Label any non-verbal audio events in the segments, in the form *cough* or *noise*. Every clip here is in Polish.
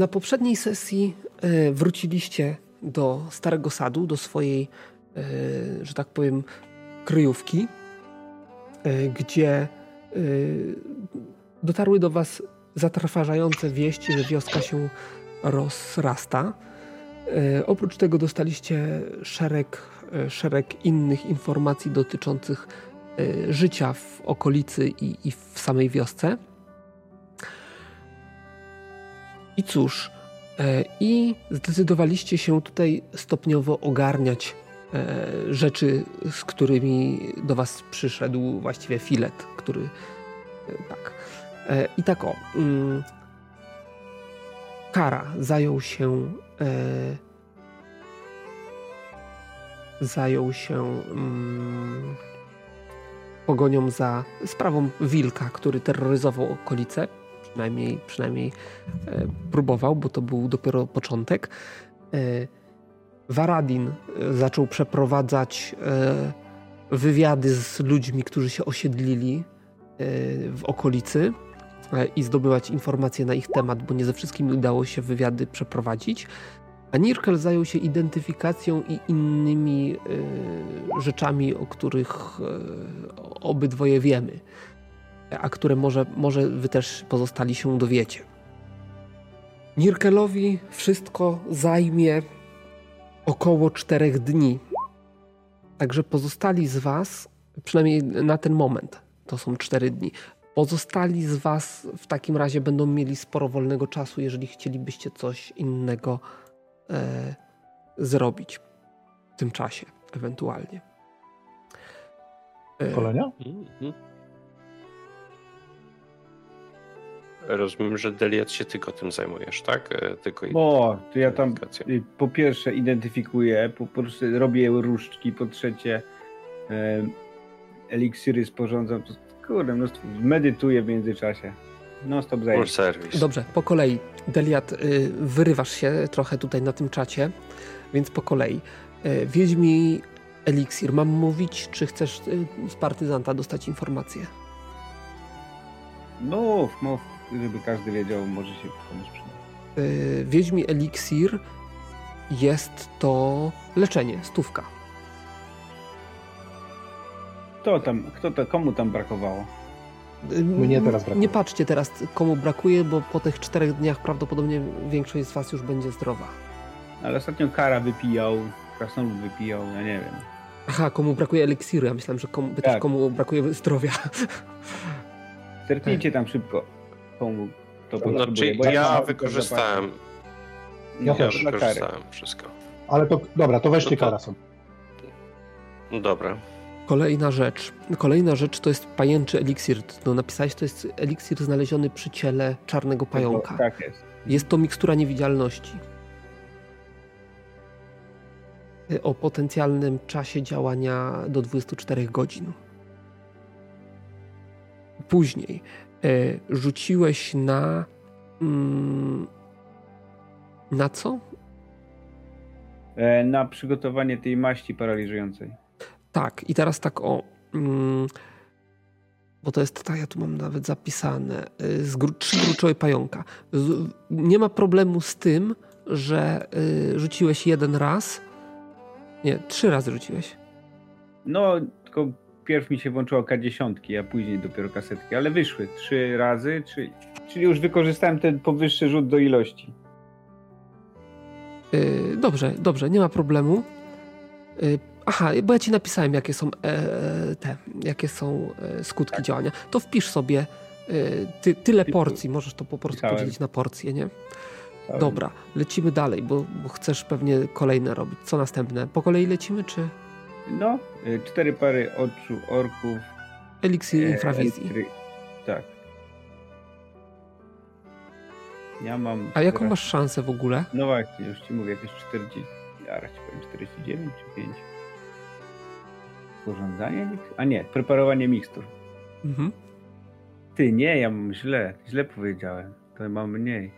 na poprzedniej sesji e, wróciliście do Starego Sadu, do swojej, e, że tak powiem, kryjówki, e, gdzie dotarły do Was zatrważające wieści, że wioska się rozrasta. Oprócz tego dostaliście szereg, szereg innych informacji dotyczących życia w okolicy i, i w samej wiosce. I cóż, e, i zdecydowaliście się tutaj stopniowo ogarniać e, rzeczy, z którymi do Was przyszedł właściwie filet, który. E, tak. I tak o. Mm, Kara zajął się. Zajął się mm, pogonią za sprawą wilka, który terroryzował okolice przynajmniej, przynajmniej e, próbował, bo to był dopiero początek. E, Varadin e, zaczął przeprowadzać wywiady z ludźmi, którzy się osiedlili w okolicy i zdobywać informacje na ich temat, bo nie ze wszystkimi udało się wywiady przeprowadzić. A Nirkel zajął się identyfikacją i innymi rzeczami, o których obydwoje wiemy a które może, może wy też pozostali się dowiecie. Nirkelowi wszystko zajmie około czterech dni. Także pozostali z was, przynajmniej na ten moment, to są cztery dni. Pozostali z was w takim razie będą mieli sporo wolnego czasu, jeżeli chcielibyście coś innego e, zrobić w tym czasie, ewentualnie. E, Rozumiem, że Deliat się tylko tym zajmujesz, tak? E, tylko o, to ja tam y, po pierwsze identyfikuję, po prostu robię różdżki, po trzecie e, eliksiry sporządzam. To, kurde, mnóstwo, medytuję w międzyczasie. No stop zajęć. Dobrze, po kolei. Deliat, y, wyrywasz się trochę tutaj na tym czacie, więc po kolei. Y, wiedź mi eliksir. Mam mówić, czy chcesz y, z partyzanta dostać informację? Mów, mów żeby każdy wiedział, może się komuś przydać. Yy, Wiedźmi eliksir jest to leczenie, stówka. Kto tam, kto to, komu tam brakowało? Y, Mnie teraz brakuje. Nie patrzcie teraz, komu brakuje, bo po tych czterech dniach prawdopodobnie większość z was już będzie zdrowa. Ale ostatnio Kara wypijał, Krasnolud wypijał, ja nie wiem. Aha, komu brakuje eliksiru, ja myślałem, że komu, tak. komu brakuje zdrowia. Zerknijcie tam szybko komu to znaczy, ja, ja wykorzystałem. Ja, ja wykorzystałem wszystko. Ale to dobra, to weźcie no to... No dobra. Kolejna rzecz. Kolejna rzecz to jest pajęczy eliksir. No, napisałeś, to jest eliksir znaleziony przy ciele czarnego pająka. Tak jest. Jest to mikstura niewidzialności. O potencjalnym czasie działania do 24 godzin. Później rzuciłeś na. Mm, na co? E, na przygotowanie tej maści paraliżującej. Tak, i teraz tak o. Mm, bo to jest tak, ja tu mam nawet zapisane. E, z gru, trzy gruczowe pająka. Z, nie ma problemu z tym, że y, rzuciłeś jeden raz. Nie, trzy razy rzuciłeś. No, tylko pierw mi się włączyło K10, a później dopiero kasetki, ale wyszły trzy razy, czyli, czyli już wykorzystałem ten powyższy rzut do ilości. Yy, dobrze, dobrze, nie ma problemu. Yy, aha, bo ja ci napisałem, jakie są e, te, jakie są e, skutki tak. działania. To wpisz sobie e, ty, tyle porcji, możesz to po prostu Pisałem. podzielić na porcje, nie? Pisałem. Dobra, lecimy dalej, bo, bo chcesz pewnie kolejne robić. Co następne? Po kolei lecimy, czy... No, y, cztery pary oczu orków. Eliksir e, infrawizji. Elektry... Tak. Ja mam. A jaką masz szansę w ogóle? No właśnie, już ci mówię, jakieś 40. Ja ci powiem 49 czy 5. Porządzanie? A nie, preparowanie mikstur. Mhm. Ty, nie, ja mam źle. Źle powiedziałem. To mam mniej.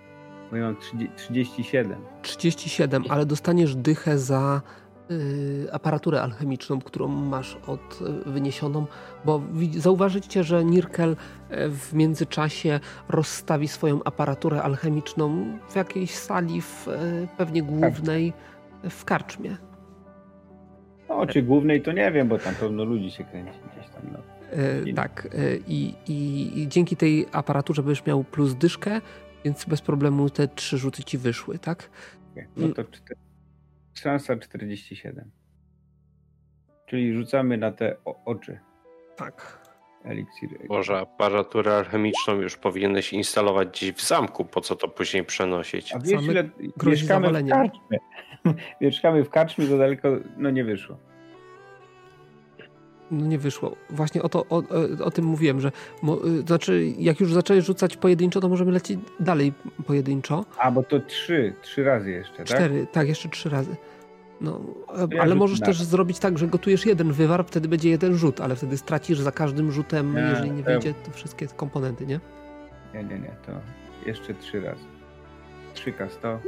Bo ja mam 30, 37. 37, ale dostaniesz dychę za aparaturę alchemiczną, którą masz od y, wyniesioną, bo zauważycie, że Nirkel y, w międzyczasie rozstawi swoją aparaturę alchemiczną w jakiejś sali, w, pewnie głównej, w karczmie. No, czy głównej to nie wiem, bo tam pełno ludzi się kręci gdzieś tam. No. E, tak. E, i, i, I, dzięki tej aparaturze będziesz miał plus dyszkę, więc bez problemu te trzy rzuty ci wyszły, tak? Okay. No to cztery, szansa 47. Czyli rzucamy na te oczy. Tak. Eliksiry. Może aparaturę alchemiczną już powinieneś instalować gdzieś w zamku, po co to później przenosić? A wiesz, ile mieszkamy w karczmie. *laughs* mieszkamy w karczmie, to daleko no nie wyszło. No nie wyszło. Właśnie o, to, o, o tym mówiłem, że mo, y, znaczy jak już zaczęli rzucać pojedynczo, to możemy lecieć dalej pojedynczo. A, bo to trzy, trzy razy jeszcze, tak? Cztery, tak, jeszcze trzy razy. No, ja ale możesz też zrobić tak, że gotujesz jeden wywar, wtedy będzie jeden rzut, ale wtedy stracisz za każdym rzutem, nie, jeżeli nie wyjdzie, to wszystkie komponenty, nie? Nie, nie, nie, to jeszcze trzy razy. Trzy k sto.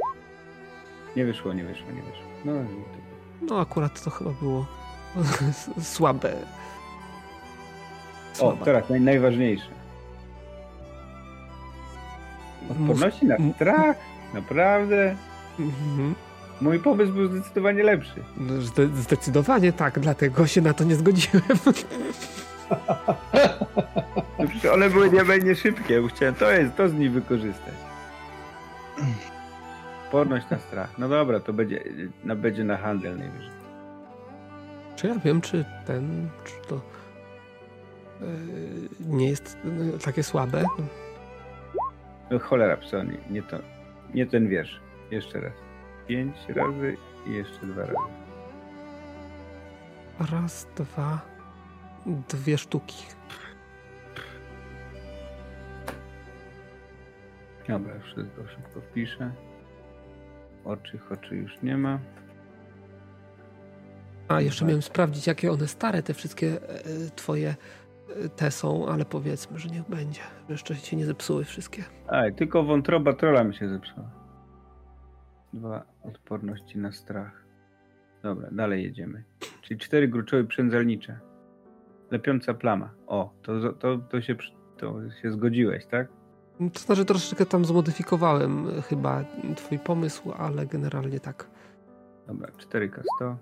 Nie wyszło, nie wyszło, nie wyszło. No, no akurat to chyba było słabe. *laughs* Słabe. O, teraz naj, najważniejsze. Odporności na strach? Naprawdę? Mhm. Mój pomysł był zdecydowanie lepszy. No, zdecydowanie tak, dlatego się na to nie zgodziłem. One były nie szybkie, chciałem to, jest, to z nich wykorzystać. Odporność na strach. No dobra, to będzie, no, będzie na handel najwyżej. Czy ja wiem, czy ten, czy to yy, nie jest yy, takie słabe? No cholera psa, nie, nie, to, nie ten wiersz. Jeszcze raz. Pięć razy i jeszcze dwa razy. Raz, dwa, dwie sztuki. Dobra, wszystko szybko wpiszę. Oczy, oczy już nie ma. A, jeszcze miałem sprawdzić, jakie one stare, te wszystkie e, twoje e, te są, ale powiedzmy, że niech będzie. Jeszcze się nie zepsuły wszystkie. Aj, tylko wątroba trola mi się zepsuła. Dwa odporności na strach. Dobra, dalej jedziemy. Czyli cztery gruczoły przędzalnicze. Lepiąca plama. O, to, to, to, się, to się zgodziłeś, tak? To znaczy troszeczkę tam zmodyfikowałem e, chyba twój pomysł, ale generalnie tak. Dobra, 4K100.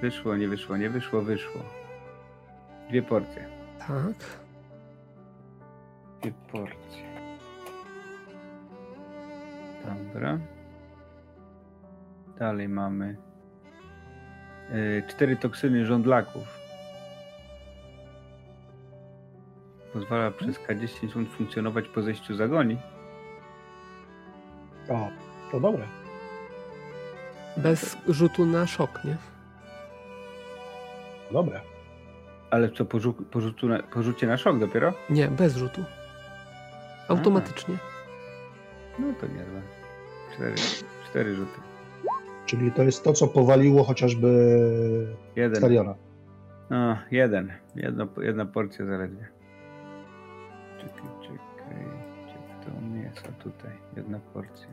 Wyszło, nie wyszło, nie wyszło, wyszło. Dwie porcje. Tak. Dwie porcje. Dobra. Dalej mamy yy, cztery toksyny żądlaków. Pozwala przez K10 sekund funkcjonować po zejściu z agonii. O, to dobre. Bez rzutu na szok, nie? Dobre. Ale co, po, rzu na, po rzucie na szok dopiero? Nie, bez rzutu. Automatycznie. A. No to niezłe. Cztery, cztery rzuty. Czyli to jest to, co powaliło chociażby jeden. Stariona. No, jeden. Jedno, jedna porcja zaledwie. Czekaj, czekaj. Gdzie to mięso tutaj? Jedna porcja.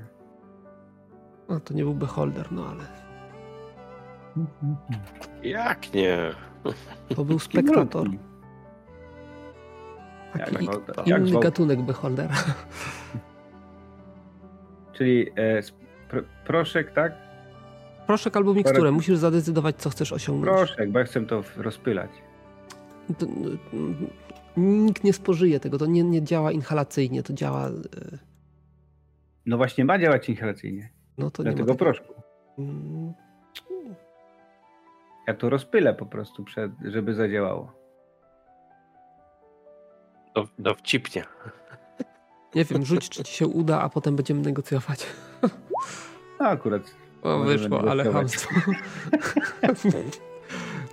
No to nie był beholder, no ale jak nie? To był spektator. Taki jak, inny gatunek beholdera. Czyli e, proszek, tak? Proszek albo miksturę. Musisz zadecydować, co chcesz osiągnąć. Proszek, bo ja chcę to rozpylać. To, nikt nie spożyje tego. To nie, nie działa inhalacyjnie. To działa... E, no właśnie ma działać inhalacyjnie. No to Dlatego nie proszku. Ja to rozpylę po prostu, przed, żeby zadziałało. Do, dowcipnie. Nie wiem, rzuć, czy ci się uda, a potem będziemy negocjować. No akurat. O, wyszło, ale hamstwo.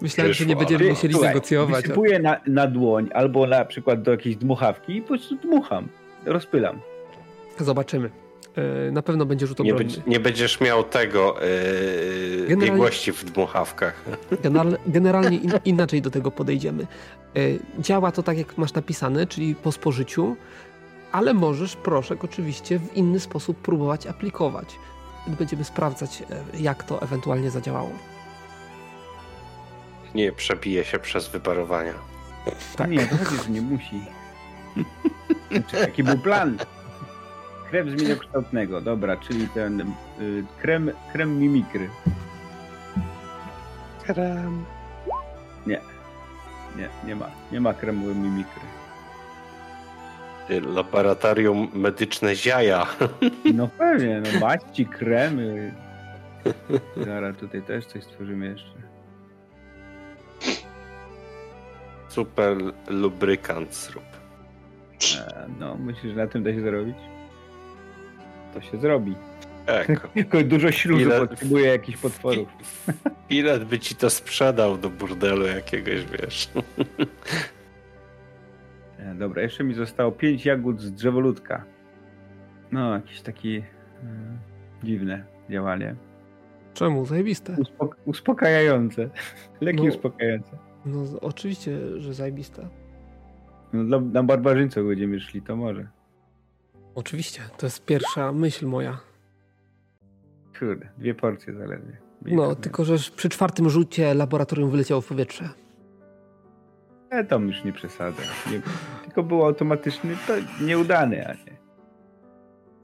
Myślałem, wyszło, że nie będziemy ale... musieli Słuchaj, negocjować. Wysypuję na, na dłoń albo na przykład do jakiejś dmuchawki i po prostu dmucham. Rozpylam. Zobaczymy. E, na pewno będzie rzut obronny. Nie, nie będziesz miał tego yy, generalnie, biegłości w dmuchawkach. *laughs* Generalnie in, inaczej do tego podejdziemy. Yy, działa to tak, jak masz napisane, czyli po spożyciu, ale możesz proszek oczywiście w inny sposób próbować aplikować. Będziemy sprawdzać, jak to ewentualnie zadziałało. nie przebije się przez wyparowania. Tak. Nie, to przecież nie musi. *laughs* Jaki był plan? Krem zmieniokształtnego, dobra, czyli ten y, krem, krem mimikry. Krem. Nie. Nie, nie ma. Nie ma kremu mimikry. Laboratorium medyczne ziaja. *laughs* No pewnie, no maści, kremy. Zaraz tutaj też coś stworzymy jeszcze. Super lubrykant zrób. E, no, myślisz, że na tym da się zrobić? To się zrobi. Tak. *laughs* Tylko dużo śluzu Ile... potrzebuje jakichś potworów. Ile by ci to sprzedał do burdelu jakiegoś, wiesz. *laughs* E, dobra, jeszcze mi zostało pięć jagód z drzewoludka. No, jakieś takie e, dziwne działanie. Czemu? Zajebiste. Uspok uspokajające. *laughs* Leki no, uspokajające. No oczywiście, że zajebiste. No, dla, na barbarzyńców będziemy szli, to może. Oczywiście, to jest pierwsza myśl moja. Kurde, dwie porcje zaledwie. no, tylko że przy czwartym rzucie laboratorium wyleciało w powietrze. E, tam już nie przesadzę. Nie, tylko był automatyczny, to nieudany, a nie.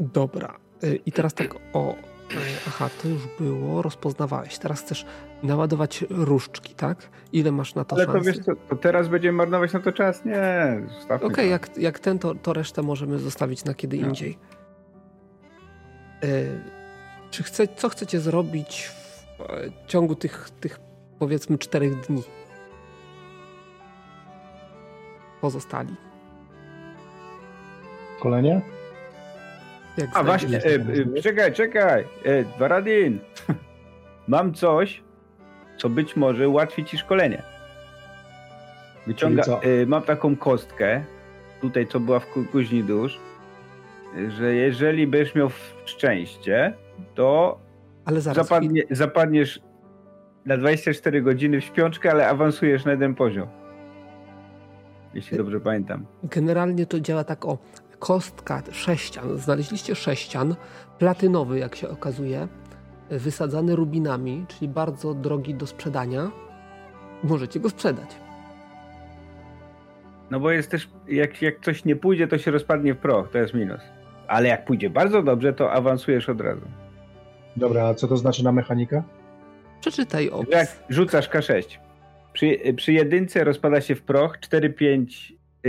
Dobra. Y, I teraz tak o. Y, aha, to już było, rozpoznawałeś. Teraz chcesz naładować różdżki, tak? Ile masz na to Ale szansy? to wiesz co, to teraz będziemy marnować na to czas? Nie, Okej, okay, jak, jak ten, to, to resztę możemy zostawić na kiedy no. indziej. Y, czy chce, co chcecie zrobić w ciągu tych, tych powiedzmy czterech dni? pozostali. Szkolenie? Jak A właśnie, e, e, czekaj, czekaj, e, Baradin. *laughs* Mam coś, co być może ułatwi ci szkolenie. Wyciąga, e, mam taką kostkę, tutaj co była w kuźni dusz, że jeżeli będziesz miał szczęście, to ale zaraz, zapadnie, zapadniesz na 24 godziny w śpiączkę, ale awansujesz na jeden poziom jeśli dobrze pamiętam. Generalnie to działa tak o kostka sześcian. Znaleźliście sześcian, platynowy jak się okazuje, wysadzany rubinami, czyli bardzo drogi do sprzedania. Możecie go sprzedać. No bo jest też, jak, jak coś nie pójdzie, to się rozpadnie w proch, to jest minus. Ale jak pójdzie bardzo dobrze, to awansujesz od razu. Dobra, a co to znaczy na mechanikę? Przeczytaj opis. Jak rzucasz K6. Przy, przy jedynce rozpada się w proch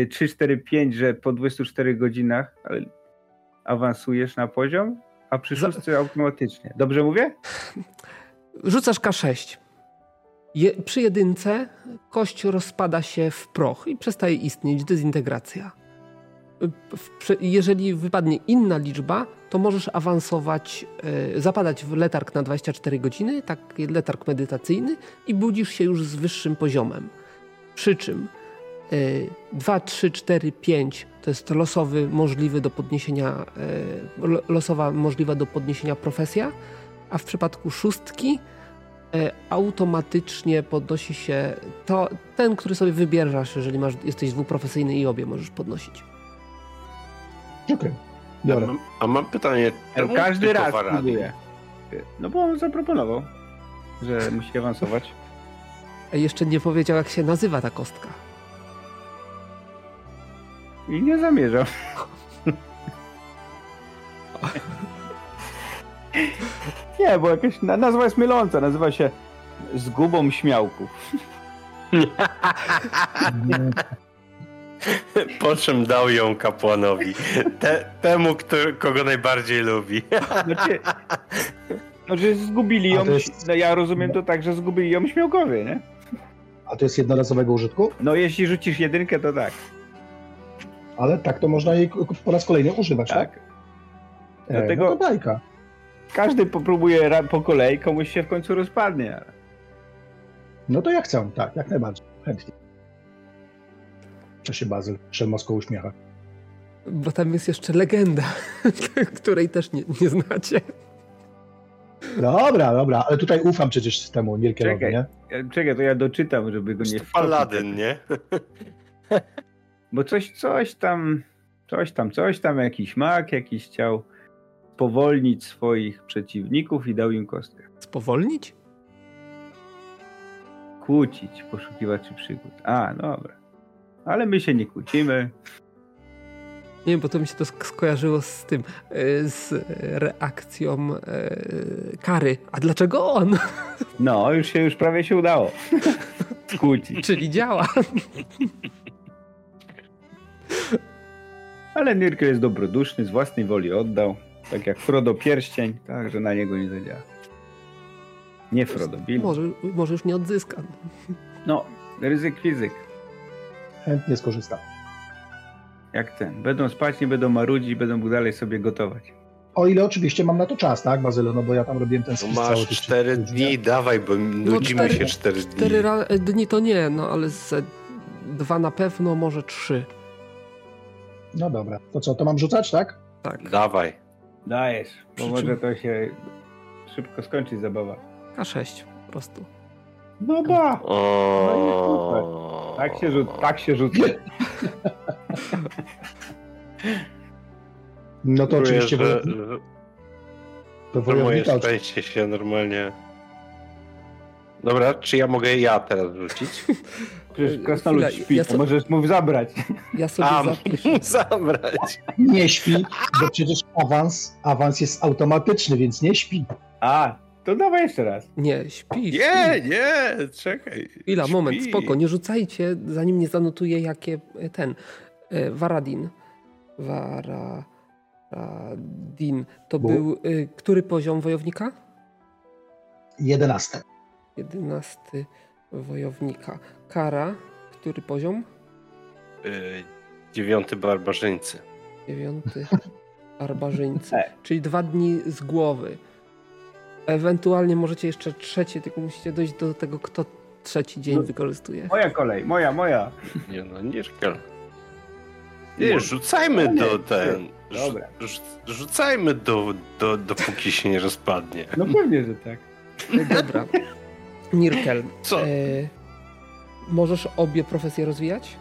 4-5, 3-4-5, y, że po 24 godzinach awansujesz na poziom, a przy szóstce automatycznie. Dobrze mówię? Rzucasz K6. Je, przy jedynce kość rozpada się w proch i przestaje istnieć dezintegracja. Jeżeli wypadnie inna liczba, to możesz awansować, e, zapadać w letarg na 24 godziny, taki letarg medytacyjny i budzisz się już z wyższym poziomem. Przy czym 2, 3, 4, 5 to jest losowy, możliwy do podniesienia, e, losowa możliwa do podniesienia profesja, a w przypadku szóstki e, automatycznie podnosi się to, ten, który sobie wybierasz, jeżeli masz, jesteś dwuprofesyjny i obie możesz podnosić. Okej. Okay. Dobra. A mam, a mam pytanie. Każdy raz próbuje. No bo on zaproponował, że musi awansować. A jeszcze nie powiedział, jak się nazywa ta kostka. I nie zamierzam. *laughs* nie, bo jakaś nazwa jest myląca. Nazywa się Zgubą Śmiałków. *laughs* Po czym dał ją kapłanowi? Te, temu, który, kogo najbardziej lubi. *laughs* Znaczy, no, że zgubili ją. Jest... No, ja rozumiem to tak, że zgubili ją śmiałkowie, nie? A to jest jednorazowego użytku? No, jeśli rzucisz jedynkę, to tak. Ale tak to można jej po raz kolejny używać, tak? tak? Dlatego no to bajka. Każdy popróbuje po kolei, komuś się w końcu rozpadnie. Ale... No to ja chcę, tak, jak najbardziej. Chętnie się Bazyl Szelmowsko uśmiecha. Bo tam jest jeszcze legenda, *laughs* której też nie, nie znacie. Dobra, dobra, ale tutaj ufam przecież temu Nierkerowi, czekaj, nie? Czekaj, to ja doczytam, żeby go nie... Paladyn, nie? *laughs* Bo coś, coś tam, coś tam, coś tam, jakiś mak, jakiś chciał spowolnić swoich przeciwników i dał im kostkę. Spowolnić? kłócić poszukiwaczy przygód. A, dobra. Ale my się nie kłócimy. Nie wiem, bo to mi się to skojarzyło z tym, e, z reakcją e, kary. A dlaczego on? No, już się już prawie się udało. *laughs* Kłócić. Czyli działa. Ale Nirkel jest dobroduszny, z własnej woli oddał. Tak jak Frodo pierścień, tak, że na niego nie zadziała. Nie Frodo, Bill. Może, może już nie odzyska. No, ryzyk fizyk. Chętnie skorzystam. Jak ten. Będą spać, nie będą marudzić, będą dalej sobie gotować. O ile oczywiście mam na to czas, tak, Bazylo? No bo ja tam robiłem ten No spis masz cztery dni, dawaj, bo nudzimy cztery- się cztery dni. Cztery dni to nie, no ale z dwa na pewno, może trzy. No dobra. To co, to mam rzucać, tak? Tak. Dawaj. Dajesz, bo Przy czym- może to się szybko skończyć zabawa. K6 po prostu. No ba! O... Tak się rzuca, tak się rzuca. No to Czuję, oczywiście że, to że moje szczęście się normalnie... Dobra, czy ja mogę ja teraz rzucić? *laughs* Przecież krasnolud Chwila, śpi, ja to so- możesz mu zabrać. Ja sobie A, zapiszę. *laughs* zabrać. Nie śpi, bo przecież awans, awans jest automatyczny, więc nie śpi. A, to dawaj jeszcze raz. Nie, śpi. Nie, śpi. nie, czekaj. Chwila, moment, Śpi. spoko, nie rzucajcie, zanim nie zanotuję jakie e, ten. E, Varadin. Varadin. To Bo- był y, który poziom wojownika? Jedenaste. Jedenasty wojownika. Kara, który poziom? Y, Dziewiąty barbarzyńcy. Dziewiąty barbarzyńcy. E. Czyli dwa dni z głowy. Ewentualnie możecie jeszcze trzecie, tylko musicie dojść do tego, kto trzeci dzień No. wykorzystuje. Moja kolej, moja, moja. Nie no, Nirkel. Nie, rzucajmy Nie, do ten. dobra. Rzu- Rzucajmy do, do, dopóki się nie rozpadnie. No pewnie, że tak. E, Dobra. Nirkel, Co? e, możesz obie profesje rozwijać?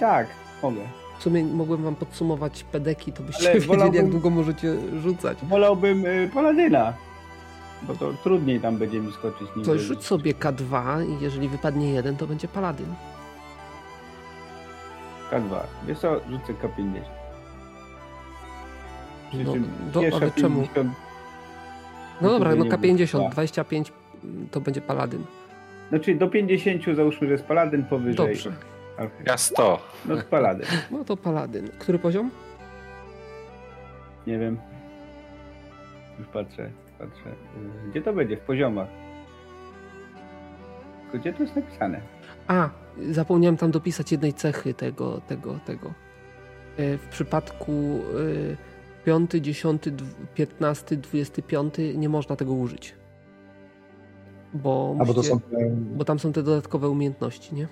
Tak, mogę. W sumie mogłem wam podsumować pedeki, to byście Ale *laughs* wiedzieli, wolałbym- jak długo możecie rzucać. Wolałbym y, Paladyna. Bo to trudniej tam będzie mi skoczyć. niż To rzuć sobie K2 i jeżeli wypadnie jeden, to będzie paladyn. K2. Wiesz co, rzucę K50. Przy No, do, ale czemu? 50 No dobra, no nie K50, było. 25 mm, to będzie paladyn. Znaczy do 50 załóżmy, że jest paladyn powyżej. Dobrze, Okay. Ja 100. No to paladyn. *laughs* no to paladyn. Który poziom? Nie wiem. Już patrzę, patrzę. Gdzie to będzie? W poziomach. Gdzie to jest napisane? A, zapomniałem tam dopisać jednej cechy tego, tego, tego. E, W przypadku y, 5, 10, dw- 15, 25 nie można tego użyć. Bo, A bo to musicie, są. bo tam są te dodatkowe umiejętności, nie?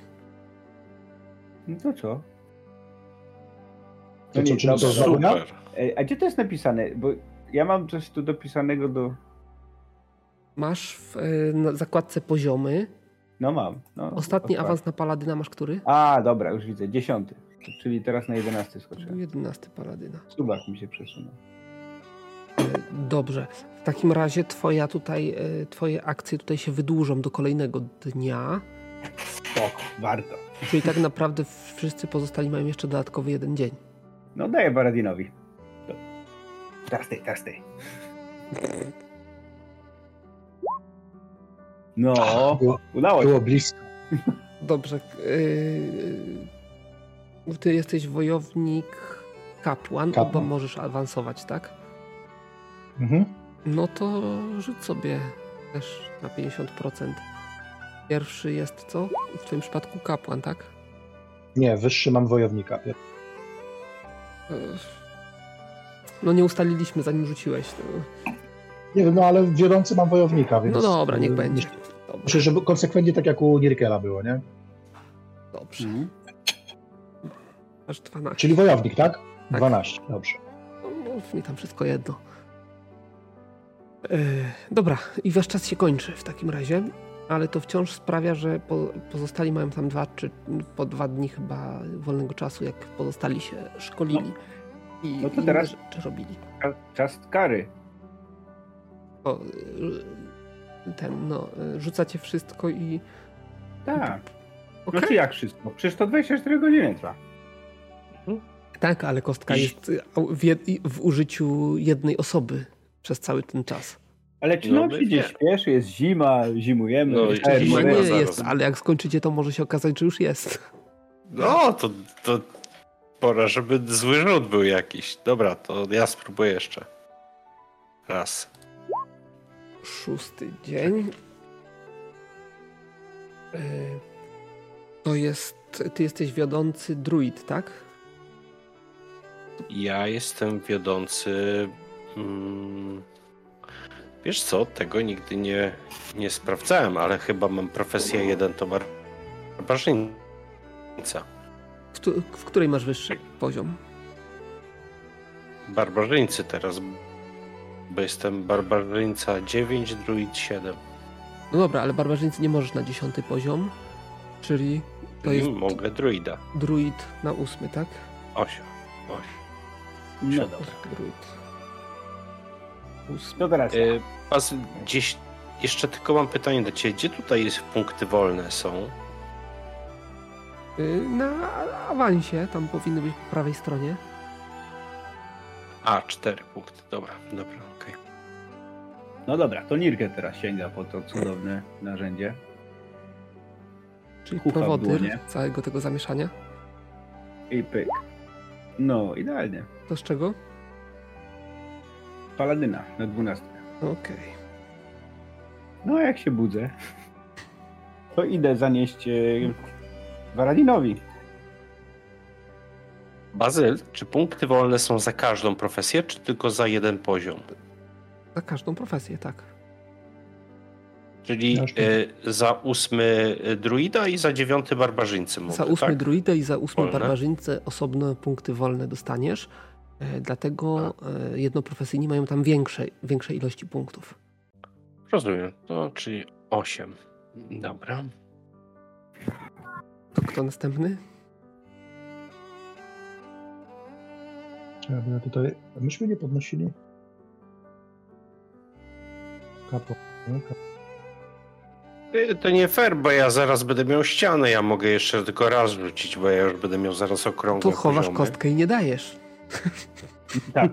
No to co? To No co, nie, dobra. to ja? Super. A gdzie to jest napisane? Bo ja mam coś tu dopisanego do... Masz w y, na zakładce poziomy. No mam. No, Ostatni odpal. awans na paladyna masz który? A, dobra, już widzę. Dziesiąty. Czyli teraz na jedenasty skoczyłem. 11 paladyna. Subak mi się przesunął. Dobrze. W takim razie twoja tutaj, e, twoje akcje tutaj się wydłużą do kolejnego dnia. Spoko, warto. Czyli tak naprawdę wszyscy pozostali mają jeszcze dodatkowy jeden dzień. No daję Baradinowi. Teraz ty, teraz ty. No, Było, udało się. było blisko. Dobrze. Yy, ty jesteś wojownik kapłan, Kapłan. bo możesz awansować, tak? Mhm. No to rzuć sobie też na 50%. Pierwszy jest co? W twoim przypadku kapłan, tak? Nie, wyższy mam wojownika. No nie ustaliliśmy zanim rzuciłeś. To... Nie wiem, no ale wiodący mam wojownika, więc. No dobra, niech y, będzie. Dobrze, Myślę, żeby konsekwentnie tak jak u Nirkela było, nie? dobrze. Mhm. Aż 12. Czyli wojownik, tak? Tak. 12, dobrze. No, mów mi tam wszystko jedno. Yy, dobra, i wasz czas się kończy w takim razie, ale to wciąż sprawia, że po, pozostali mają tam dwa czy po dwa dni chyba wolnego czasu, jak pozostali się szkolili. I No to teraz- rzeczy robili. Czas- kary. O, yy, ten, no, y, rzucacie wszystko i... Tak. Okay. Znaczy jak wszystko? Przecież to 24 godziny trwa. Tak, ale kostka jest y, w, jed, w użyciu jednej osoby przez cały ten czas. Ale czy no, nocy gdzieś śpieszy, jest zima, zimujemy. No, zima nie jest, ale jak skończycie, to może się okazać, że już jest. No, to, to pora, żeby zły rzut był jakiś. Dobra, to ja spróbuję jeszcze. Raz. Szósty dzień. E, to jest. Ty jesteś wiodący druid, tak? Ja jestem wiodący. Hmm, wiesz co, tego nigdy nie, nie sprawdzałem, ale chyba mam profesję jeden to barbarzyńca. W, w której masz wyższy poziom? Barbarzyńcy teraz, bo jestem barbarzyńca 9, druid 7. No dobra, ale barbarzyńcy nie możesz na dziesiąty poziom, czyli to jest... Mogę druida. Druid na ósmy, tak? 8. 8. No dobra. Druid. Teraz y, Pas, gdzieś jeszcze tylko mam pytanie do Ciebie. Gdzie tutaj jest punkty wolne są? Y, na awansie, tam powinny być po prawej stronie. A, cztery punkty. Dobra, dobra, okej. Okay. No dobra, to Nirkę teraz sięga po to cudowne narzędzie. Czyli Kucha prowodyr całego tego zamieszania. I pyk. No, idealnie. To z czego? Paladyna na 12. Okej. Okay. No, jak się budzę, *laughs* to idę zanieść Waradinowi. Bazyl, czy punkty wolne są za każdą profesję, czy tylko za jeden poziom? Za każdą profesję, tak. Czyli y, za ósmy druida i za dziewiąty barbarzyńcy. Mówię, za ósmy tak? druida i za ósmy wolne. barbarzyńcy osobne punkty wolne dostaniesz. Y, dlatego y, jednoprofesyjni mają tam większe, większe ilości punktów. Rozumiem. To czyli osiem. Dobra. To kto następny? Ja bym tutaj. Myśmy nie podnosili. Kapo. Nie? Kapo. Y, to nie fair, bo ja zaraz będę miał ścianę. Ja mogę jeszcze tylko raz rzucić, bo ja już będę miał zaraz okrągłe Tu chowasz poziomy. kostkę i nie dajesz. Tak.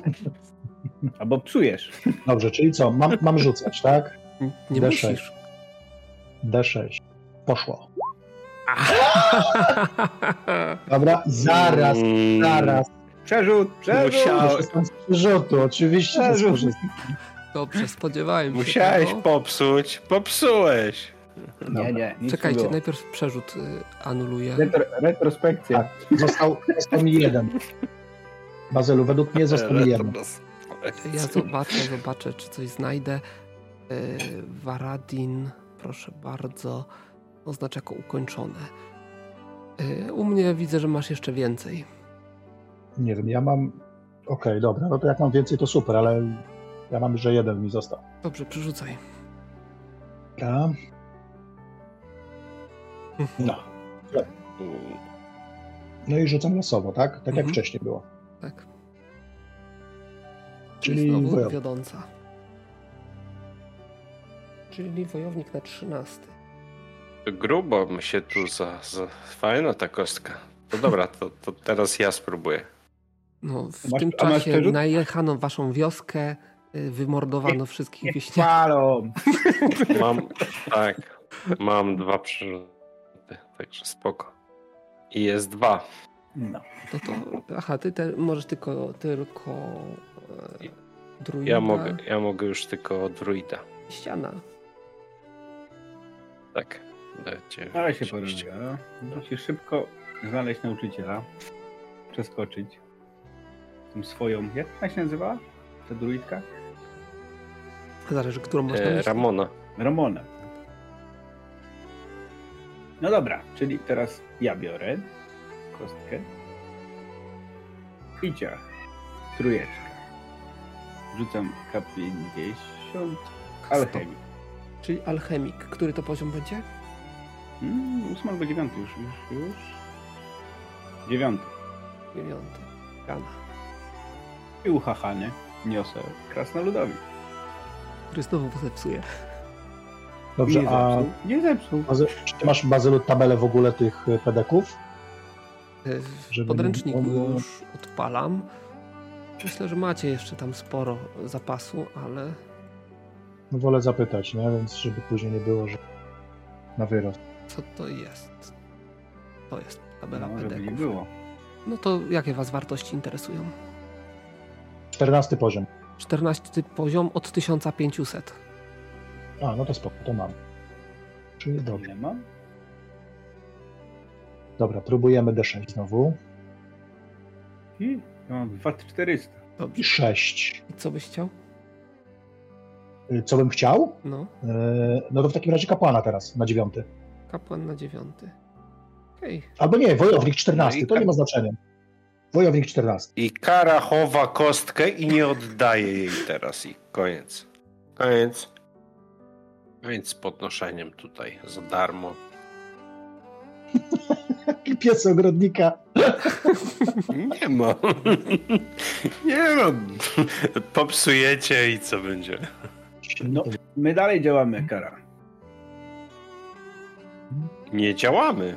Albo psujesz. Dobrze, czyli co? Mam, mam rzucać, tak? Nie D6. musisz. D6. Poszło. *laughs* Dobra, zaraz, mm. zaraz. Przerzut, przerzut. Musiał... Przerzutu, oczywiście. Przerzut. Dobrze, spodziewałem się Musiałeś tego. popsuć, popsułeś. Nie, nie. Czekajcie, nie najpierw przerzut y, anuluję. Retro, retrospekcja. Tak, został, został mi jeden. Bazylu, według mnie *laughs* jeden. Ja zobaczę, zobaczę, czy coś znajdę. Y, Varadin, proszę bardzo, oznacz jako ukończone. Y, u mnie widzę, że masz jeszcze więcej. Nie wiem, ja mam. Okej, okay, dobra, no to jak mam więcej, to super, ale ja mam, że jeden mi został. Dobrze, przerzucaj. Ja. No. No i rzucam losowo, tak? Tak mhm. jak wcześniej było. Tak. Czyli znowu wojownik. wiodąca. Czyli wojownik na 13. Grubo mi się tu za, za... Fajna ta kostka. To dobra, to, to teraz ja spróbuję. No, w masz, tym czasie najechano waszą wioskę, y, wymordowano nie, wszystkich wieśniaków. Mam, tak, mam dwa przyrzuty, także spoko. I jest dwa. No. no to, aha, ty te, możesz tylko, tylko e, druida. Ja mogę, ja mogę już tylko druida. Ściana. Tak. Dajcie, Ale się porobiła. No. Musisz szybko znaleźć nauczyciela, przeskoczyć tą swoją, jak się nazywała? Ta druidka? Zależy, którą masz e, Ramona. Ramona. No dobra, czyli teraz ja biorę kostkę i ciach. Trójeczka. Rzucam K50. Alchemik. Czyli alchemik. Który to poziom będzie? Hmm, ósmy albo dziewiąty już, już, już. Dziewiąty. Dziewiąty. Gana. I uchachany niosę krasnoludowi. Który znowu zepsuje. Dobrze, nie a zepsuł. Nie zepsuł. Bazy- czy ty masz Bazylu tabelę w ogóle tych e, pedeków? Podręczniku było- już odpalam. Myślę, że macie jeszcze tam sporo zapasu, ale No wolę zapytać, nie? Więc żeby później nie było, że na wyrost. co to jest? To jest tabela No, żeby nie było. No to jakie was wartości interesują? 14 poziom. 14 poziom od 1500. A, no to spoko, to mam. Czyli dobrze. Nie ma? Dobra, próbujemy D6 znowu. I mam 2400. I Dobrze. 6. I co byś chciał? Y, Co bym chciał? No, Yy, No to w takim razie kapłana teraz, na dziewiąty. kapłan na dziewiąty. Okej. Albo nie, wojownik 14, No to nie tak. ma znaczenia. Wojownik 14. I Kara chowa kostkę i nie oddaje jej teraz. I koniec. Koniec. Koniec z podnoszeniem tutaj za darmo. *laughs* Pies ogrodnika. Nie ma. Nie no. Popsujecie i co będzie? No, my dalej działamy, Kara. Nie działamy.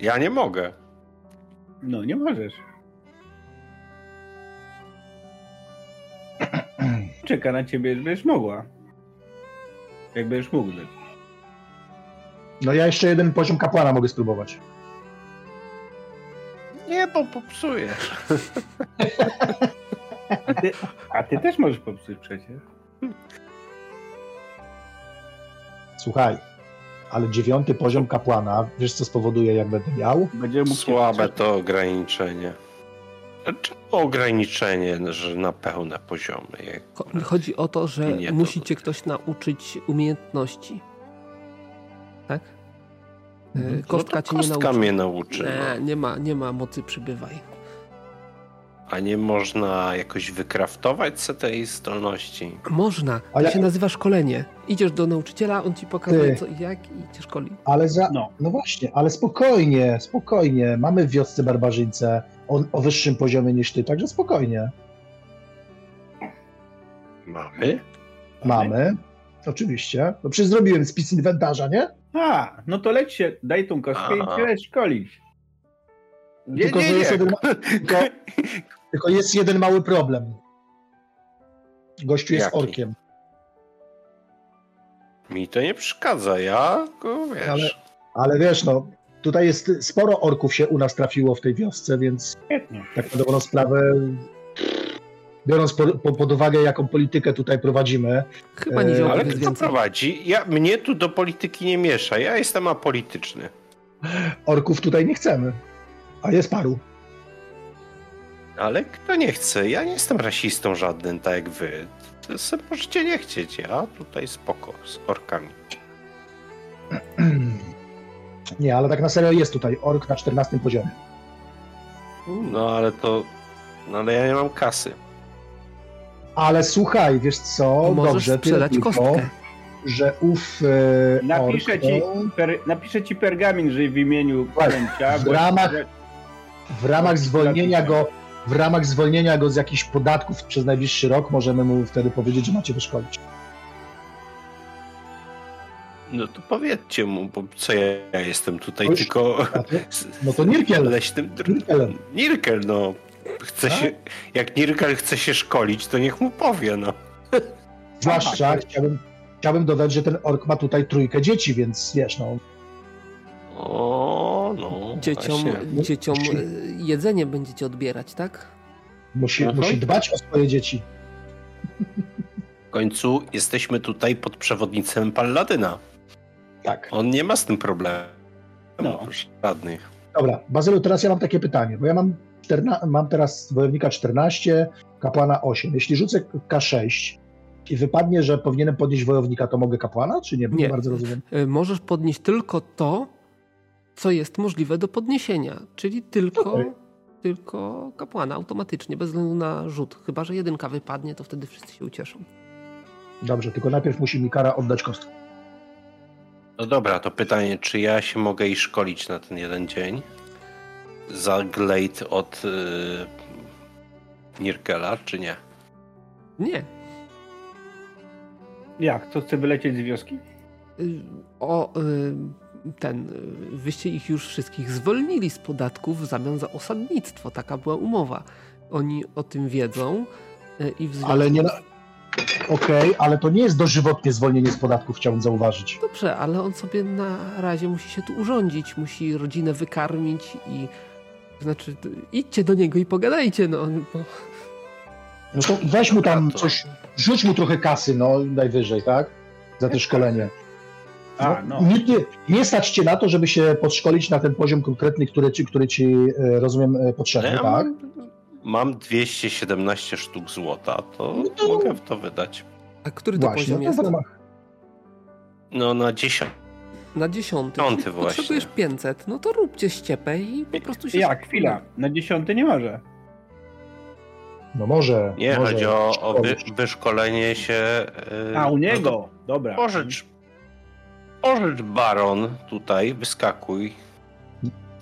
Ja nie mogę. No, nie możesz. Czeka na ciebie, żebyś mogła. Jak będziesz mógł dać. No ja jeszcze jeden poziom kapłana mogę spróbować. Nie, bo popsuję. A ty, a ty też możesz popsuć przecież. Słuchaj, ale dziewiąty poziom kapłana, wiesz co spowoduje, jak będę miał? Będzie mógł Słabe to ograniczenie. Czemu ograniczenie, że na pełne poziomy? Jak- Chodzi o to, że musicie ktoś nauczyć umiejętności. Tak? E, Mhm. Kostka no cię nie kostka nauczy. mnie nauczy. Nie, No. nie ma, nie ma mocy przybywaj. A nie można jakoś wykraftować sobie tej zdolności? Można, A to ja- się nazywa szkolenie. Idziesz do nauczyciela, on ci pokazuje Ty. co i jak i cię szkoli. Ale za... No. No właśnie, ale spokojnie, spokojnie. Mamy w wiosce barbarzyńcę o, o wyższym poziomie niż ty, także spokojnie. Mamy? Mamy. Oczywiście. No przecież zrobiłem spis inwentarza, nie? A, no to leć się, daj tą kostkę i Aha. cię leć szkolić. Nie, Tylko, nie, nie. jest jeden, tylko, tylko jest jeden mały problem. Gościu jest Jaki? orkiem. Mi to nie przeszkadza, ja go wiesz. Ale- Ale wiesz, no, tutaj jest sporo orków się u nas trafiło w tej wiosce, więc Świetnie. tak na dobrą sprawę, biorąc po, po, pod uwagę, jaką politykę tutaj prowadzimy, Chyba E, nie Ale jest kto więcej. prowadzi? Ja, mnie tu do polityki nie miesza, ja jestem apolityczny. orków tutaj nie chcemy. A jest paru. Ale kto nie chce? Ja nie jestem rasistą żadnym, tak jak wy. To sobie możecie nie chcieć, ja tutaj spoko z orkami. *clears throat* Nie, ale tak na serio jest tutaj ork na 14 poziomie. No ale to... No ale ja nie mam kasy. Ale słuchaj, wiesz co, Możesz dobrze, sprzedać tylko, kostkę. że ów e, Napiszę ork, ci, per, napiszę ci pergamin, że w imieniu księcia... w ramach- w ramach zwolnienia go w ramach zwolnienia go z jakichś podatków przez najbliższy rok możemy mu wtedy powiedzieć, że macie wyszkolić. No to powiedzcie mu, bo co ja, ja jestem tutaj Już? tylko No to Nirkiel. *laughs* leśnym... Nirkel. Nirkel, no. Chce Tak? się, jak Nirkel chce się szkolić, to niech mu powie, no. *laughs* Zwłaszcza chciałbym, chciałbym dodać, że ten ork ma tutaj trójkę dzieci, więc wiesz, no, O, no. Dzieciom, właśnie. dzieciom e, jedzenie będziecie odbierać, tak? musi, Mhm. musi dbać o swoje dzieci. W końcu jesteśmy tutaj pod przewodnictwem Palladyna. Tak. On nie ma z tym problemu. No. Żadnych. Dobra, Bazylu, teraz ja mam takie pytanie, bo ja mam, 14, mam teraz wojownika 14, kapłana 8. Jeśli rzucę K6 i wypadnie, że powinienem podnieść wojownika, to mogę kapłana, czy nie? Bo Nie. nie bardzo rozumiem. E, Możesz podnieść tylko to, co jest możliwe do podniesienia, czyli tylko, Okej. tylko kapłana automatycznie, bez względu na rzut. Chyba, że jedynka wypadnie, to wtedy wszyscy się ucieszą. Dobrze, tylko najpierw musi mi kara oddać kostkę. No dobra, to pytanie, czy ja się mogę i szkolić na ten jeden dzień? Za Glade od yy, Nirkela, czy nie? Nie, Jak? To chce wylecieć z wioski? y, o y, ten, y, wyście ich już wszystkich zwolnili z podatków w zamian za osadnictwo. Taka była umowa. Oni o tym wiedzą i w związku Ale nie. na- Okej, ale to nie jest dożywotnie zwolnienie z podatków, chciałbym zauważyć. Dobrze, ale on sobie na razie musi się tu urządzić, musi rodzinę wykarmić i znaczy idźcie do niego i pogadajcie, no. Bo... No to weź mu tam To- coś, rzuć mu trochę kasy, no najwyżej, tak? Za te szkolenie. A, no. Nie, nie, nie stać cię na to, żeby się podszkolić na ten poziom konkretny, który ci, który ci e, rozumiem, e, No potrzebny, ja tak? mam, mam 217 sztuk złota, to No to- mogę w to wydać. A który to Właśnie, poziom no jest? to. No na 10. Na dziesiąty. Piąty właśnie. Potrzebujesz 500, no to róbcie ściepę i po prostu się... Ja, chwila. Na dziesiąty nie może. No może. Nie, może chodzi o, o wy, wyszkolenie się. yy, A, u no niego. to Dobra. Pożycz. Pożycz baron tutaj, wyskakuj.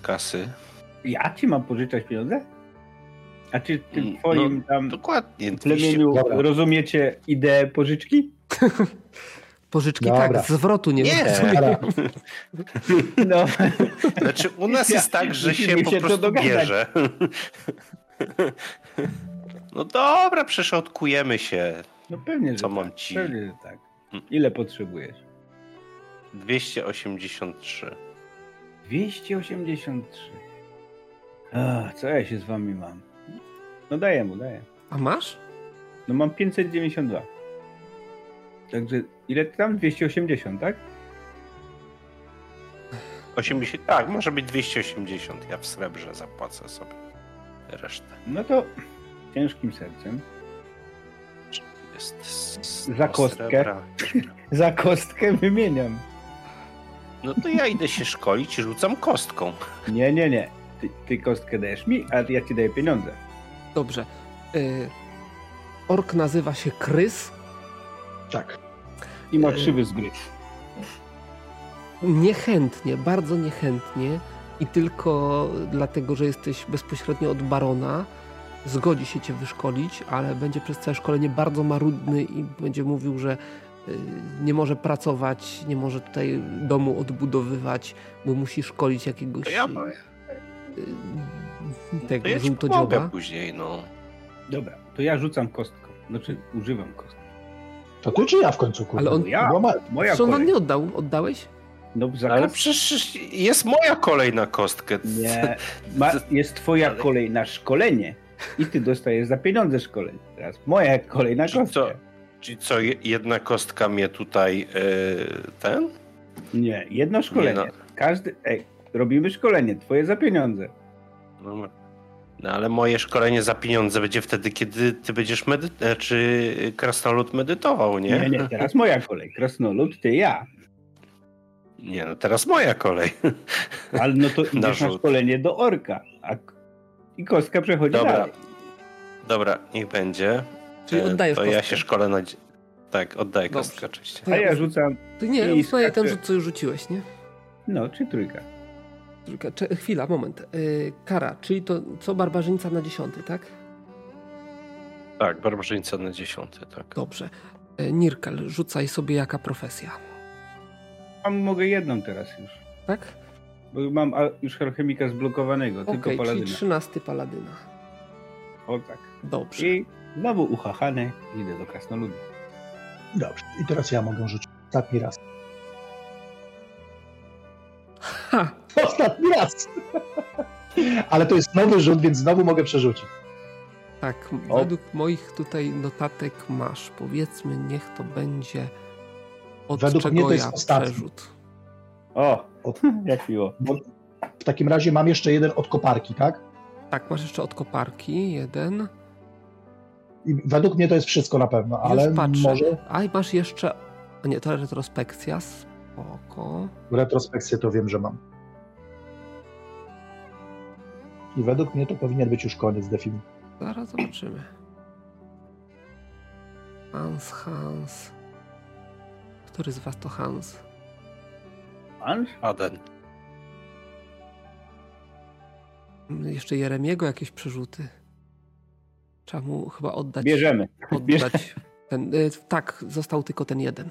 Kasy. Ja ci mam pożyczać pieniądze? A czy ty Mm, w twoim tam Dokładnie. 200. plemieniu rozumiecie ideę pożyczki? *laughs* Pożyczki Dobra. tak, zwrotu nie, Nie. ma. Dobra. *laughs* No. Znaczy u nas Ja- jest tak, że się po się prostu bierze. No dobra, przeszodkujemy się. No pewnie, że Co tak. mam ci? Pewnie, że tak. Ile potrzebujesz? 283. 283. Ach, co ja się z wami mam? No daję mu, daję. A masz? No mam 592. Także ile ty tam? 280, tak? 80, tak, może być 280. Ja w srebrze zapłacę sobie resztę. No to ciężkim sercem. Jest Za kostkę. *laughs* Za kostkę wymieniam. No to ja idę się szkolić i rzucam kostką. Nie, nie, nie. Ty, ty kostkę dajesz mi, a ja ci daję pieniądze. Dobrze. Y, ork nazywa się Krys. Tak. I ma Yy. krzywy zgryz. Niechętnie, bardzo niechętnie i tylko dlatego, że jesteś bezpośrednio od barona, zgodzi się cię wyszkolić, ale będzie przez całe szkolenie bardzo marudny i będzie mówił, że y, nie może pracować, nie może tutaj domu odbudowywać, bo musi szkolić jakiegoś To ja, y, to tego ja ci pomogę żółtodzioba. później, no. Dobra, to ja rzucam kostką. Znaczy, używam kostki. To ty czy ja w końcu, kurde? Ale on- Ja, ma- moja Czy on wam nie oddał? Oddałeś? No, Ale kostkę. przecież jest moja kolej na kostkę. Nie, *laughs* ma, jest twoja Ale- kolej na szkolenie i ty dostajesz za pieniądze szkolenie. Teraz moja kolej na Czyli co, kostkę. czyli co je- jedna kostka mnie tutaj yy, ten? Nie, jedno szkolenie. Nie, Każdy, ej, robimy szkolenie, twoje za pieniądze. No, no ale moje szkolenie za pieniądze będzie wtedy, kiedy ty będziesz medy- czy krasnolud medytował, nie? Nie, nie, teraz moja kolej. Krasnolud, ty ja. Nie, no teraz moja kolej. *laughs* Ale no to idziesz na szkolenie do orka. A, i kostka przechodzi Dobra. dalej. Dobra, niech będzie. Czyli E, oddajesz To ja kostkę. się szkolę na... Tak, oddaję Dobrze. kostkę oczywiście. A ja ja rzucam, Ty nie, I uznaję ten skacze. rzut, co już rzuciłeś, nie? no, czy trójka. Trójka. Cze- chwila, moment. Yy, kara, czyli to co barbarzyńca na dziesiąty, tak? Tak, barbarzyńca na dziesiąty, tak. Dobrze. Yy, Nirkel, rzucaj sobie jaka profesja. A mogę jedną teraz już. Tak? Bo mam a, już alchemika zblokowanego, tylko Okej, czyli paladyna. trzynasty paladyna. O tak. Dobrze. I znowu uchachany, idę do krasnoludu. Dobrze. I teraz ja mogę rzucić. Ostatni raz. Ha! Ostatni raz! Ale to jest nowy rzut, więc znowu mogę przerzucić. Tak, O. według moich tutaj notatek masz. Powiedzmy, niech to będzie od Według czego mnie to jest ja ostatni. przerzut. O, Od- *laughs* jak miło. Bo w takim razie mam jeszcze jeden od koparki, tak? Tak, masz jeszcze od koparki jeden. I według mnie to jest wszystko na pewno, ale Już patrzę. może A i masz jeszcze. A nie, to retrospekcja. Spoko. retrospekcję to wiem, że mam. I według mnie to powinien być już koniec definicji. Zaraz zobaczymy. Hans, Hans. Który z was to Hans? Hans? Aden. Jeszcze Jeremiego jakieś przerzuty. Trzeba mu chyba oddać. Bierzemy. Oddać ten. y, Tak, został tylko ten jeden.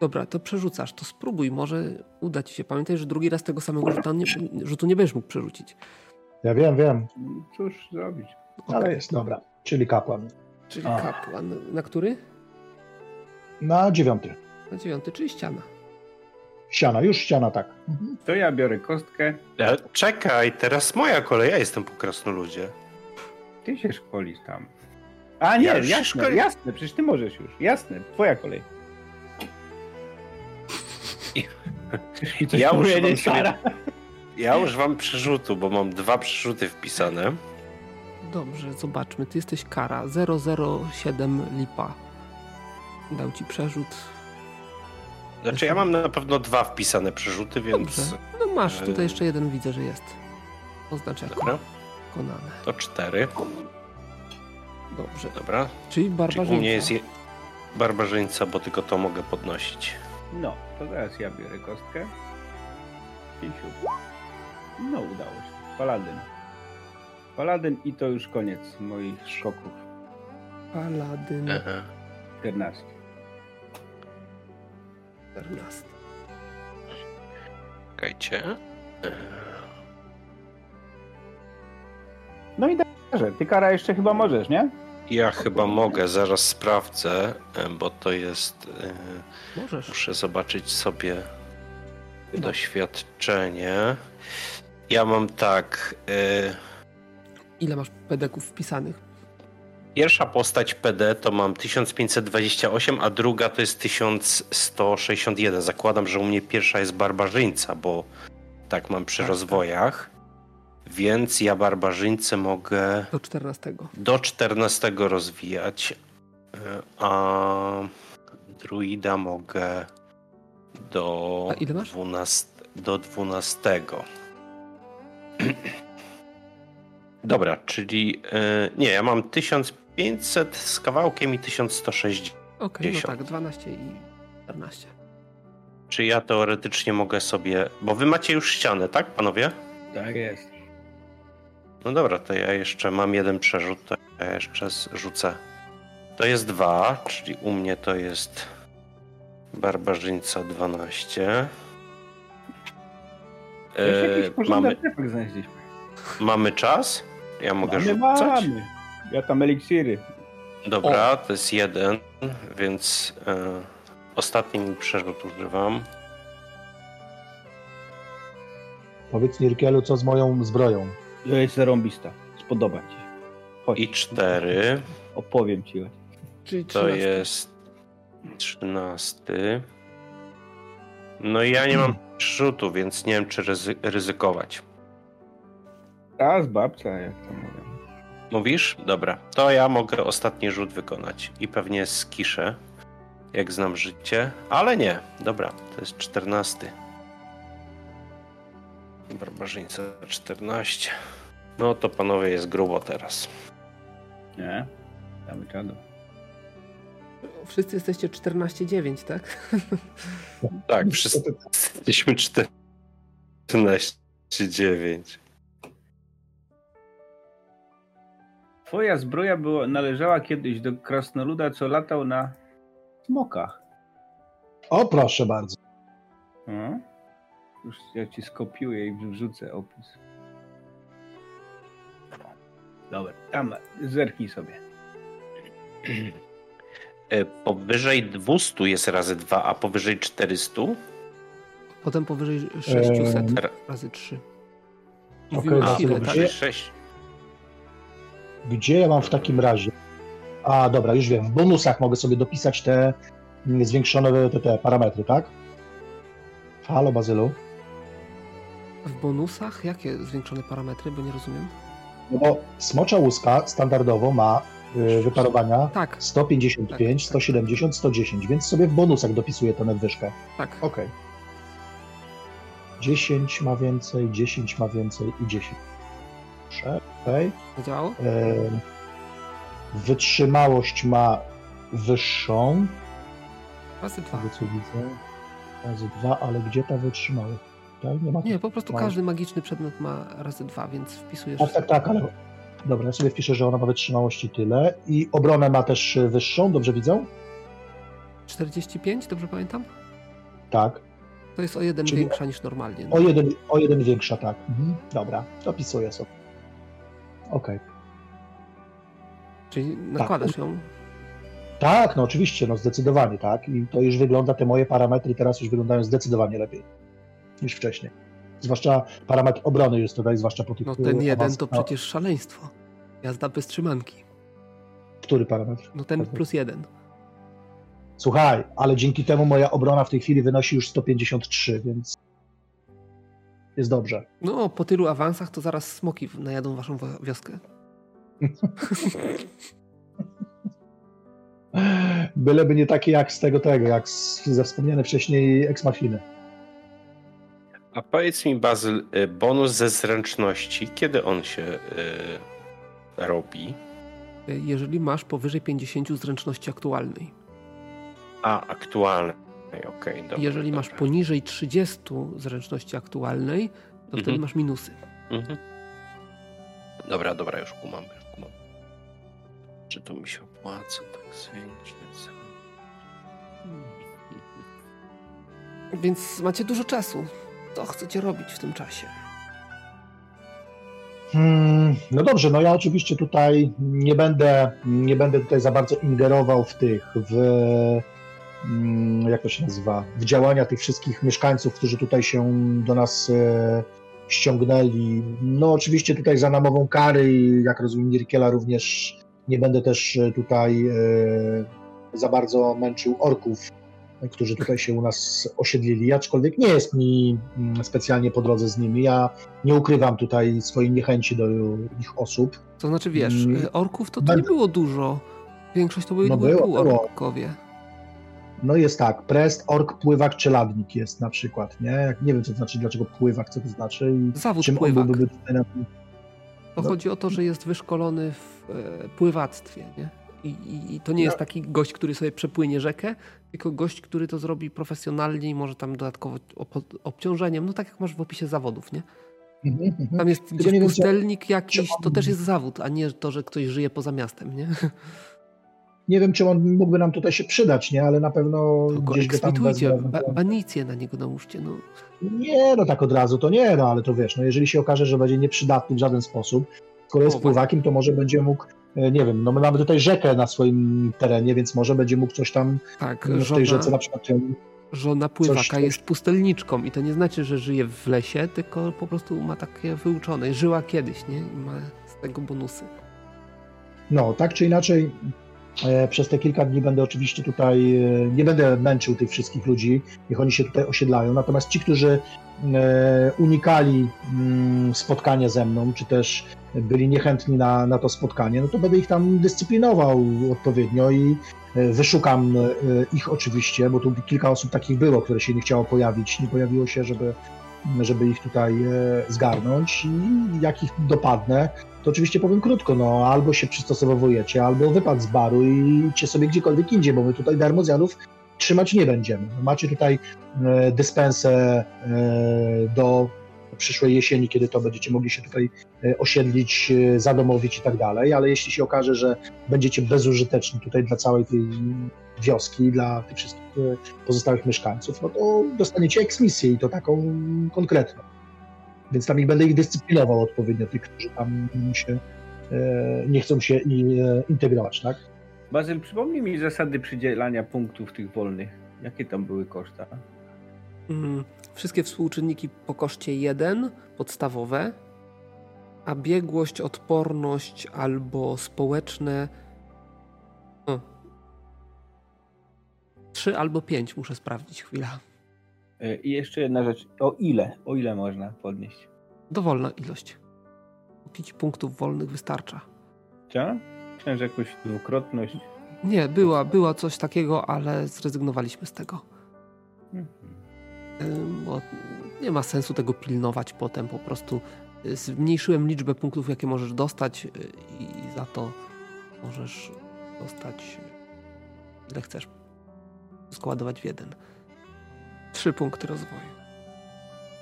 Dobra, to przerzucasz, to spróbuj, może uda ci się. Pamiętaj, że drugi raz tego samego rzutu nie, rzutu nie będziesz mógł przerzucić. Ja wiem, wiem, Cóż zrobić? Okej. ale jest, dobra. Czyli kapłan. Czyli A. kapłan. Na który? Na dziewiąty. Na dziewiąty, czyli ściana. Ściana, już ściana, tak. Mhm. To ja biorę kostkę. E, Czekaj, teraz moja kolej, ja jestem po krasnoludzie. Ty się szkolisz tam. A nie, Ja jasne, szkoli- jasne, przecież ty możesz już. Jasne, twoja kolej. Ja powiedzieć, używam sobie-? Ja używam przerzutu, bo mam dwa przerzuty wpisane. Dobrze, zobaczmy. Ty jesteś kara 007 lipa. Dał ci przerzut. Znaczy ja mam na pewno dwa wpisane przerzuty, więc... Dobrze. No masz, tutaj Yy. jeszcze jeden widzę, że jest. Oznacz jako Dobra, wykonane. to cztery. Dobrze. Dobra, Czyli czyli barbarzyńca. u mnie jest je... barbarzyńca, bo tylko to mogę podnosić. No, to teraz ja biorę kostkę. Pięciu. No, udało się. Paladyn. Paladyn i to już koniec moich skoków. Paladyn Aha. 14. 14. Czekajcie. No i dobrze, ty kara jeszcze chyba możesz, nie? Ja chyba mogę, zaraz sprawdzę, e, bo to jest... e, Możesz. Muszę zobaczyć sobie doświadczenie. Ja mam tak. y, Ile masz pedeków wpisanych? Pierwsza postać PD to mam 1528, a druga to jest 1161. Zakładam, że u mnie pierwsza jest barbarzyńca, bo tak mam przy Tak, tak. rozwojach. Więc ja barbarzyńcę mogę Do 14. do 14 rozwijać, y, a druida mogę do A ile masz? 12, do 12. Dobra, czyli y, nie, ja mam 1500 z kawałkiem i 1160. Okej, no 10. tak, 12 i 14. Czy ja teoretycznie mogę sobie. Bo wy macie już ścianę, tak, panowie? Tak jest. No dobra, to ja jeszcze mam jeden przerzut, to ja jeszcze rzucę. To jest dwa, czyli u mnie to jest barbarzyńca 12. To już E, mamy, znaleźliśmy. mamy czas? Ja mogę Mamy, rzucać? mamy. Ja tam eliksiry. Dobra, to jest jeden, więc e, ostatni mi przerzut używam. Powiedz Nirkielu, co z moją zbroją. To jest zarąbista. Spodoba ci się. Chodź, I cztery, opowiem ci. Czyli to 13. jest trzynasty. No i ja nie mam przerzutu, więc nie wiem, czy ryzy- ryzykować. A z babca, jak to mówią. Mówisz? Dobra, to ja mogę ostatni rzut wykonać i pewnie skiszę, jak znam życie, ale nie. Dobra, to jest czternasty. Barbarzyńca 14. No to panowie jest grubo teraz. Nie? Damy czadu. Wszyscy jesteście 14,9, tak? Tak, wszyscy jesteśmy 14,9. Twoja zbroja była, należała kiedyś do krasnoluda, co latał na smokach. O, proszę bardzo. No. Już ja ci skopiuję i wrzucę opis. Dobra, tam zerknij sobie. E, Powyżej 200 jest razy 2, a powyżej 400 Potem powyżej 600 Ehm, Ra- razy 3. Okej, Mówimy o to ile, dobrze. tak? powyżej 6. Gdzie ja mam w takim razie? A, dobra, już wiem. W bonusach mogę sobie dopisać te mm, zwiększone te, te parametry, tak? Halo, Bazylu. W bonusach? Jakie zwiększone parametry, bo nie rozumiem? No bo smocza łuska standardowo ma y, wyparowania Tak, 155, Tak, tak. 170, 110, więc sobie w bonusach dopisuję tę nadwyżkę. tak. Okej. 10 ma więcej, 10 ma więcej i 10. Dobrze, okej. Zadziałało? E, Wytrzymałość ma wyższą. Razy Z 2. tego co widzę. Razy dwa, ale gdzie ta wytrzymałość? Tutaj nie ma. Nie, po prostu każdy magiczny przedmiot ma razy 2, więc wpisujesz. Tak, tak, tak, ale. Dobra, ja sobie wpiszę, że ona ma wytrzymałości tyle. I obronę ma też wyższą, dobrze widzą? 45, dobrze pamiętam? Tak. To jest o jeden Czyli większa niż normalnie. no. O jeden, o jeden większa, tak. Mhm. Dobra, dopisuję sobie. Okej. Czyli nakładasz ją. Tak, no oczywiście, no zdecydowanie tak. I to już wygląda, te moje parametry teraz już wyglądają zdecydowanie lepiej niż wcześniej. Zwłaszcza parametr obrony już tutaj, zwłaszcza po tych No ten e, jeden awans- to przecież szaleństwo. Jazda bez trzymanki. Który parametr? No ten plus jeden. Słuchaj, ale dzięki temu moja obrona w tej chwili wynosi już 153, więc jest dobrze. No, po tylu awansach to zaraz smoki najadą waszą wioskę. *laughs* Byleby nie takie jak z tego tego, jak z, ze wspomniane wcześniej Ex Machiny. A powiedz mi, Bazyl, y, bonus ze zręczności, kiedy on się y, robi? Jeżeli masz powyżej 50 zręczności aktualnej. A, aktualny. Okej, dobra. Jeżeli masz dobra. poniżej 30 zręczności aktualnej, to wtedy Mhm. masz minusy. Mhm. Dobra, dobra, już kumam, już kumam. Czy to mi się opłaca tak zwiększyć? Więc macie dużo czasu. Co chcecie robić w tym czasie? Hmm, no dobrze, no ja oczywiście tutaj nie będę, nie będę tutaj za bardzo ingerował w tych, w mm, jak to się nazywa, w działania tych wszystkich mieszkańców, którzy tutaj się do nas e, ściągnęli. No oczywiście tutaj za namową kary jak rozumiem Nirkiela również nie będę też e, tutaj e, za bardzo męczył orków, którzy tutaj się u nas osiedlili, aczkolwiek nie jest mi mm, specjalnie po drodze z nimi. Ja nie ukrywam tutaj swojej niechęci do ich osób. To znaczy, wiesz, Mm, orków to, to nie było dużo. Większość to były No było, było. orkowie. No jest tak, prest, ork, pływak, czeladnik jest na przykład, nie? Nie wiem, co to znaczy, dlaczego pływak, co to znaczy i Zawód czym on pływak. byłby tutaj na... To no- chodzi o to, że jest wyszkolony w e, pływactwie, nie? I, i, I to nie jest No. taki gość, który sobie przepłynie rzekę, tylko gość, który to zrobi profesjonalnie i może tam dodatkowo obciążeniem, no tak jak masz w opisie zawodów, nie? Mhm, mhm. Tam jest gdzieś nie wiem, pustelnik jakiś, on- to też jest zawód, a nie to, że ktoś żyje poza miastem, nie? Nie wiem, czy on mógłby nam tutaj się przydać, nie? Ale na pewno To go gdzieś go tam wezmę. ba- banicję na niego nałóżcie, no. Nie, no tak od razu to nie, no ale to wiesz, no jeżeli się okaże, że będzie nieprzydatny w żaden sposób, skoro jest O, pływakiem, to może będzie mógł, nie wiem, no my mamy tutaj rzekę na swoim terenie, więc może będzie mógł coś tam Tak, w tej żona, rzece na przykład żona pływaka coś- jest pustelniczką i to nie znaczy, że żyje w lesie, tylko po prostu ma takie wyuczone. Żyła kiedyś, nie? I ma z tego bonusy. No, tak czy inaczej, e, przez te kilka dni będę oczywiście tutaj, e, nie będę męczył tych wszystkich ludzi, niech oni się tutaj osiedlają. Natomiast ci, którzy e, unikali mm, spotkania ze mną, czy też byli niechętni na, na to spotkanie, no to będę ich tam dyscyplinował odpowiednio i e, wyszukam e, ich oczywiście, bo tu kilka osób takich było, które się nie chciało pojawić, nie pojawiło się, żeby, żeby ich tutaj e, zgarnąć i jak ich dopadnę, to oczywiście powiem krótko, no albo się przystosowujecie, albo wypad z baru i idźcie sobie gdziekolwiek indziej, bo my tutaj darmozjanów trzymać nie będziemy. Macie tutaj dyspensę do przyszłej jesieni, kiedy to będziecie mogli się tutaj e, osiedlić, e, zadomowić i tak dalej, ale jeśli się okaże, że będziecie bezużyteczni tutaj dla całej tej wioski, dla tych wszystkich e, pozostałych mieszkańców, no to dostaniecie eksmisję i to taką konkretną. Więc tam ich będę ich dyscyplinował odpowiednio, tych, którzy tam się nie chcą się integrować, tak? Bazyl, przypomnij mi zasady przydzielania punktów tych wolnych. Jakie tam były koszta? Mm, Wszystkie współczynniki po koszcie 1, podstawowe, a biegłość, odporność albo społeczne. O. 3 albo 5 muszę sprawdzić chwila. E, I jeszcze jedna rzecz. O ile? O ile można podnieść? Dowolna ilość. 5 punktów wolnych wystarcza. Co? Myślałem, że jakąś dwukrotność. Nie, była, była coś takiego, ale zrezygnowaliśmy z tego. Bo nie ma sensu tego pilnować potem. Po prostu y, zmniejszyłem liczbę punktów, jakie możesz dostać, y, i za to możesz dostać ile chcesz. Składować w jeden. Trzy punkty rozwoju.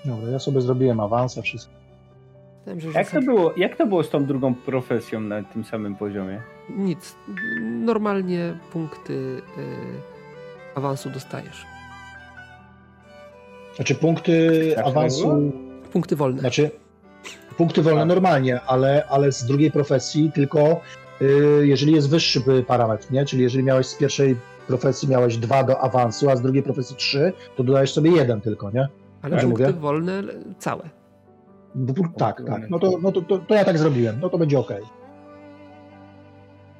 Dobra, ja sobie zrobiłem awanse, wszystko. Jak to, rzucam- było, jak to było z tą drugą profesją na tym samym poziomie? Nic. Normalnie punkty y, awansu dostajesz. Znaczy punkty Tak, awansu, Punkty wolne. znaczy punkty wolne normalnie, ale, ale z drugiej profesji tylko y, jeżeli jest wyższy parametr, nie? Czyli jeżeli miałeś z pierwszej profesji miałeś dwa do awansu, a z drugiej profesji trzy, to dodajesz sobie jeden tylko, nie? Ale tak punkty mówię? wolne całe. Bo- Tak, tak. No to, no to, to, to ja tak zrobiłem. No to będzie ok.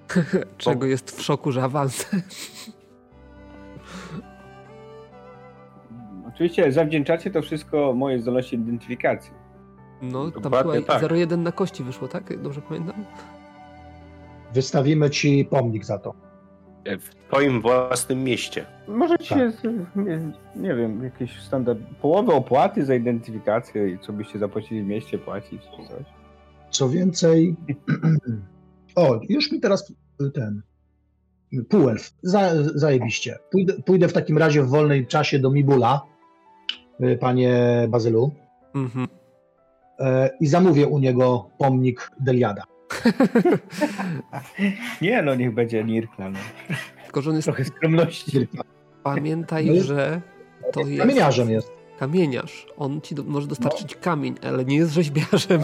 *laughs* Czego jest w szoku, że awans. Oczywiście zawdzięczacie to wszystko mojej zdolności identyfikacji. No, tam Dokładnie chyba tak. 0,1 na kości wyszło, tak? Dobrze pamiętam? Wystawimy ci pomnik za to. W twoim własnym mieście. Możecie, nie, nie wiem, jakiś standard, połowę opłaty za identyfikację i co byście zapłacili w mieście płacić czy coś. Co więcej, *clears throat* o, już mi teraz ten półelf, za, zajebiście. Pójdę, pójdę w takim razie w wolnym czasie do Mibula, panie Bazylu, Mhm. e, i zamówię u niego pomnik Deliada. *laughs* Nie no, niech będzie Nirkla, no. Tylko, że on jest... Trochę skromności. Pamiętaj, No że to jest... Kamieniarzem jest. Kamieniarz. On ci do, może dostarczyć kamień, ale nie jest rzeźbiarzem.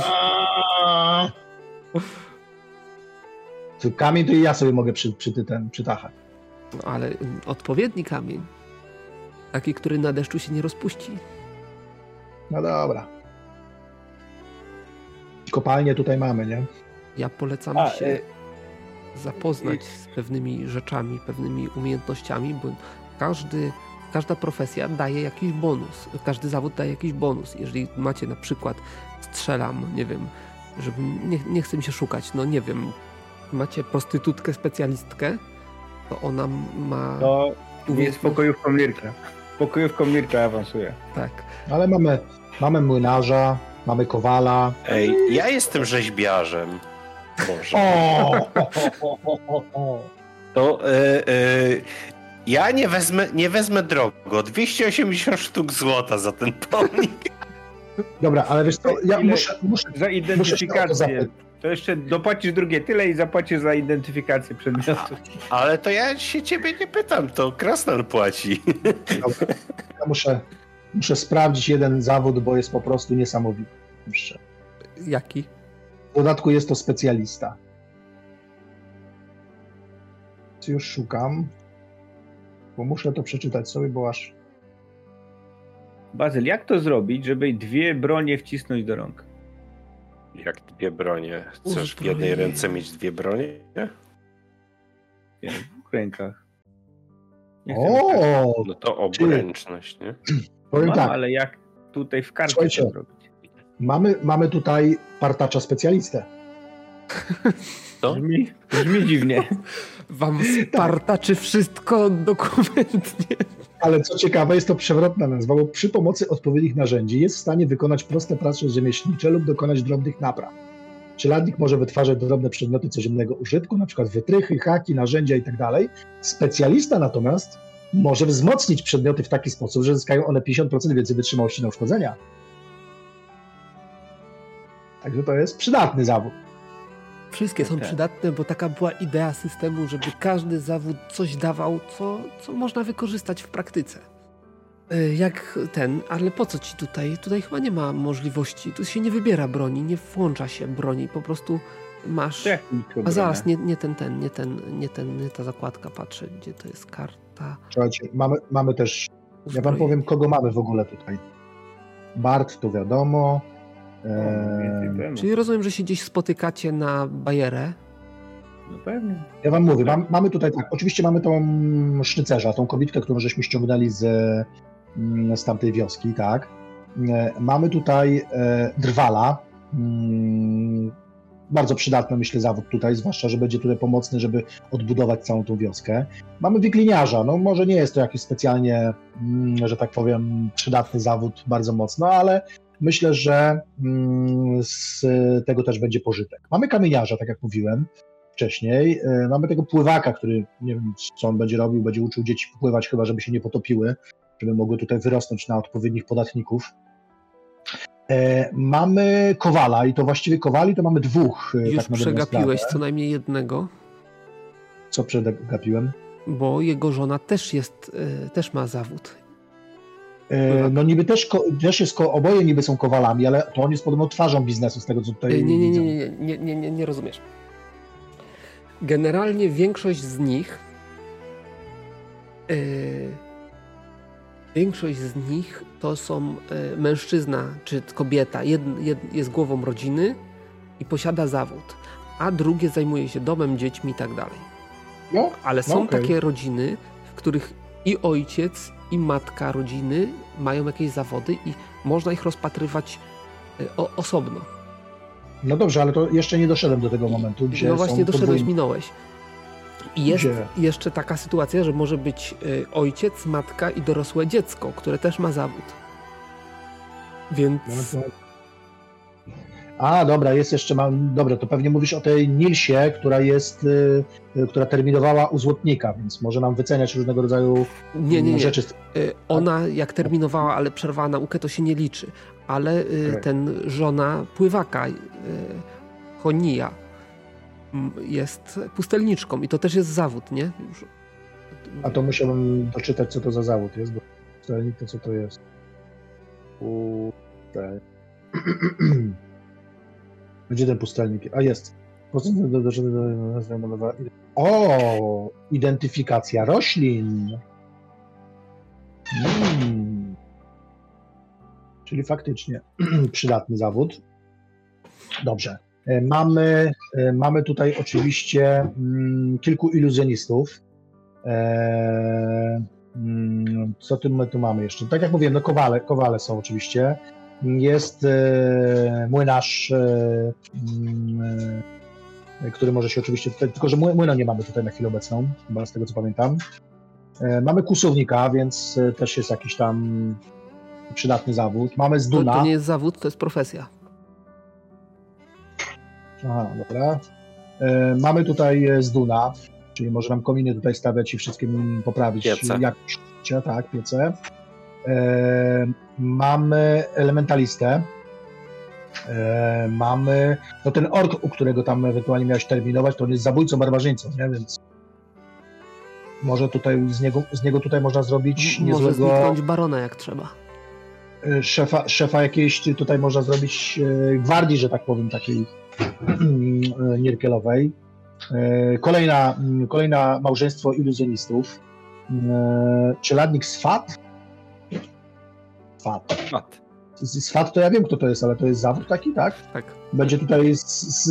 Kamień to i ja sobie mogę przy, przy, ten, przytachać. No, ale odpowiedni kamień. Taki, który na deszczu się nie rozpuści. No dobra. Kopalnię tutaj mamy, nie? Ja polecam A, się e, zapoznać z pewnymi rzeczami, pewnymi umiejętnościami, bo każdy, każda profesja daje jakiś bonus. Każdy zawód daje jakiś bonus. Jeżeli macie na przykład, strzelam, nie wiem, żeby nie, nie chce mi się szukać, no nie wiem, macie prostytutkę, specjalistkę, to ona ma To jest pokojówką Nirkla. Pokojówką Nirkla awansuje. Tak. Ale mamy, mamy młynarza, mamy kowala. Ej, ja jestem rzeźbiarzem. Może. O! o, o, o, o. To e, e, ja nie wezmę, nie wezmę drogo. 280 sztuk złota za ten pomnik. Dobra, ale wiesz co, ja Ile- muszę, muszę, Za muszę identyfikację. zapytać. To jeszcze dopłacisz drugie tyle i zapłacisz za identyfikację przedmiotu. Ale to ja się ciebie nie pytam, to Krasnal płaci. Dobra, ja muszę, muszę sprawdzić jeden zawód, bo jest po prostu niesamowity. Jeszcze. Jaki? W dodatku jest to specjalista. Już szukam, bo muszę to przeczytać sobie, bo aż Bazyl, jak to zrobić, żeby dwie bronie wcisnąć do rąk? Jak dwie bronie. Chcesz w jednej ręce mieć dwie bronie? Nie? Nie, w rękach. Mieć tak. O, No to obręczność, nie? *clears throat* powiem Mam, tak, ale jak tutaj w karcie Słuchajcie. to zrobić? mamy, mamy tutaj partacza specjalistę. To? Brzmi, brzmi dziwnie. Wam spartaczy wszystko dokumentnie. Ale co ciekawe, jest to przewrotna nazwa, bo przy pomocy odpowiednich narzędzi jest w stanie wykonać proste prace rzemieślnicze lub dokonać drobnych napraw. Czeladnik może wytwarzać drobne przedmioty codziennego użytku, np. wytrychy, haki, narzędzia itd. Specjalista natomiast może wzmocnić przedmioty w taki sposób, że zyskają one 50% więcej wytrzymałości na uszkodzenia. Także to jest przydatny zawód. Wszystkie są Tak. przydatne, bo taka była idea systemu, żeby każdy zawód coś dawał, co, co można wykorzystać w praktyce. E, Jak ten, ale po co ci tutaj? Tutaj chyba nie ma możliwości. Tu się nie wybiera broni, nie włącza się broni, po prostu masz. A zaraz, nie, nie ten, ten, nie ten, nie ten, nie ta zakładka, patrzę, gdzie to jest karta. Słuchajcie, mamy, mamy też Ja wam powiem, kogo mamy w ogóle tutaj. Bart to wiadomo. Eee. Czyli rozumiem, że się gdzieś spotykacie na bajerę. No pewnie. ja wam mówię, mam, mamy tutaj tak, oczywiście mamy tą sznycerza, tą kobietkę, którą żeśmy ściągnęli z, mm, z tamtej wioski, tak. E, Mamy tutaj e, drwala, mm, bardzo przydatny myślę zawód tutaj, zwłaszcza, że będzie tutaj pomocny, żeby odbudować całą tą wioskę. Mamy wikliniarza, no może nie jest to jakiś specjalnie, mm, że tak powiem, przydatny zawód bardzo mocno, ale myślę, że mm, z tego też będzie pożytek. Mamy kamieniarza, tak jak mówiłem wcześniej. E, Mamy tego pływaka, który nie wiem, co on będzie robił, będzie uczył dzieci pływać, chyba żeby się nie potopiły, żeby mogły tutaj wyrosnąć na odpowiednich podatników. E, Mamy kowala i to właściwie kowali to mamy dwóch. e, Już tak przegapiłeś sprawę. co najmniej jednego, Co przegapiłem? bo jego żona też jest, też ma zawód. E, no niby też, też jest, oboje niby są kowalami, ale to on jest podobno twarzą biznesu z tego, co tutaj Nie, nie, nie, nie, nie, nie, nie, rozumiesz. Generalnie większość z nich e, większość z nich to są e, mężczyzna czy kobieta, jed, jed, jest głową rodziny i posiada zawód, a drugie zajmuje się domem, dziećmi i tak dalej. No, Ale są okej. takie rodziny, w których i ojciec, i matka rodziny mają jakieś zawody i można ich rozpatrywać e, o, osobno. no dobrze, ale to jeszcze nie doszedłem do tego momentu, gdzie no właśnie doszedłeś, podwójni- minąłeś. I jest Gdzie? jeszcze taka sytuacja, że może być y, ojciec, matka i dorosłe dziecko, które też ma zawód. Więc No to- A, dobra, jest jeszcze, mam, dobra, to pewnie mówisz o tej Nilsie, która jest, y, y, która terminowała u złotnika, więc może nam wyceniać różnego rodzaju nie, nie, nie. rzeczy. Y, Ona jak terminowała, ale przerwała naukę, to się nie liczy. Ale y, Okej. ten żona pływaka, y, Honija, m, jest pustelniczką i to też jest zawód, nie? Już- A to musiałbym doczytać, co to za zawód jest, bo pustelnik to co to jest. Pustel... *clears throat* *clears throat* Gdzie ten pustelnik? A jest. O! Identyfikacja roślin. Mm. Czyli faktycznie *clears throat* przydatny zawód. Dobrze. E, Mamy, e, mamy tutaj oczywiście mm, kilku iluzjonistów. Eee, mm, co tu my tu mamy jeszcze? Tak jak mówiłem, no kowale, kowale są oczywiście. Jest e, młynarz, e, mm, e, który może się oczywiście tutaj, tylko że mły- młyna nie mamy tutaj na chwilę obecną, chyba z tego co pamiętam. Mamy kusownika, więc też jest jakiś tam przydatny zawód. Mamy To, zduna. to nie jest zawód, to jest profesja. Aha, dobra. Mamy tutaj e, zduna, czyli może nam kominy tutaj stawiać i wszystkim poprawić Piece. jakość życia, tak, piece. Mamy elementalistę. Mamy, no ten ork, u którego tam ewentualnie miałeś terminować, to on jest zabójcą, barbarzyńcą, nie, więc może tutaj z niego, z niego tutaj można zrobić Może niezłego zniknąć barona jak trzeba. e, szefa, szefa jakiejś, tutaj można zrobić e, gwardii, że tak powiem, takiej e, nierkelowej. E, Kolejna, kolejna małżeństwo iluzjonistów. Czeladnik Swat? Swat. Mat. Z- Swat to ja wiem, kto to jest, ale to jest zawód taki, tak? Tak. Będzie tutaj z,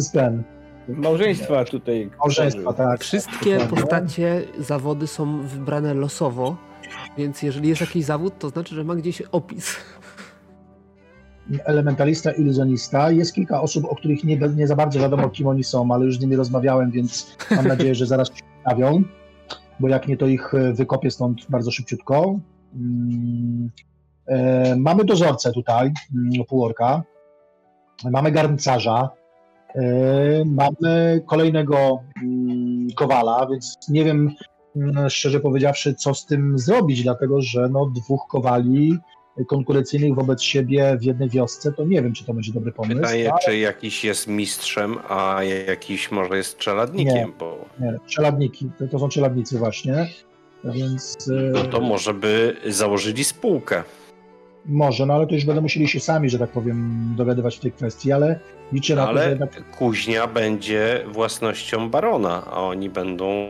z ten, Małżeństwa tutaj. małżeństwa, tak. Wszystkie postacie, zawody są wybrane losowo, więc jeżeli jest jakiś zawód, to znaczy, że ma gdzieś opis. elementalista, iluzjonista. Jest kilka osób, o których nie, nie za bardzo wiadomo, kim oni są, ale już z nimi rozmawiałem, więc mam nadzieję, że zaraz się pojawią, bo jak nie, to ich wykopię stąd bardzo szybciutko. E, Mamy dozorcę tutaj, mm, półorka. Mamy garncarza. e, Mamy kolejnego mm, kowala, więc nie wiem, mm, szczerze powiedziawszy, co z tym zrobić, dlatego że no, dwóch kowali konkurencyjnych wobec siebie w jednej wiosce, to nie wiem, czy to będzie dobry pomysł. Pytanie, ale czy jakiś jest mistrzem, a jakiś może jest czeladnikiem, Nie. bo nie, czeladniki, to, to są czeladnicy właśnie, więc e, no to może by założyli spółkę. Może, no ale to już będą musieli się sami, że tak powiem, dowiadywać w tej kwestii, ale liczę na to, że Ale jednak kuźnia będzie własnością barona, a oni będą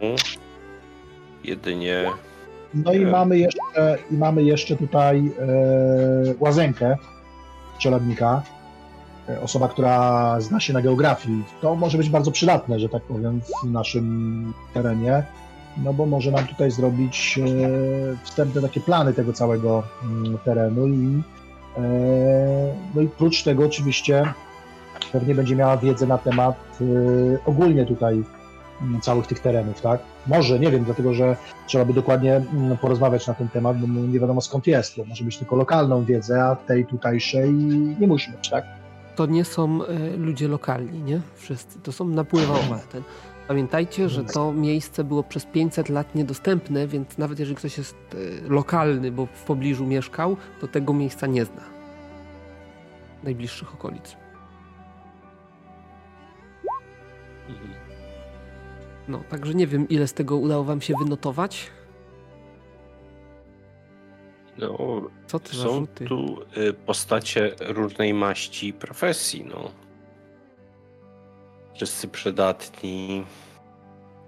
jedynie. No i Nie. mamy jeszcze, i mamy jeszcze tutaj e, łazenkę czeladnika, e, osoba, która zna się na geografii. To może być bardzo przydatne, że tak powiem, w naszym terenie, no bo może nam tutaj zrobić e, wstępne takie plany tego całego mm, terenu i e, no i prócz tego oczywiście pewnie będzie miała wiedzę na temat e, ogólnie tutaj mm, całych tych terenów, tak? Może, nie wiem, dlatego że trzeba by dokładnie mm, porozmawiać na ten temat, bo nie wiadomo skąd jest, bo może być tylko lokalną wiedzę, a tej tutejszej nie musi być, tak? To nie są ludzie lokalni, nie? Wszyscy. To są napływowe. Ten. Pamiętajcie, że to miejsce było przez 500 lat niedostępne, więc nawet jeżeli ktoś jest e, lokalny, bo w pobliżu mieszkał, to tego miejsca nie zna. Najbliższych okolic. No, także nie wiem, ile z tego udało wam się wynotować. No, Co za są rzuty? tu y, postacie różnej maści i profesji, no. Wszyscy przydatni.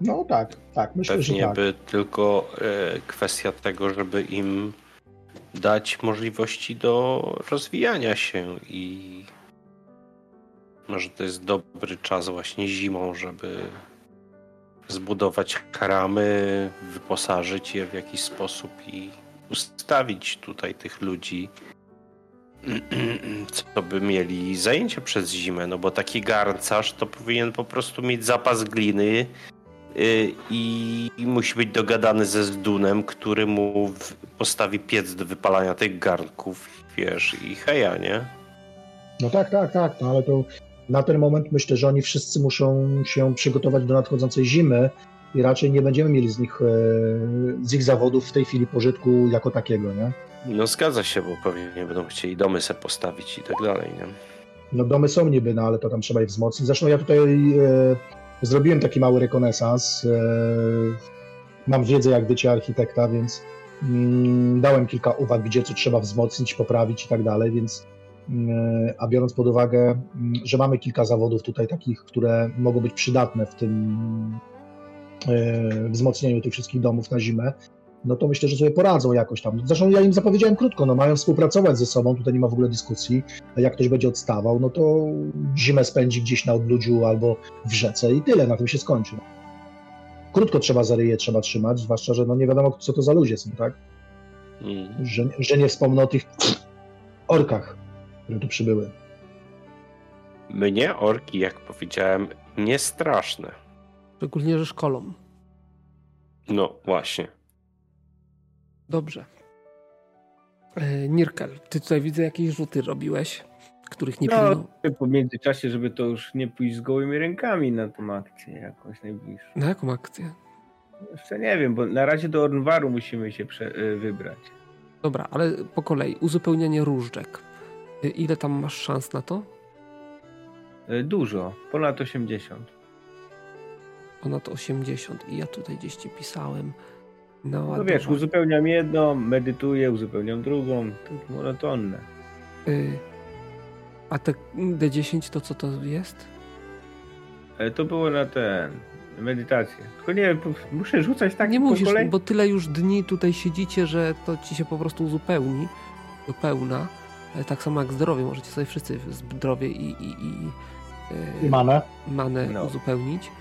No tak, tak, myślę, że Pewnie tak. by tylko y, kwestia tego, żeby im dać możliwości do rozwijania się i może to jest dobry czas właśnie zimą, żeby zbudować karamy, wyposażyć je w jakiś sposób i ustawić tutaj tych ludzi, *clears throat* co by mieli zajęcie przez zimę, no bo taki garncarz to powinien po prostu mieć zapas gliny i, i musi być dogadany ze Zdunem, który mu postawi piec do wypalania tych garnków, wiesz, i heja, nie? No tak, tak, tak, no ale to na ten moment myślę, że oni wszyscy muszą się przygotować do nadchodzącej zimy i raczej nie będziemy mieli z nich, e, z ich zawodów w tej chwili pożytku jako takiego, nie? No zgadza się, bo pewnie nie będą chcieli domy se postawić i tak dalej, nie? No domy są niby, no ale to tam trzeba je wzmocnić. Zresztą ja tutaj e, zrobiłem taki mały rekonesans. E, mam wiedzę jak bycie architekta, więc mm, dałem kilka uwag, gdzie co trzeba wzmocnić, poprawić i tak dalej, więc mm, a biorąc pod uwagę, mm, że mamy kilka zawodów tutaj takich, które mogą być przydatne w tym e, wzmocnieniu tych wszystkich domów na zimę, no to myślę, że sobie poradzą jakoś tam. Zresztą ja im zapowiedziałem krótko, no mają współpracować ze sobą, tutaj nie ma w ogóle dyskusji. A jak ktoś będzie odstawał, no to zimę spędzi gdzieś na odludziu albo w rzece i tyle, na tym się skończy. Krótko trzeba za ryje trzeba trzymać, zwłaszcza, że no nie wiadomo, co to za ludzie są, tak? Mm. Że, że nie wspomnę o tych orkach, które tu przybyły. Mnie orki, jak powiedziałem, nie straszne. Szczególnie, że szkolą. No właśnie. Dobrze. E, Nirkel, ty tutaj widzę jakieś rzuty robiłeś, których nie No, pilno... po międzyczasie, żeby to już nie pójść z gołymi rękami na tą akcję jakąś najbliższą. Na jaką akcję? Jeszcze nie wiem, bo na razie do Ornwaru musimy się y, wybrać. Dobra, ale po kolei. Uzupełnianie różdżek. E, Ile tam masz szans na to? Dużo, ponad 80. Ponad 80. I ja tutaj gdzieś ci pisałem. No, No wiesz, uzupełniam jedną, medytuję, uzupełniam drugą. To monotonne. Y, A te D10 to co to jest? Ale to było na ten, medytację. Tylko nie wiem, muszę rzucać tak nie musisz, kolei? bo tyle już dni tutaj siedzicie, że to ci się po prostu uzupełni do pełna. E, Tak samo jak zdrowie, możecie sobie wszyscy zdrowie i, i, i, e, I manę. manę No. uzupełnić.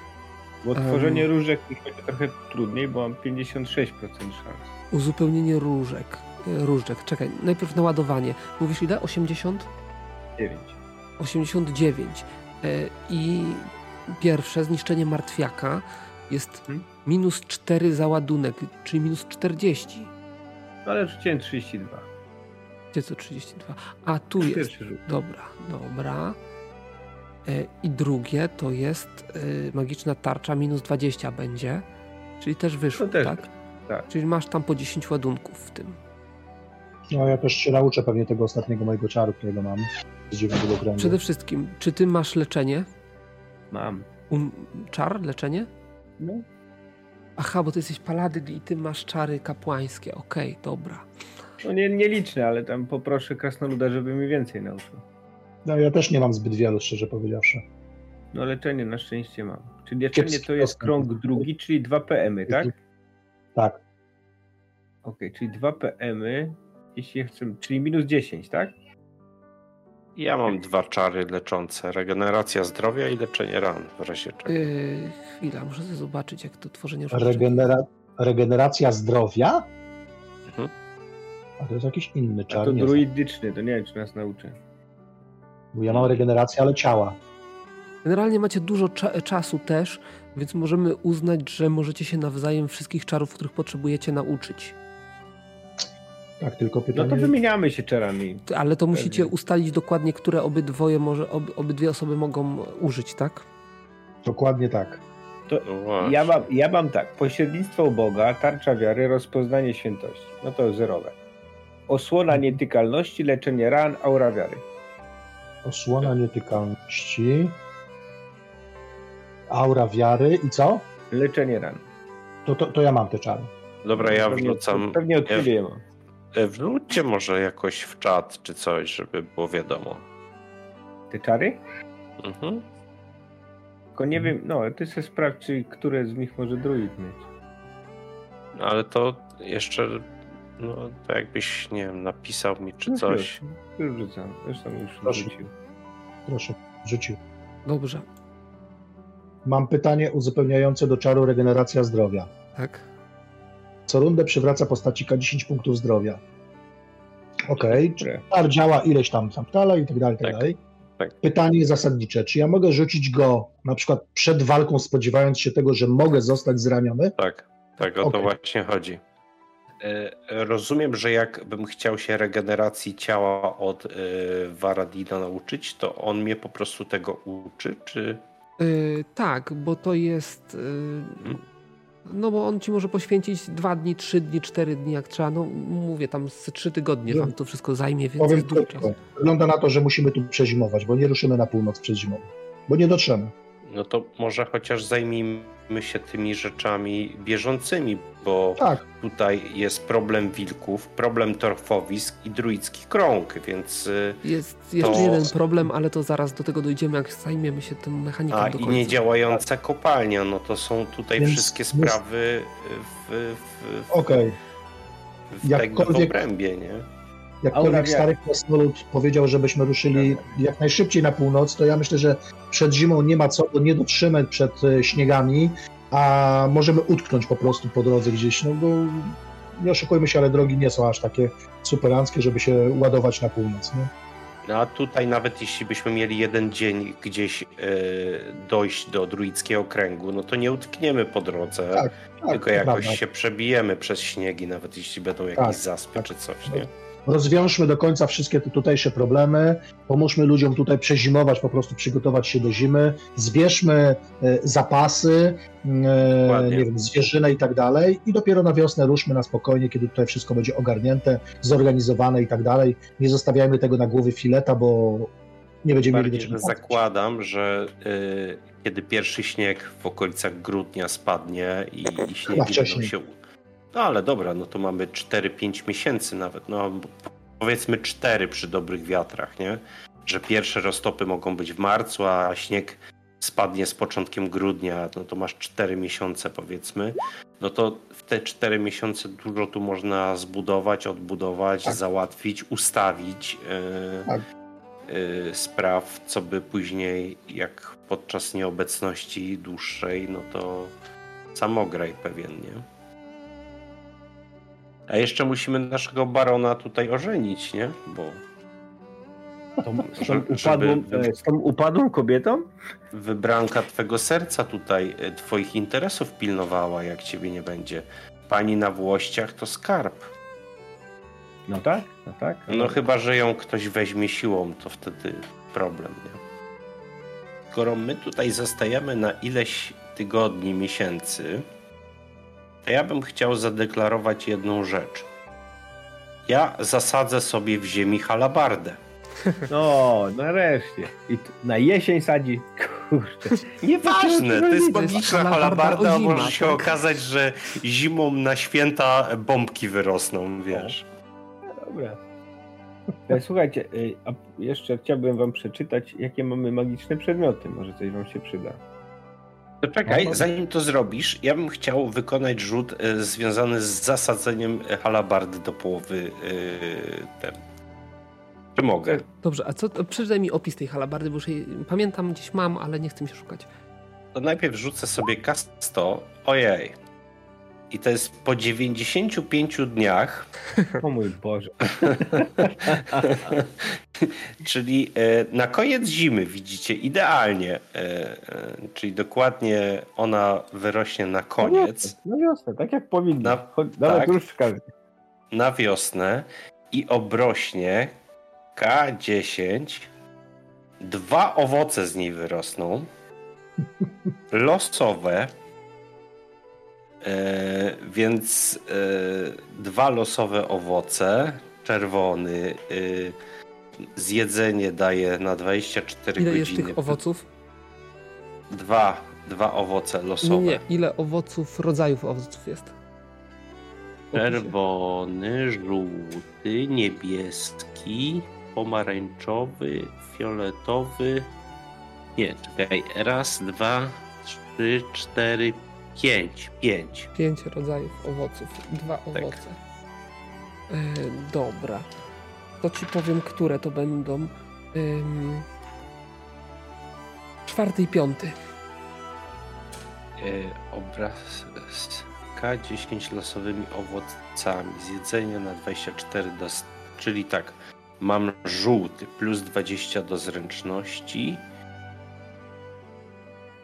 Bo tworzenie różek mi będzie trochę trudniej, bo mam 56% szans. Uzupełnienie różek. e, Różdżek, czekaj, najpierw naładowanie. Mówisz ile? 80? 9. 89. E, I pierwsze zniszczenie martwiaka jest Hmm? minus 4 za ładunek, czyli minus 40. No ale rzuciłem 32. Gdzie to 32? A tu jest. Dobra, dobra. E, I drugie to jest e, magiczna tarcza minus 20 będzie. Czyli też wyszło, też tak? tak. Czyli masz tam po 10 ładunków w tym. No ja też się nauczę pewnie tego ostatniego mojego czaru, którego mam z dziewiątego kręgu. Przede wszystkim, czy ty masz leczenie? Mam. Un- czar, leczenie? No. Aha, bo ty jesteś paladyn i ty masz czary kapłańskie. Okej, dobra. No nie, nieliczne, ale tam poproszę krasnoluda, żeby mi więcej nauczył. No ja też nie mam zbyt wielu, szczerze powiedziawszy. No leczenie na szczęście mam. Czyli leczenie Kiepski to jest dostęp. krąg drugi, czyli 2 PM-y, tak? Tak. Okej, czyli 2 PM-y, jeśli chcę, czyli minus 10, tak? Ja mam dwa czary leczące. Regeneracja zdrowia i leczenie ran w razie czego. Yy, chwila, muszę sobie zobaczyć, jak to tworzenie. Regenera... Regeneracja zdrowia? Mhm. A to jest jakiś inny A czar. to nie znam. druidyczny, to nie wiem, czy nas nauczy. Bo ja mam regenerację, ale ciała. Generalnie macie dużo cza- czasu też, więc możemy uznać, że możecie się nawzajem wszystkich czarów, których potrzebujecie, nauczyć. Tak, tylko No pytanie... to wymieniamy się czarami. Ale to musicie Pewnie. ustalić dokładnie, które obydwoje może, ob, obydwie osoby mogą użyć, tak? Dokładnie tak. To No ja mam, ja mam tak, pośrednictwo u Boga, tarcza wiary, rozpoznanie świętości. No to zerowe. Osłona nietykalności, leczenie ran, aura wiary. Osłona nietykalności. Aura wiary i co? Leczenie ran. To, to, to ja mam te czary. Dobra, ja Pewnie- wrzucam. Pewnie od ciebie mam. e, wrzućcie może jakoś w czat czy coś, żeby było wiadomo. Te czary? Mhm. Tylko nie wiem, no ty sobie sprawdź, czy które z nich może druid mieć. No, ale to jeszcze, no to jakbyś, nie wiem, napisał mi czy No coś. Już, już rzucam, zresztą już Proszę. rzucił. Proszę, rzucił. Dobrze, Mam pytanie uzupełniające do czaru regeneracja zdrowia. tak. Co rundę przywraca postaci K10 punktów zdrowia. Okej, Dobre. czar działa ileś tam, tam dalej i tak dalej, tak Tak, dalej. tak. Pytanie zasadnicze, czy ja mogę rzucić go na przykład przed walką, spodziewając się tego, że mogę zostać zraniony? Tak, tak, o to właśnie chodzi. E, Rozumiem, że jakbym chciał się regeneracji ciała od e, Varadina nauczyć, to on mnie po prostu tego uczy, czy... Yy, tak, bo to jest. Yy, no bo on ci może poświęcić dwa dni, trzy dni, cztery dni, jak trzeba. No mówię, tam z trzy tygodnie No. wam to wszystko zajmie, więc Powiem jest dużo czasu. Wygląda na to, że musimy tu przezimować, bo nie ruszymy na północ przed zimą. Bo nie dotrzemy. No to może chociaż zajmijmy się tymi rzeczami bieżącymi, bo Tak, tutaj jest problem wilków, problem torfowisk i druicki krąg, więc... y, Jest jeszcze To- jeden problem, ale to zaraz do tego dojdziemy, jak zajmiemy się tym mechaniką A do i niedziałająca kopalnia, no to są tutaj Więc wszystkie sprawy w, w, w, okej. w, jakby w Jakkolwiek- obrębie, nie? Jakkolwiek Aura stary krasnolud powiedział, żebyśmy ruszyli jak najszybciej na północ, to ja myślę, że przed zimą nie ma co, bo nie dotrzemy przed e, śniegami, a możemy utknąć po prostu po drodze gdzieś, no bo nie oszukujmy się, ale drogi nie są aż takie superanckie, żeby się ładować na północ. Nie? No a tutaj nawet jeśli byśmy mieli jeden dzień gdzieś e, dojść do druickiego kręgu, no to nie utkniemy po drodze, Tak, Tak, tylko jakoś prawda. się przebijemy przez śniegi, nawet jeśli będą jakieś Tak, zaspy tak. czy coś, nie? Rozwiążmy do końca wszystkie te tutejsze problemy, pomóżmy ludziom tutaj przezimować, po prostu przygotować się do zimy, zbierzmy e, zapasy, e, nie wiem, zwierzynę i tak dalej i dopiero na wiosnę ruszmy na spokojnie, kiedy tutaj wszystko będzie ogarnięte, zorganizowane i tak dalej. Nie zostawiajmy tego na głowy fileta, bo nie będziemy mieli do Bardziej, czego że wracać. zakładam, że y, kiedy pierwszy śnieg w okolicach grudnia spadnie i, i wcześniej. się... No ale dobra, no to mamy 4-5 miesięcy nawet, no powiedzmy 4 przy dobrych wiatrach, nie? Że pierwsze roztopy mogą być w marcu, a śnieg spadnie z początkiem grudnia, no to masz 4 miesiące powiedzmy, no to w te 4 miesiące dużo tu można zbudować, odbudować, Tak. załatwić, ustawić. y, Tak. y, spraw, co by później, jak podczas nieobecności dłuższej, no to samograj pewien, nie? A jeszcze musimy naszego barona tutaj ożenić, nie? Bo Tą, z, tą upadłą, e, z tą upadłą kobietą? wybranka twego serca tutaj y, twoich interesów pilnowała, jak ciebie nie będzie. Pani na Włościach to skarb. No tak, no tak. No chyba, że ją ktoś weźmie siłą, to wtedy problem, nie? Skoro my tutaj zostajemy na ileś tygodni, miesięcy, to ja bym chciał zadeklarować jedną rzecz. Ja zasadzę sobie w ziemi halabardę. No, nareszcie. I na jesień sadzi. Kurczę. Nieważne, to jest magiczna halabarda a może się tak? okazać, że zimą na święta bombki wyrosną, wiesz. Dobra. E, Słuchajcie, e, a jeszcze chciałbym wam przeczytać, jakie mamy magiczne przedmioty. Może coś wam się przyda. To czekaj, No. zanim to zrobisz, ja bym chciał wykonać rzut e, związany z zasadzeniem halabardy do połowy e, ten. Czy mogę? Dobrze, a co, przeczytaj mi opis tej halabardy, bo już jej, pamiętam, gdzieś mam, ale nie chcę mi się szukać. To najpierw rzucę sobie K100. Ojej. I to jest po 95 dniach, *laughs* O mój Boże. *laughs* czyli e, na koniec zimy widzicie idealnie, e, e, czyli dokładnie ona wyrośnie na koniec. Na wiosnę, tak jak powinno. Na- Nawet tak. różdżka. na wiosnę i obrośnie K10. Dwa owoce z niej wyrosną. *laughs* Losowe. E, więc e, dwa losowe owoce. Czerwony. E, zjedzenie daje na 24 Ile jest godziny. tych owoców? Dwa, dwa owoce losowe. Nie, nie, ile owoców, rodzajów owoców jest? Czerwony, żółty, niebieski, pomarańczowy, fioletowy. Nie, czekaj. Raz, dwa, trzy, cztery, pięć. Pięć. Pięć rodzajów owoców, dwa owoce. E, dobra. To ci powiem, które to będą. Ym, czwarty i piąty. E, obrazka 10 losowymi owocami. Z jedzenia na 24 do... Czyli tak, mam żółty plus 20 do zręczności.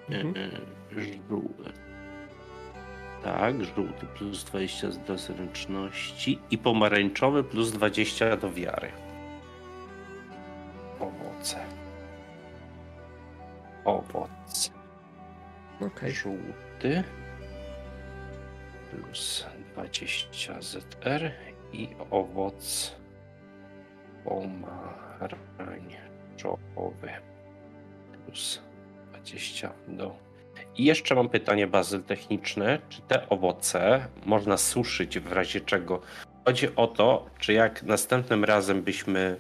Mhm. E, e, Żółty. Tak, żółty plus 20 do zręczności i pomarańczowy plus 20 do wiary. Owoce. Owoce. Okej. Żółty plus 20 ZR i owoc pomarańczowy plus 20 do. I jeszcze mam pytanie bazyl techniczne. Czy te owoce można suszyć w razie czego? Chodzi o to, czy jak następnym razem byśmy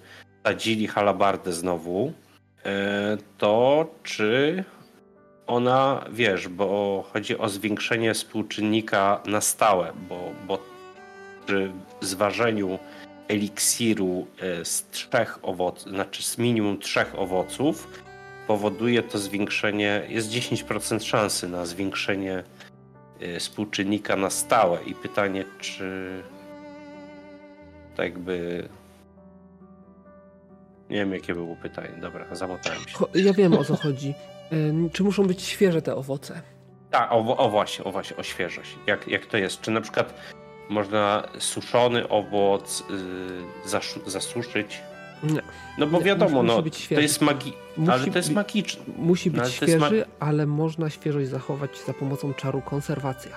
sadzili halabardę znowu, e, to czy ona, wiesz, bo chodzi o zwiększenie współczynnika na stałe, bo, bo przy zważeniu eliksiru e, z trzech owoców, znaczy z minimum trzech owoców, powoduje to zwiększenie, jest 10% szansy na zwiększenie e, współczynnika na stałe. I pytanie, czy tak jakby. Nie wiem, jakie było pytanie. Dobra, zamotałem się. Ja wiem o co chodzi. Ym, czy muszą być świeże te owoce? Tak, o, o właśnie, o właśnie, o świeżość. Jak, jak to jest? Czy na przykład można suszony owoc y, zasuszyć? Nie. No bo wiadomo, musi- no, musi to jest magi... Musi ale to jest magiczne. Musi być ale to jest świeży, ma- ale można świeżość zachować za pomocą czaru konserwacja.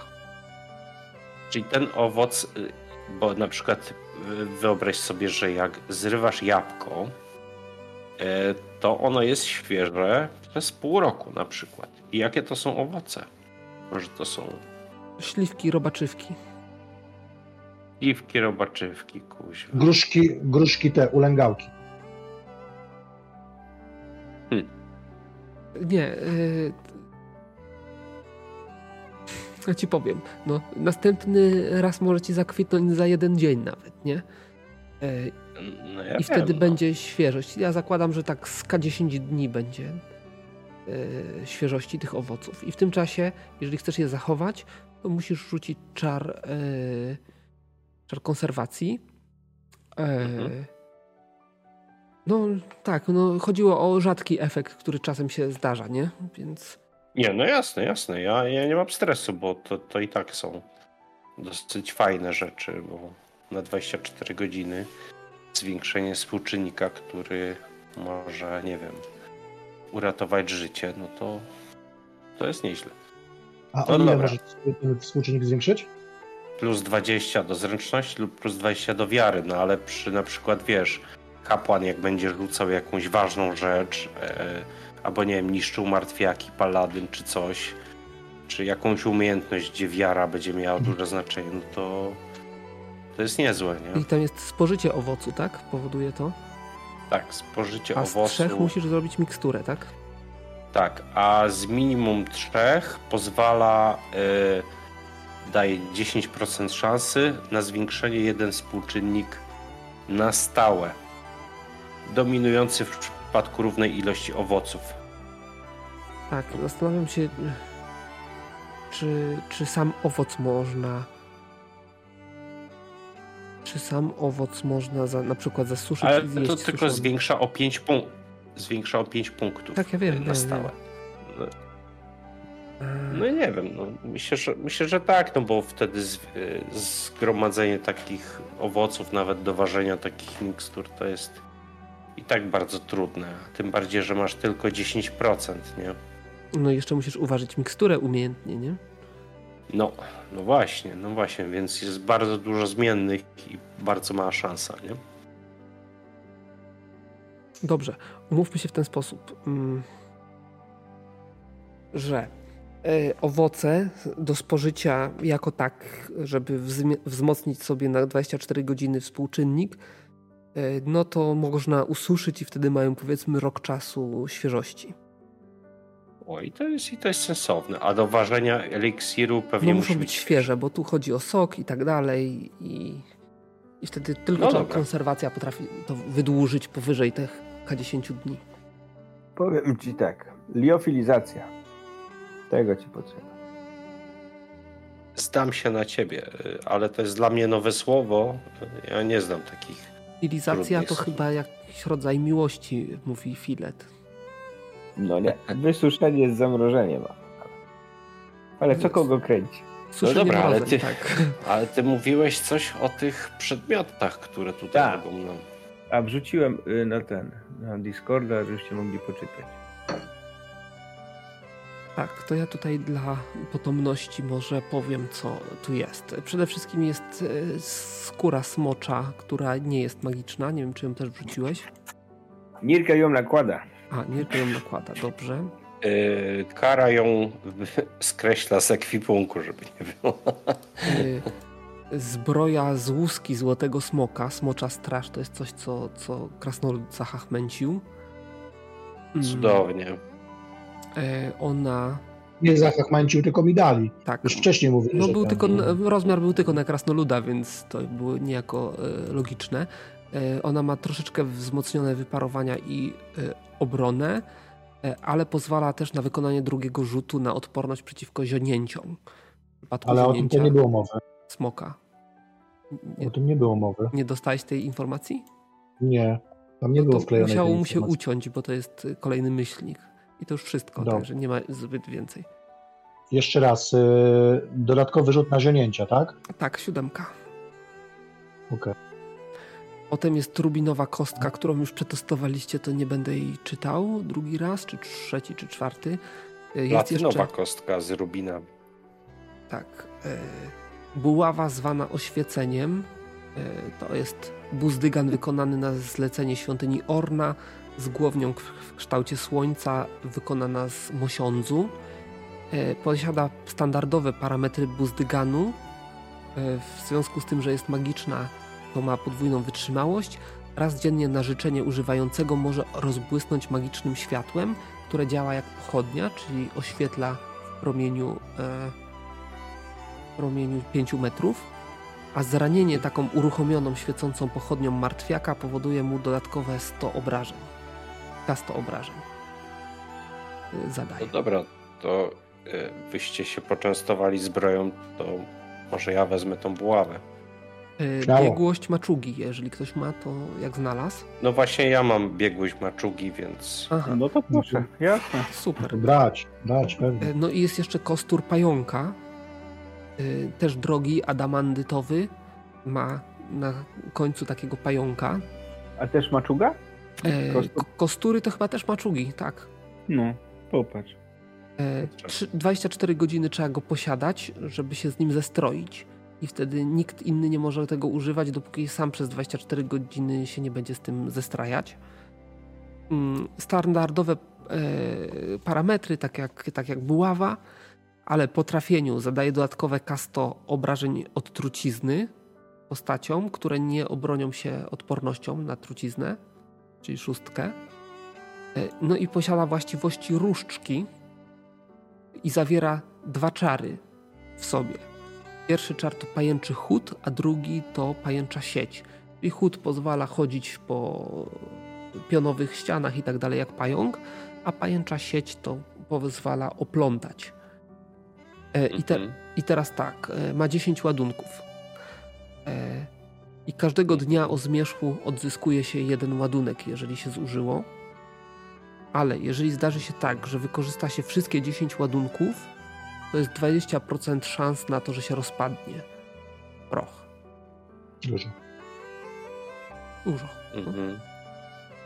Czyli ten owoc, y, bo na przykład y, wyobraź sobie, że jak zrywasz jabłko, y, to ono jest świeże przez pół roku na przykład. I jakie to są owoce? Może to są Śliwki, robaczywki. piwki, robaczywki, kuźwa. Gruszki, gruszki te, ulęgałki. Nie. Yy... Ja ci powiem. No, następny raz może ci zakwitnąć za jeden dzień nawet, nie? Yy, No ja I wiem, wtedy no. będzie świeżość. Ja zakładam, że tak z K10 dni będzie yy, świeżości tych owoców. I w tym czasie, jeżeli chcesz je zachować, to musisz rzucić czar, yy, czar konserwacji. Mhm. No tak, no chodziło o rzadki efekt, który czasem się zdarza, nie? Więc Nie, no jasne, jasne. Ja, ja nie mam stresu, bo to, to i tak są dosyć fajne rzeczy, bo na 24 godziny zwiększenie współczynnika, który może, nie wiem, uratować życie, no to to jest nieźle. A No ile dobra. może ten współczynnik zwiększyć? Plus 20 do zręczności lub plus 20 do wiary, no ale przy na przykład, wiesz, kapłan jak będzie rzucał jakąś ważną rzecz, e, albo nie wiem, niszczył martwiaki, paladyn czy coś, czy jakąś umiejętność, gdzie wiara będzie miała duże znaczenie, no to to jest niezłe, nie? i tam jest spożycie owocu, tak? Powoduje to. Tak, spożycie A z owocu. trzech musisz zrobić miksturę, tak? Tak, a z minimum trzech pozwala, y, daje 10% szansy na zwiększenie jeden współczynnik na stałe, dominujący w przypadku równej ilości owoców. Tak, zastanawiam się, czy, czy sam owoc można. Czy sam owoc można za, na przykład zasuszyć Ale i zjeść to tylko suszony? zwiększa o 5 punktów. Zwiększa o 5 punktów Tak, ja wiem, y, na wiem, stałe. No, A, No nie wiem, no, myślę, że, myślę, że tak, no bo wtedy z, y, zgromadzenie takich owoców, nawet do ważenia takich mikstur, to jest i tak bardzo trudne. Tym bardziej, że masz tylko 10%, nie? No i jeszcze musisz uważać miksturę umiejętnie, nie? No, no właśnie, no właśnie, więc jest bardzo dużo zmiennych i bardzo mała szansa, nie? Dobrze, umówmy się w ten sposób, mm, że e, owoce do spożycia jako tak, żeby wzmocnić sobie na 24 godziny współczynnik, no to można ususzyć i wtedy mają powiedzmy rok czasu świeżości. O, i to jest, i to jest sensowne. A do ważenia eliksiru pewnie no, muszą być świeże, bo tu chodzi o sok i tak dalej i, i wtedy tylko no konserwacja potrafi to wydłużyć powyżej tych K10 dni. Powiem ci tak, liofilizacja. Tego ci potrzeba. Zdam się na ciebie, ale to jest dla mnie nowe słowo. Ja nie znam takich. Liofilizacja to chyba jakiś rodzaj miłości, mówi Filet. No nie, wysuszenie z zamrożeniem. Ale co kogo kręci? no dobra, ale ty, tak. *laughs* ale ty mówiłeś coś o tych przedmiotach, które tutaj tak. mogą nam... A wrzuciłem y, na ten, na Discorda, żebyście mogli poczytać. Tak, to ja tutaj dla potomności może powiem, co tu jest. Przede wszystkim jest y, skóra smocza, która nie jest magiczna. Nie wiem, czy ją też wrzuciłeś. Nirka ją nakłada. A, Nirka ją nakłada, dobrze. Yy, kara ją *laughs* skreśla z ekwipunku, żeby nie było. Yy, zbroja z łuski złotego smoka, smocza straż, to jest coś, co, co krasnolud zachachmęcił. Mm. Cudownie. Yy, ona... Nie zachachmęcił, tylko mi dali. Tak. Już wcześniej mówiłem, no, był tylko, Rozmiar był tylko na krasnoluda, więc to było niejako e, logiczne. E, ona ma troszeczkę wzmocnione wyparowania i e, obronę E, ale pozwala też na wykonanie drugiego rzutu na odporność przeciwko zionięciom. Ale o tym to nie było mowy. Smoka. Nie, o tym nie było mowy. Nie dostałeś tej informacji? Nie, tam nie no było wklejone. Musiało mu się uciąć, bo to jest kolejny myślnik. I to już wszystko, Dobrze. także nie ma zbyt więcej. Jeszcze raz, yy, dodatkowy rzut na zionięcia, tak? Tak, siódemka. Okej. Okay. Potem jest rubinowa kostka, którą już przetestowaliście, to nie będę jej czytał drugi raz, czy trzeci, czy czwarty. E, jest Platynowa jeszcze... kostka z rubinami. Tak. E, buława zwana oświeceniem. To jest buzdygan wykonany na zlecenie świątyni Orna z głownią w kształcie słońca, wykonana z mosiądzu. Posiada standardowe parametry buzdyganu. W związku z tym, że jest magiczna, to ma podwójną wytrzymałość. Raz dziennie na życzenie używającego może rozbłysnąć magicznym światłem, które działa jak pochodnia, czyli oświetla w promieniu, e, promieniu 5 metrów. A zranienie taką uruchomioną, świecącą pochodnią martwiaka powoduje mu dodatkowe 100 obrażeń. Ta 100 obrażeń e, zadaje. No dobra, to e, wyście się poczęstowali zbroją, to może ja wezmę tą buławę. Śmiało. Biegłość maczugi, jeżeli ktoś ma, to jak znalazł? No właśnie ja mam biegłość maczugi, więc... Aha. No to proszę, jasne. Super. Brać, brać pewnie. No i jest jeszcze kostur pająka, też drogi, adamandytowy, ma na końcu takiego pająka. A też maczuga? Kostur? Kostury to chyba też maczugi, tak. No, popatrz. 24 godziny trzeba go posiadać, żeby się z nim zestroić i wtedy nikt inny nie może tego używać, dopóki sam przez 24 godziny się nie będzie z tym zestrajać. Mm, standardowe e, parametry, tak jak, tak jak buława, ale po trafieniu zadaje dodatkowe kasto obrażeń od trucizny postaciom, które nie obronią się odpornością na truciznę, czyli szóstkę. E, no i posiada właściwości różdżki i zawiera dwa czary w sobie. Pierwszy czar to pajęczy chód, a drugi to pajęcza sieć. I chód pozwala chodzić po pionowych ścianach i tak dalej jak pająk, a pajęcza sieć to pozwala oplątać. E, i, te, mhm. I teraz tak, e, ma 10 ładunków. I każdego dnia o zmierzchu odzyskuje się jeden ładunek, jeżeli się zużyło. Ale jeżeli zdarzy się tak, że wykorzysta się wszystkie 10 ładunków, to jest 20% szans na to, że się rozpadnie proch. Dużo. Dużo. Mhm.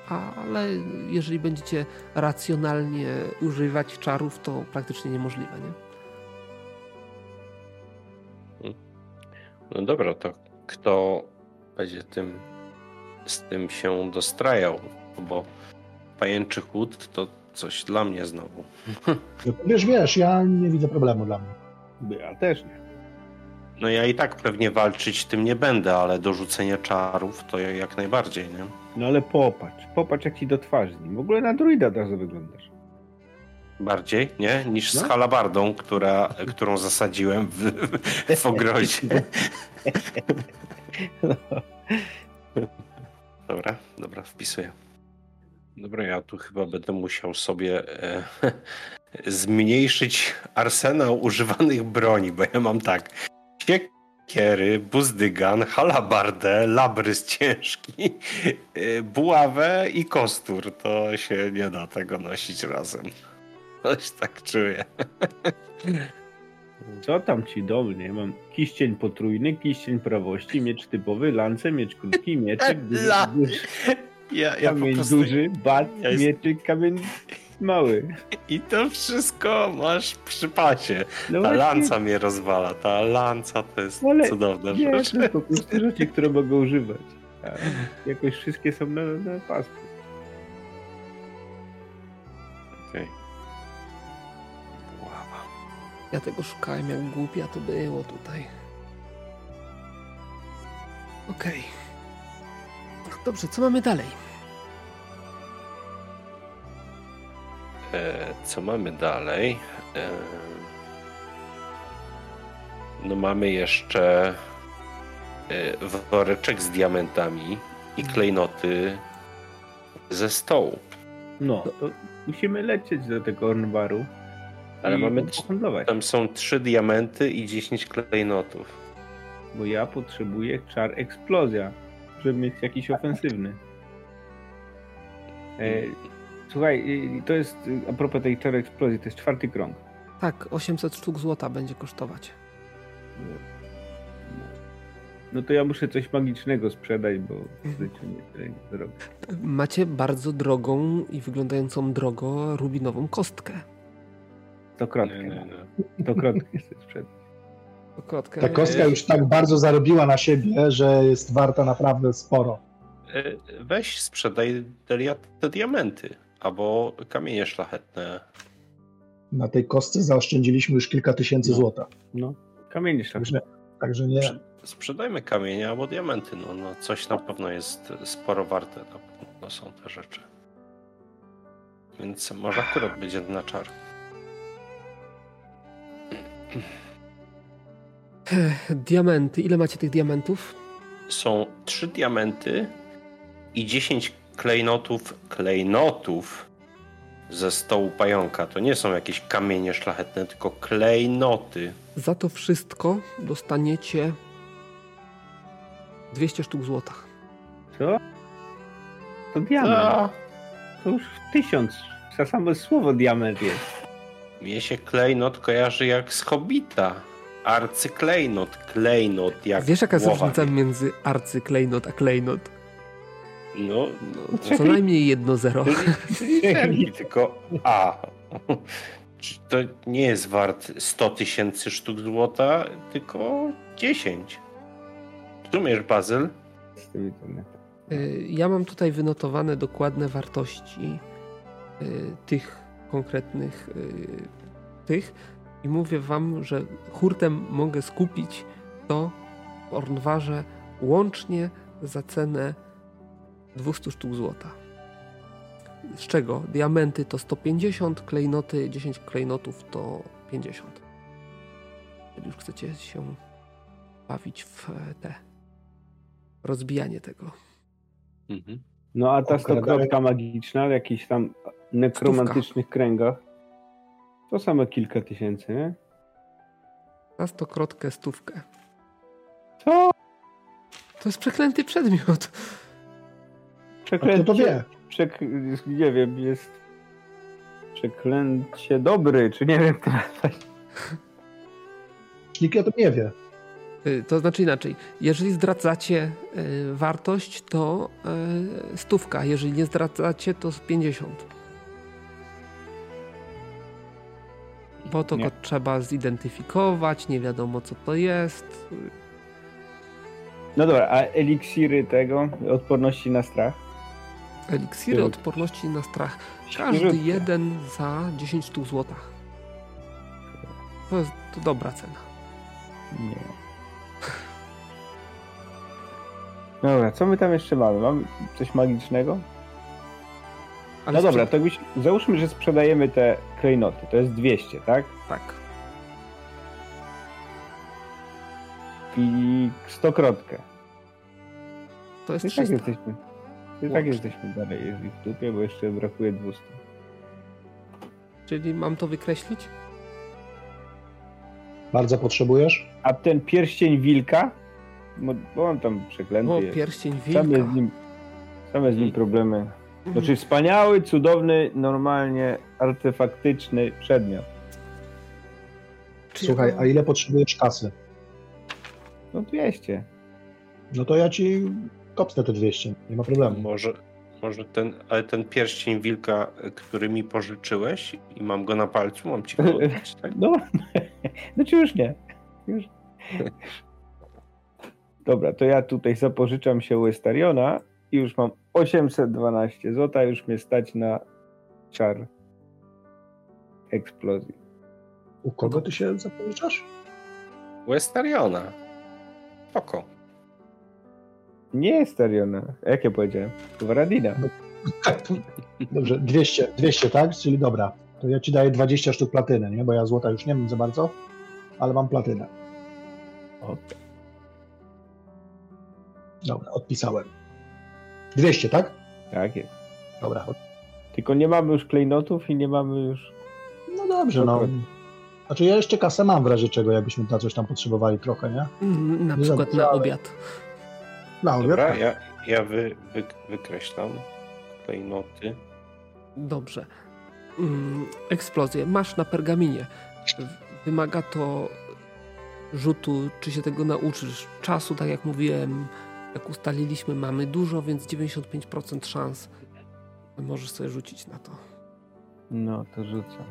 Ale jeżeli będziecie racjonalnie używać czarów, to praktycznie niemożliwe, nie? No dobra, to kto będzie tym z tym się dostrajał? Bo pajęczy chód to coś dla mnie znowu. Wiesz, wiesz, ja nie widzę problemu dla mnie. Ja też nie. No ja i tak pewnie walczyć tym nie będę, ale dorzucenie czarów to ja jak najbardziej, nie? No ale popatrz, popatrz jak ci do twarzy z nim. W ogóle na druida od razu wyglądasz. Bardziej, nie? Niż z No. halabardą, która, którą zasadziłem w, w ogrodzie. *laughs* Dobra, dobra, wpisuję. Dobra, ja tu chyba będę musiał sobie e, *laughs* zmniejszyć arsenał używanych broni, bo ja mam tak. Siekiery, buzdygan, halabardę, labrys ciężki, e, buławę i kostur. To się nie da tego nosić razem. Coś tak czuję. *laughs* Co tam ci dolnie? Mam kiścień potrójny, kiścień prawości, miecz typowy, lance, miecz krótki, mieczyk, *laughs* duży, La- Ja, ja kamień prostu... duży, bat, Ja jest- mieczyk, kamień mały. I to wszystko masz przy pasie. No Ta właśnie, lanca mnie rozwala. Ta lanca to jest Ale cudowna Nie, rzecz. to po prostu rzeczy, które mogę używać. A jakoś wszystkie są na, na pasku. Ja tego szukałem, jak głupia to było tutaj. Okej. Dobrze, co mamy dalej? E, co mamy dalej? E, no mamy jeszcze e, woreczek z diamentami i klejnoty ze stołu. No, to musimy lecieć do tego Ornbaru. Ale mamy handlować. Tam są trzy diamenty i 10 klejnotów. Bo ja potrzebuję czar eksplozja, żeby mieć jakiś ofensywny. E, słuchaj, to jest, a propos tej czar eksplozji, to jest czwarty krąg. Tak, 800 sztuk złota będzie kosztować. No to ja muszę coś magicznego sprzedać, bo w życiu nie. Macie bardzo drogą i wyglądającą drogo rubinową kostkę. To krotkę. Nie, nie, mam. nie. To krotkę chcę sprzedać. Kostkę. Ta kostka już tak bardzo zarobiła na siebie, że jest warta naprawdę sporo. E, Weź sprzedaj delia- te diamenty albo kamienie szlachetne. Na tej kostce zaoszczędziliśmy już kilka tysięcy No. złota. No, kamienie szlachetne. Także, także nie. Sprze- Sprzedajmy kamienie albo diamenty. No, no coś na pewno jest sporo warte. Na pewno są te rzeczy. Więc może akurat będzie na czar. Diamenty. Ile macie tych diamentów? Są trzy diamenty i 10 klejnotów. Klejnotów ze stołu pająka. To nie są jakieś kamienie szlachetne, tylko klejnoty. Za to wszystko dostaniecie 200 sztuk złota. Co? To diament. A, To już tysiąc. Za samo słowo diament jest. Mnie się klejnot kojarzy jak z Hobbita. Arcyklejnot, klejnot jak Wiesz jaka jest różnica między arcyklejnot a klejnot? No, Co najmniej jedno zero. tylko A. Czy To nie jest wart 100 tysięcy sztuk złota, tylko 10. Rozumiesz, Bazyl? Y, Ja mam tutaj wynotowane dokładne wartości y, tych konkretnych y, tych i mówię wam, że hurtem mogę skupić to w Ornwarze łącznie za cenę 200 sztuk złota. Z czego diamenty to 150, klejnoty 10 klejnotów to 50. Jeżeli już chcecie się bawić w e, te rozbijanie tego. Mhm. No a ta stokrotka magiczna w jakichś tam nekromantycznych kręgach to same kilka tysięcy, nie? Na stokrotkę stówkę. Co? To jest przeklęty przedmiot. Przeklęcie, to wie? Przek... Nie wiem, jest przeklęcie dobry, czy nie wiem teraz. Nikt o tym nie wie. Y, To znaczy inaczej. Jeżeli zdradzacie y, wartość, to y, stówka. Jeżeli nie zdradzacie, to z 50. Bo to Nie. go trzeba zidentyfikować, nie wiadomo co to jest. No dobra, a eliksiry tego, odporności na strach? Eliksiry odporności na strach. Każdy jeden za 10 sztuk złota. To jest to dobra cena. Nie. Dobra, co my tam jeszcze mamy? Mamy coś magicznego? Ale no dobra, to byś, załóżmy, że sprzedajemy te klejnoty. To jest 200, tak? Tak. I stokrotkę. To jest I tak 300. jesteśmy. I tak jesteśmy dalej w dupie, bo jeszcze brakuje 200. Czyli mam to wykreślić? Bardzo potrzebujesz? A ten pierścień wilka? Bo- on tam przeklęty O, jest. pierścień Same wilka. z nim, same z nim problemy. Znaczy wspaniały, cudowny, normalnie artefaktyczny przedmiot. Czy Słuchaj, a ile potrzebujesz kasy? No 200. No to ja ci kopnę te 200, nie ma problemu. Może, może ten, ale ten pierścień wilka, który mi pożyczyłeś i mam go na palcu, mam ci go *laughs* oddać, tak? No, *laughs* znaczy już nie. Już. *laughs* Dobra, to ja tutaj zapożyczam się u Estariona i już mam 812 zł, już mnie stać na czar eksplozji. U kogo ty się zapożyczasz? Westariona. Spoko. Nie Estariona. Jak ja powiedziałem? Waradina. Dobrze, 200, 200, tak? Czyli dobra. To ja ci daję 20 sztuk platyny, nie? Bo ja złota już nie mam za bardzo, ale mam platynę. Okej. Dobra, odpisałem. 200, tak? Tak jest. Dobra. Tylko nie mamy już klejnotów i nie mamy już... No dobrze, no. Dobra. Znaczy ja jeszcze kasę mam w razie czego, jakbyśmy na coś tam potrzebowali trochę, nie? Mm, Na Nie przykład na obiad. No, Dobra, tak. ja, ja wy, wy, wykreślam klejnoty. Dobrze. Mm, Eksplozję. Masz na pergaminie. Wymaga to rzutu, czy się tego nauczysz. Czasu, tak jak mówiłem, jak ustaliliśmy, mamy dużo, więc 95% szans możesz sobie rzucić na to. No, to rzucam.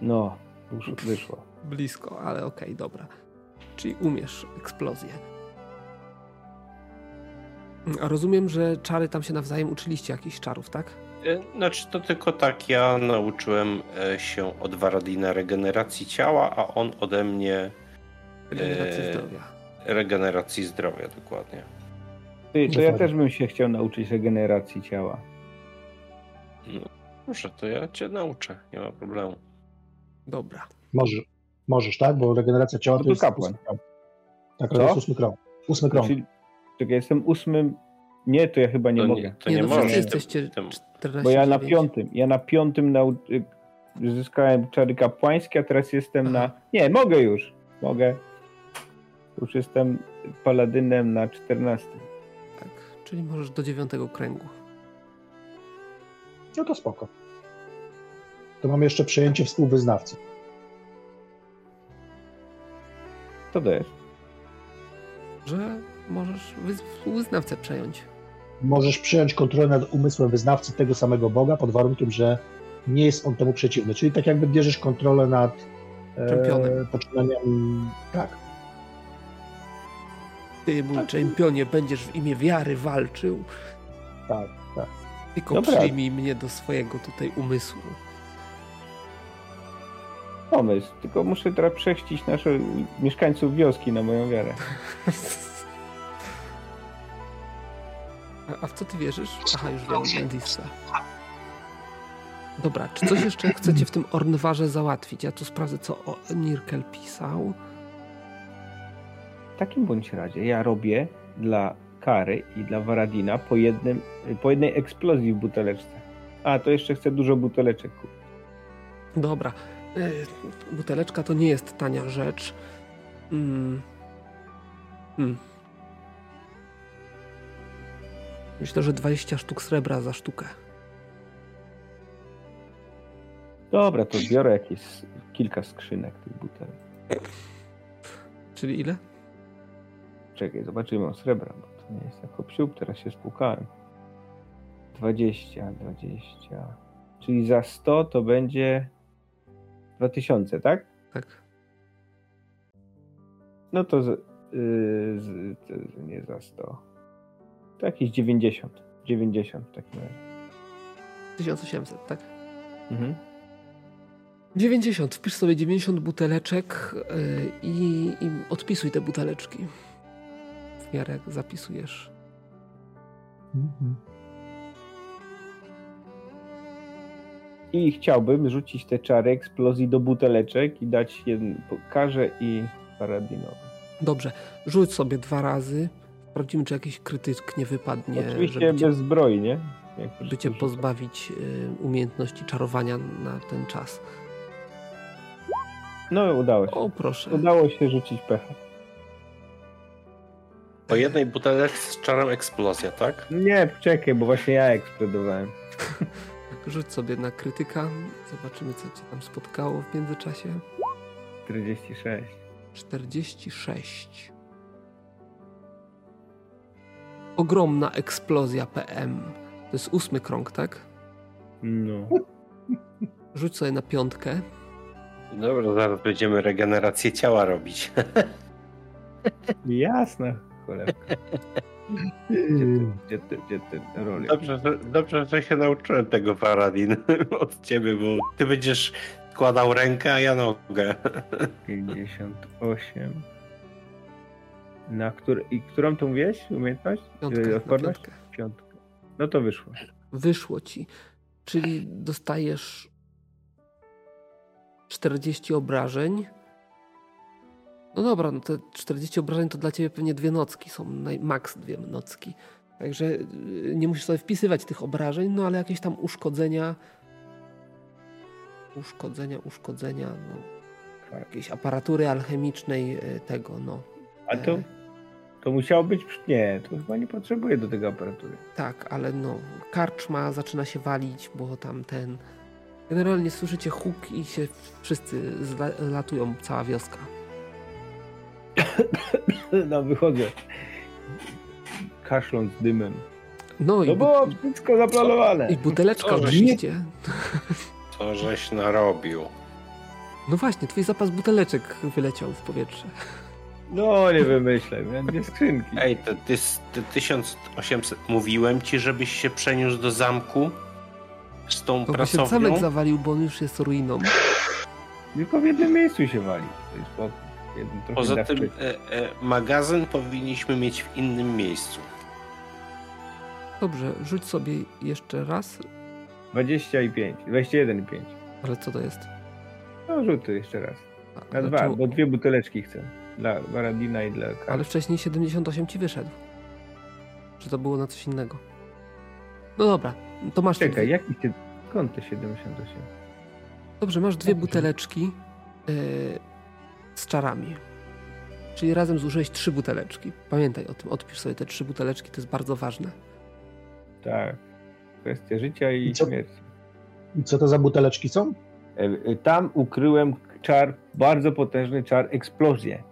No, już wyszło. Blisko, ale okej, dobra. Czyli umiesz eksplozję. A rozumiem, że czary tam się nawzajem uczyliście jakichś czarów, tak? E, Znaczy to tylko tak, ja nauczyłem e, się od Waradina regeneracji ciała, a on ode mnie Regeneracji Eee, zdrowia. Regeneracji zdrowia, dokładnie. Ty, to ja też bym się chciał nauczyć regeneracji ciała. Może to ja cię nauczę, nie ma problemu. Dobra. Możesz, możesz, tak? Bo regeneracja ciała No to to jest kapłan. Tak, to jest ósmy krąg. Ósmy krąg. Czyli, czekaj, jestem ósmym. Nie, to ja chyba nie to mogę. nie, to nie, no wszyscy możesz. jesteście Tym- 14 Bo ja na 9. piątym. Ja na piątym nau... y, zyskałem czary kapłańskie, a teraz jestem Aha. na. Nie, mogę już. Mogę. Już jestem paladynem na 14. Tak, czyli możesz do dziewiątego kręgu. No to spoko. To mamy jeszcze przejęcie współwyznawcy. Co to jest? Że możesz wy- współwyznawcę przejąć. Możesz przyjąć kontrolę nad umysłem wyznawcy tego samego Boga pod warunkiem, że nie jest on temu przeciwny. Czyli tak jakby bierzesz kontrolę nad e, poczynaniami. Tak. Ty, mój czempionie, będziesz w imię wiary walczył. Tak, tak. Tylko Dobra. przyjmij mnie do swojego tutaj umysłu. Pomysł. Tylko muszę teraz przechcić naszych mieszkańców wioski na moją wiarę. A, w co ty wierzysz? Aha, już wiem, Mendisa. Dobra, czy coś jeszcze chcecie w tym Ornwarze załatwić? Ja tu sprawdzę, co o Nirkel pisał. W takim bądź razie ja robię dla Kary i dla Waradina po, jednym, po jednej eksplozji w buteleczce. A, to jeszcze chcę dużo buteleczek kupić. Dobra. E, Buteleczka to nie jest tania rzecz. Mm. Hmm. Myślę, że 20 sztuk srebra za sztukę. Dobra, to zbiorę jakieś kilka skrzynek tych butelek. Czyli ile? Czekaj, zobaczymy o srebra, bo to nie jest jako psiub, teraz się spłukałem. 20, 20. Czyli za 100 to będzie 2000, tak? Tak. No to z, yy, z, to nie za 100. To jakieś 90. 90 w takim razie. 1800, tak? Mhm. 90. Wpisz sobie 90 buteleczek yy, i, i odpisuj te buteleczki. Jak zapisujesz. Mhm. I chciałbym rzucić te czary eksplozji do buteleczek i dać jeden karze i paradinowi. Dobrze, rzuć sobie dwa razy. Sprawdzimy, czy jakiś krytyk nie wypadnie, Oczywiście żeby cię, bez zbroi, nie? Żeby cię rzucam. pozbawić y, umiejętności czarowania na ten czas. No udało się. O, proszę. Udało się rzucić pecha. Po jednej buteleczce z czarem eksplozja, tak? Nie, czekaj, bo właśnie ja eksplodowałem. *laughs* Rzuć sobie na krytyka. Zobaczymy, co cię tam spotkało w międzyczasie. 46. 46. Ogromna eksplozja PM. To jest ósmy krąg, tak? No. *laughs* Rzuć sobie na piątkę. Dobra, zaraz będziemy regenerację ciała robić. *laughs* Jasne, Yy, Gdzie ty, gdzie ty, roli? Dobrze, że, dobrze, że się nauczyłem tego Paradin *laughs* od ciebie, bo ty będziesz składał rękę, a ja nogę. *laughs* 58. Na który, I którą to mówiłeś? Umiejętność? Odporność? piątkę. Piątka. No to wyszło. Wyszło ci. Czyli dostajesz 40 obrażeń. No dobra, no te 40 obrażeń to dla ciebie pewnie dwie nocki są, maks dwie nocki. Także y, nie musisz sobie wpisywać tych obrażeń, no ale jakieś tam uszkodzenia. Uszkodzenia, uszkodzenia, no. Jakiejś aparatury alchemicznej y, tego, no. A to, to musiało być. Nie, to chyba nie potrzebuję do tego aparatury. Tak, ale no, karczma zaczyna się walić, bo tam ten. Generalnie słyszycie huk i się wszyscy zla- latują, cała wioska. No wychodzę. No Kaszląc dymem. i, To bu- było wszystko zaplanowane. i buteleczka To, oczywiście. Co żeś narobił? No właśnie, twój zapas buteleczek wyleciał w powietrze. No nie wymyślę, miałem dwie skrzynki. Ej, te, ty, te 1800. Mówiłem ci, żebyś się przeniósł do zamku z tą Bo się pracownią. zamek zawalił, bo on już jest ruiną. Tylko w jednym miejscu się wali. Jeden Poza tym e, e, magazyn powinniśmy mieć w innym miejscu. Dobrze, rzuć sobie jeszcze raz. 25, 21 i 5. Ale co to jest? No rzuty jeszcze raz. A, Na dwa, bo dwie buteleczki chcę. Dla Baradina i dla Karla. Ale wcześniej 78 ci wyszedł. Czy to było na coś innego? No dobra, to masz. Czekaj, dwie- jaki ty... Skąd te 78? Dobrze, masz dwie buteleczki yy, z czarami. Czyli razem zużyłeś trzy buteleczki. Pamiętaj o tym, odpisz sobie te trzy buteleczki, to jest bardzo ważne. Tak. Kwestia życia i, I co- śmierci. I co to za buteleczki są? E, e, Tam ukryłem czar, bardzo potężny czar eksplozję.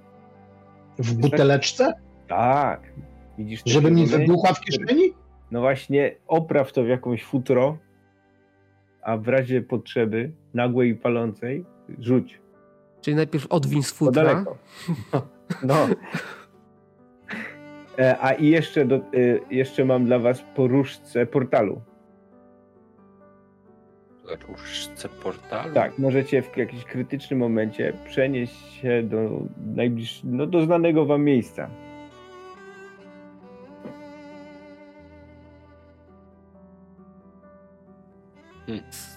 W buteleczce? Tak. Widzisz Żeby mi wybuchła w kieszeni? No właśnie, opraw to w jakąś futro, a w razie potrzeby, nagłej i palącej, rzuć. Czyli najpierw odwiń z futra. daleko. No. no. E, A i jeszcze, do, e, jeszcze mam dla was poruszce portalu. Różce portalu? Tak, możecie w jakimś krytycznym momencie przenieść się do najbliż, no do znanego wam miejsca.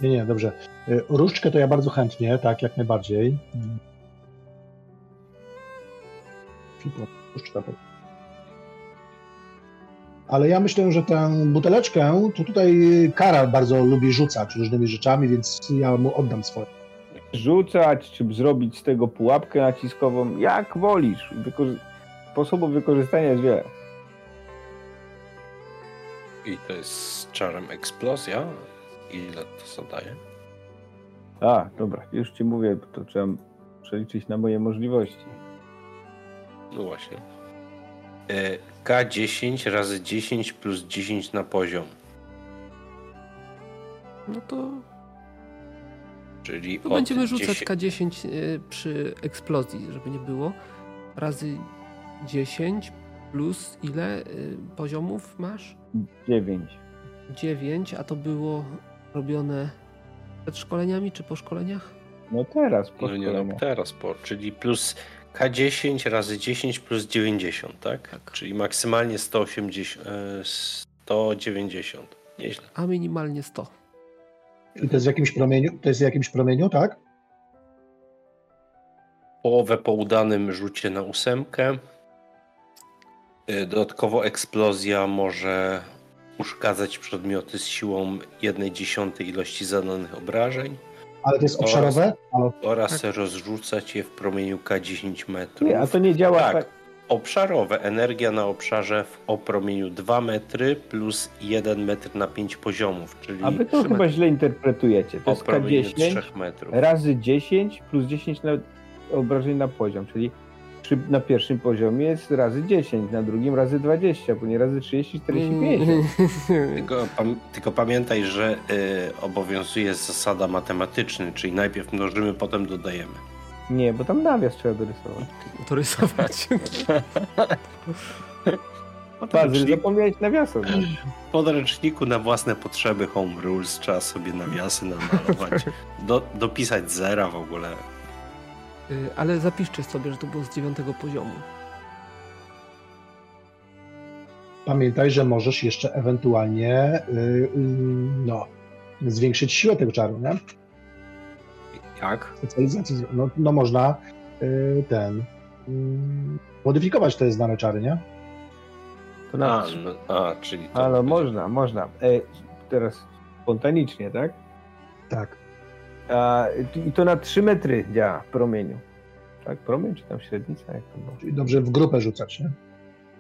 Nie, nie, dobrze. Y, Różdżkę to ja bardzo chętnie, tak, jak najbardziej. Różdżka Ale ja myślę, że tę buteleczkę to tutaj Kara bardzo lubi rzucać różnymi rzeczami, więc ja mu oddam swoje. Rzucać, czy zrobić z tego pułapkę naciskową, jak wolisz. Wykorzy- sposobów wykorzystania jest wiele. I to jest czarem eksplozja. Ile to zadaje? A, dobra, już ci mówię, to trzeba przeliczyć na moje możliwości. No właśnie. E, K10 razy 10 plus 10 na poziom. No to, Czyli to od będziemy rzucać 10 K10 y, przy eksplozji, żeby nie było. Razy 10 Plus ile y, poziomów masz? Dziewięć. 9, a to było robione przed szkoleniami czy po szkoleniach? No teraz, po No nie no, teraz po, czyli plus K10 razy 10 plus 90, tak? Tak. Czyli maksymalnie 180, e, 190. Nieźle. A minimalnie 100. I to jest w jakimś promieniu, to jest w jakimś promieniu, tak? Połowę po udanym rzucie na ósemkę. E, Dodatkowo eksplozja może uszkadzać przedmioty z siłą 1 dziesiątej ilości zadanych obrażeń Ale to jest obszarowe? Ale oraz Tak. rozrzucać je w promieniu K10 metrów. Nie, a to nie działa Tak. tak. Obszarowe. Energia na obszarze w, o promieniu 2 metry plus 1 metr na 5 poziomów, czyli A wy to chyba metry. źle interpretujecie. To o jest promieniu K10 3 metrów. razy 10 plus 10 na obrażeń na poziom, czyli przy, na pierwszym poziomie jest razy 10, na drugim razy 20, później razy 30, 40, 50. Tylko, pam, tylko pamiętaj, że y, obowiązuje zasada matematyczna, czyli najpierw mnożymy, potem dodajemy. Nie, bo tam nawias trzeba dorysować. To rysować. Bazyl, zapomniałeś nawiasa. No. w podręczniku na własne potrzeby home rules trzeba sobie nawiasy namalować, *laughs* do, dopisać zera w ogóle. Y, Ale zapiszcie sobie, że to było z dziewiątego poziomu. pamiętaj, że możesz jeszcze ewentualnie y, y, no, zwiększyć siłę tego czaru, nie? Jak? Specjalizację. No, no można y, ten y, modyfikować te znane czary, nie? To na... A, no, a czyli to Ale będzie- można, można. E, teraz spontanicznie, tak? Tak. A, I to na 3 metry działa w promieniu. Tak, promień czy tam średnica? Jak to było? Czyli dobrze w grupę rzucać, nie?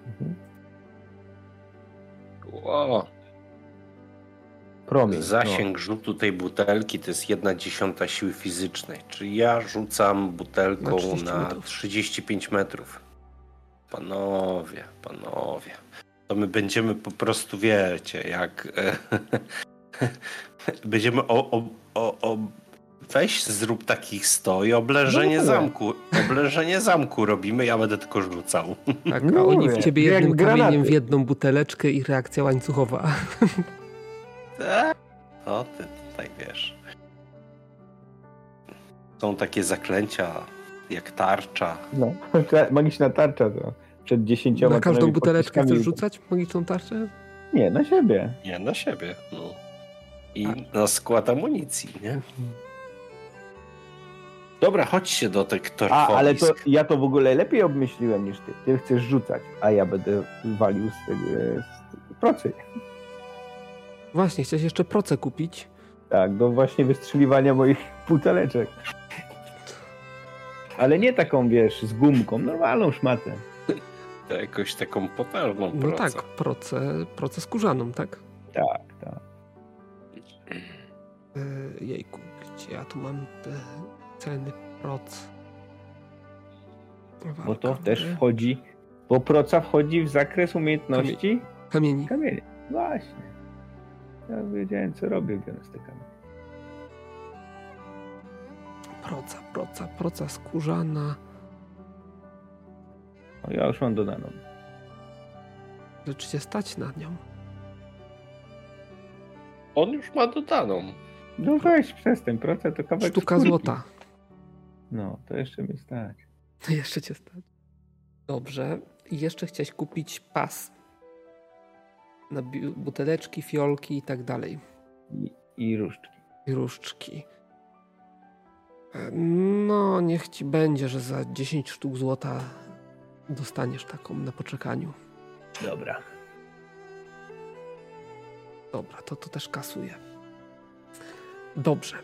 Mhm. Wow. Promień. Zasięg rzutu tej butelki to jest jedna dziesiąta siły fizycznej, czyli ja rzucam butelką Na 30 na metrów. 35 metrów. Panowie, panowie, to my będziemy po prostu, wiecie, jak *laughs* będziemy o, o, o, o weź zrób takich 100 i oblężenie No, zamku, oblężenie zamku robimy, ja będę tylko rzucał. Tak, No a oni w ciebie jednym granaty. kamieniem w jedną buteleczkę i reakcja łańcuchowa. Tak? O, ty tutaj wiesz. Są takie zaklęcia jak tarcza. No, *laughs* magiczna tarcza to przed dziesięcioma... Na każdą buteleczkę chcesz rzucać magiczną tarczę? Nie, na siebie. Nie, na siebie. No. I na skład amunicji, nie? Dobra, chodźcie do tych A, torfowisk. ale to ja to w ogóle lepiej obmyśliłem niż ty. Ty chcesz rzucać, a ja będę walił z tego z procy. Właśnie, chciałeś jeszcze proce kupić. Tak, do właśnie wystrzeliwania moich buteleczek. Ale nie taką, wiesz, z gumką, normalną szmatę. *laughs* To jakoś taką potężną No pracę. tak, proce, proce skórzaną, tak? Tak, tak. E, Jejku, gdzie ja tu mam te ceny proc? Bo to Walka, też nie? wchodzi, bo proca wchodzi w zakres umiejętności Kamieni. kamieni. Właśnie. Ja wiedziałem, co robię, biorąc te kamienie. Proca, proca, proca skórzana. No, ja już mam dodaną. Lecz stać na nią. On już ma dodaną. No weź, przestań, proca to kawałek Sztuka skórki. złota. No, to jeszcze mi stać. Jeszcze cię stać. Dobrze. I jeszcze chciałeś kupić pas. Na buteleczki, fiolki i tak dalej. I, i różdżki. I różdżki. E, No, niech ci będzie, że za 10 sztuk złota dostaniesz taką na poczekaniu. Dobra. Dobra, to to też kasuję. Dobrze.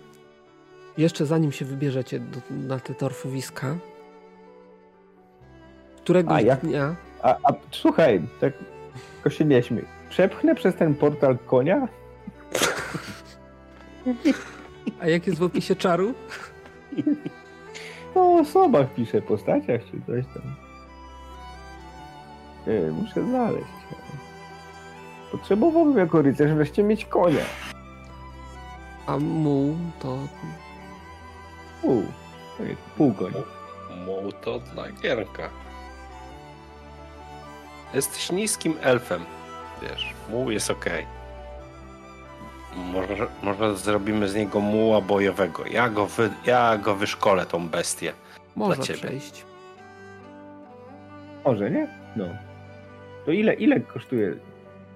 Jeszcze zanim się wybierzecie do, na te torfowiska, któregoś A, jak- dnia A, a słuchaj, tak tylko się nie śmiej. Przepchnę przez ten portal konia? A jak jest w opisie czaru? O osobach piszę, postaciach czy coś tam. Nie, muszę znaleźć. Potrzebowałbym jako rycerz wreszcie mieć konia. A muł to Pół. To jest pół to dla gierka. Jesteś niskim elfem. Wiesz, muł jest okej. Może, może zrobimy z niego muła bojowego. Ja go, wy, ja go wyszkolę, tą bestię. Może ciebie. przejść. Może, nie? No. To ile, ile kosztuje?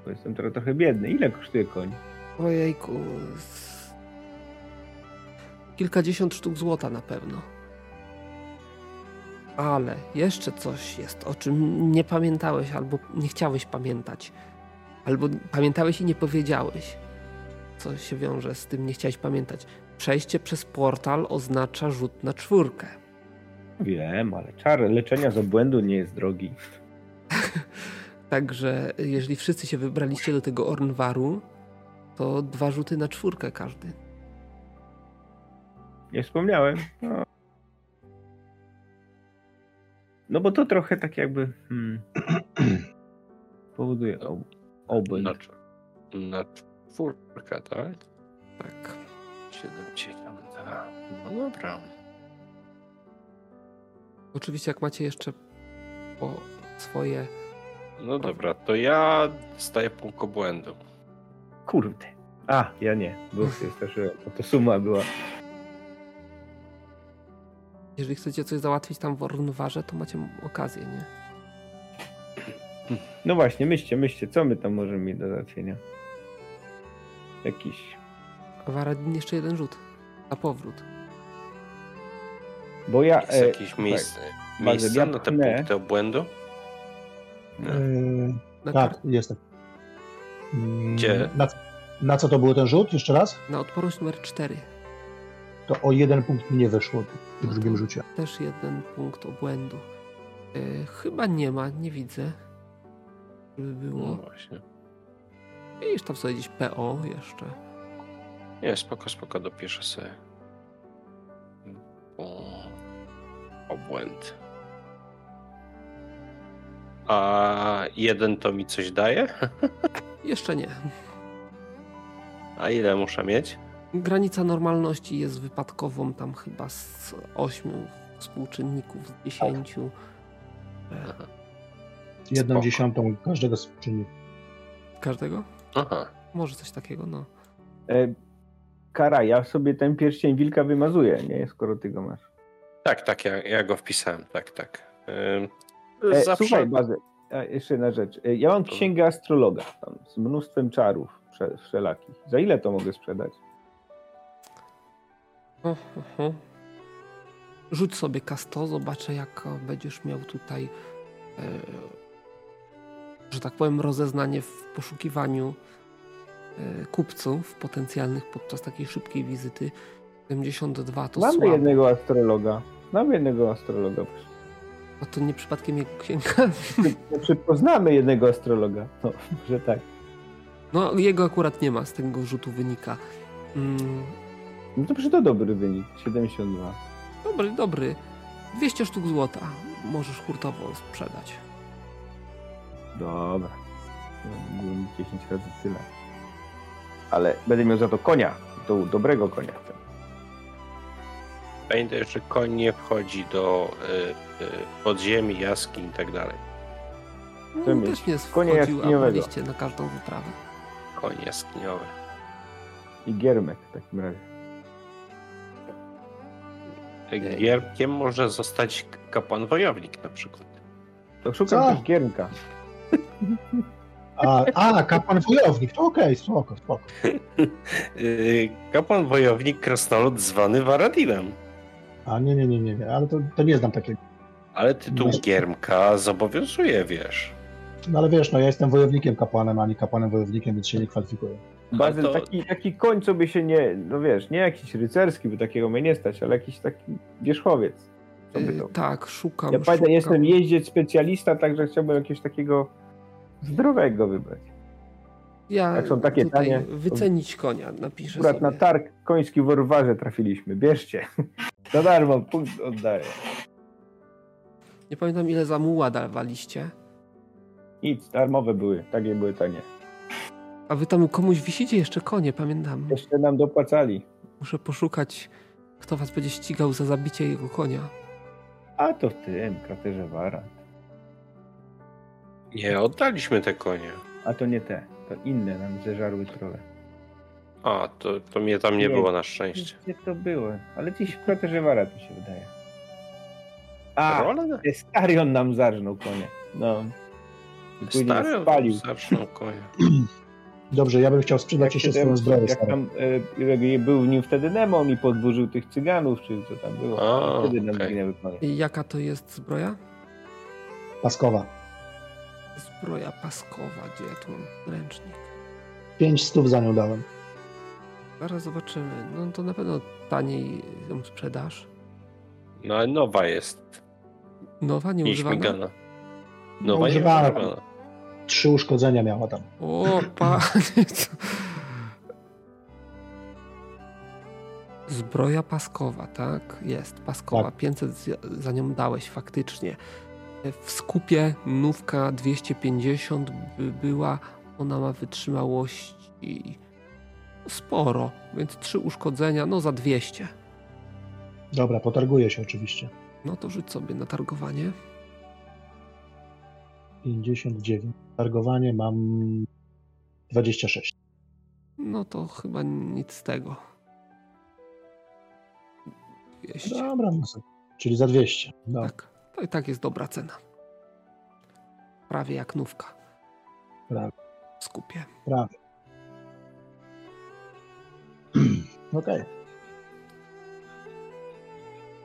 Bo jestem teraz trochę biedny. Ile kosztuje koń? Ojejku. Kilkadziesiąt sztuk złota na pewno. Ale jeszcze coś jest, o czym nie pamiętałeś albo nie chciałeś pamiętać. Albo pamiętałeś i nie powiedziałeś. Co się wiąże z tym, nie chciałeś pamiętać. Przejście przez portal oznacza rzut na czwórkę. Wiem, ale czar leczenia z obłędu nie jest drogi. *laughs* Także jeżeli wszyscy się wybraliście do tego Ornwaru, to dwa rzuty na czwórkę każdy. Nie wspomniałem. No, no bo to trochę tak jakby hmm, *clears throat* powoduje ob, obłęd. Na, na czwórkę, tak? Tak. 72. No dobra. Oczywiście jak macie jeszcze po swoje... No dobra, to ja staję punkt obłędu. Kurde. A, ja nie, bo się straszyłem. Bo to suma była. Jeżeli chcecie coś załatwić tam w Ornwarze, to macie okazję, nie? No właśnie, myślcie, myślcie, co my tam możemy mieć do załatwienia? Jakiś. A Waradin jeszcze jeden rzut. Na powrót. Bo ja. Jest e, jakieś miejsce, Bazyl, miejsce ja na te pchnę. punkty obłędu? Yy, Na, tak, jestem. Mm, Gdzie? Na, na co to był ten rzut? Jeszcze raz? na odporność numer 4. To o jeden punkt mi nie wyszło w drugim rzucie. Też jeden punkt obłędu. E, chyba nie ma, nie widzę. Żeby No było. właśnie. Widzisz tam sobie gdzieś PO jeszcze. Nie, spoko, spoko, dopiszę sobie. O, obłęd. A jeden to mi coś daje? *laughs* Jeszcze nie. A ile muszę mieć? Granica normalności jest wypadkową tam chyba z 8 współczynników z 10. E, Aha. Jedną Spoko. dziesiątą każdego czynników. każdego? Aha. Może coś takiego, no. E, Kara, ja sobie ten pierścień wilka wymazuję, nie? Skoro ty go masz. Tak, tak, ja, ja go wpisałem, tak, tak. Ym, E, Zawsze Słuchaj, Bazę, e, jeszcze jedna rzecz. E, ja mam księgę astrologa tam, z mnóstwem czarów wszelakich. Za ile to mogę sprzedać? Ho. Rzuć sobie kasto, zobaczę jak będziesz miał tutaj, e, że tak powiem, rozeznanie w poszukiwaniu e, kupców potencjalnych podczas takiej szybkiej wizyty. 72 to Mamy słabo. jednego astrologa. Mamy jednego astrologa. A to nie przypadkiem jego księga. *laughs* Znaczy, poznamy jednego astrologa. No, *laughs* że tak. No, jego akurat nie ma, z tego rzutu wynika. Mm, No to to dobry wynik. 72. dobry, dobry. 200 sztuk złota możesz hurtowo sprzedać. Dobra. No, było mi 10 razy tyle. Ale będę miał za to konia. Do, dobrego konia. pamiętaj, że koń nie wchodzi do y, y, podziemi, jaskiń i tak dalej. Chcę No, mieć też nie konia jaskiniowego. na każdą wyprawę. Koń jaskiniowy. I giermek w takim razie. Gierkiem może zostać kapłan wojownik na przykład. To szukam też giermka. A, a kapłan wojownik, to okej, spoko, spoko. *laughs* Y, kapłan wojownik krasnolud zwany Waradinem. A nie, nie, nie, nie, nie, ale to, to nie znam takiego. Ale tytuł No. giermka zobowiązuje, wiesz. No ale wiesz, no ja jestem wojownikiem kapłanem, a nie kapłanem wojownikiem, więc się nie kwalifikuję. Bazyl, to- taki, taki koń, co by się nie, no wiesz, nie jakiś rycerski, by takiego mnie nie stać, ale jakiś taki wierzchowiec. Co by Y, to? tak, szukam. Ja pamiętam, szukam. jestem jeździec specjalista, także chciałbym jakiegoś takiego zdrowego wybrać. Ja jak są takie tutaj tanie, wycenić konia, napiszę Akurat sobie. na targ koński w Orwarze trafiliśmy. Bierzcie. *laughs* Za darmo, punkt oddaję. Nie pamiętam ile za muła dawaliście. Nic, darmowe były, takie były tanie. A wy tam komuś wisicie jeszcze konie, pamiętam. Jeszcze nam dopłacali. Muszę poszukać, kto was będzie ścigał za zabicie jego konia. A to w tym kraterze Wara. Nie, oddaliśmy te konie. A to nie te, to inne nam zeżarły trolle. A, to, to mnie tam nie Nie. było na szczęście. Gdzie to było? Ale gdzieś w Proteżewara to się wydaje. A? Starion nam zarżnął konie. No. I później nas Stary spalił. zaczną konie. *clears throat* Dobrze, ja bym chciał sprzedać jeszcze się swoją zbroję. jak tam e, był w nim wtedy Nemo, mi podburzył tych cyganów, czy co tam było. A, wtedy nam konie. I jaka to jest zbroja? Paskowa. Zbroja paskowa, gdzie ja tu mam ręcznik. Pięć stów za nią dałem. Zaraz zobaczymy. No to na pewno taniej ją sprzedasz. No ale nowa jest. Nowa, Nie śmigana. Nowa nie Używana. Trzy uszkodzenia miała tam. O, panie. Zbroja paskowa, tak? Jest, paskowa. Tak. 500 za- za nią dałeś faktycznie. W skupie nówka 250 by była, ona ma wytrzymałości sporo, więc trzy uszkodzenia, no za 200. Dobra, potarguję się oczywiście. No to rzuć sobie na targowanie. 59. Targowanie mam 26. No to chyba nic z tego. 200. Dobra, no sobie. czyli za 200. No, Tak, to i tak jest dobra cena. Prawie jak nówka. Prawie. W skupie. prawie. *clears throat* Okej.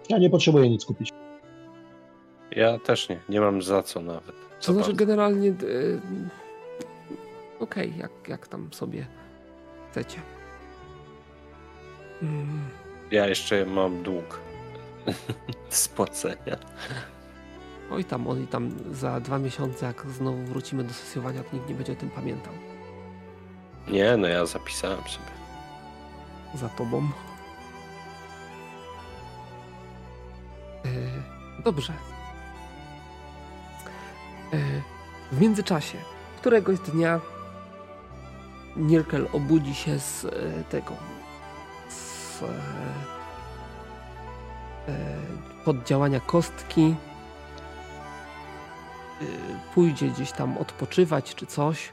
Ja nie potrzebuję nic kupić. Ja też nie. Nie mam za co nawet. To Co znaczy bardzo. generalnie... y, Okej, jak, jak tam sobie chcecie. Mm, Ja jeszcze mam dług. *laughs* Spłacenia. Oj tam, oj tam za dwa miesiące, jak znowu wrócimy do sesjowania, to nikt nie będzie o tym pamiętał. Nie, no ja zapisałem sobie. za tobą. E, dobrze. E, w międzyczasie, któregoś dnia Nirkel obudzi się z e, tego z e, poddziałania kostki pójdzie gdzieś tam odpoczywać czy coś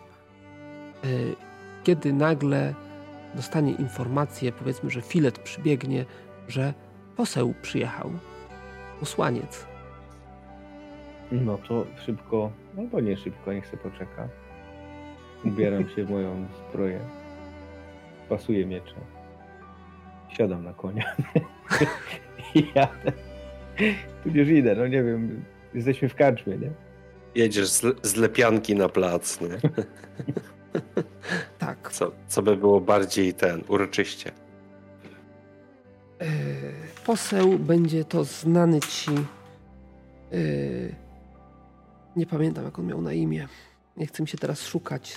kiedy nagle dostanie informację, powiedzmy, że filet przybiegnie, że poseł przyjechał. Posłaniec. No to szybko, albo nie szybko, niech se poczeka. Ubieram się w moją zbroję. Pasuję miecze. Siadam na konia. *laughs* I jadę. Tudzież idę, no nie wiem. Jesteśmy w karczmie, nie? Jedziesz z, z lepianki na plac, nie? *laughs* Tak. Co, co by było bardziej ten, uroczyście. E, poseł będzie to znany ci. e, nie pamiętam, jak on miał na imię. Nie chcę mi się teraz szukać.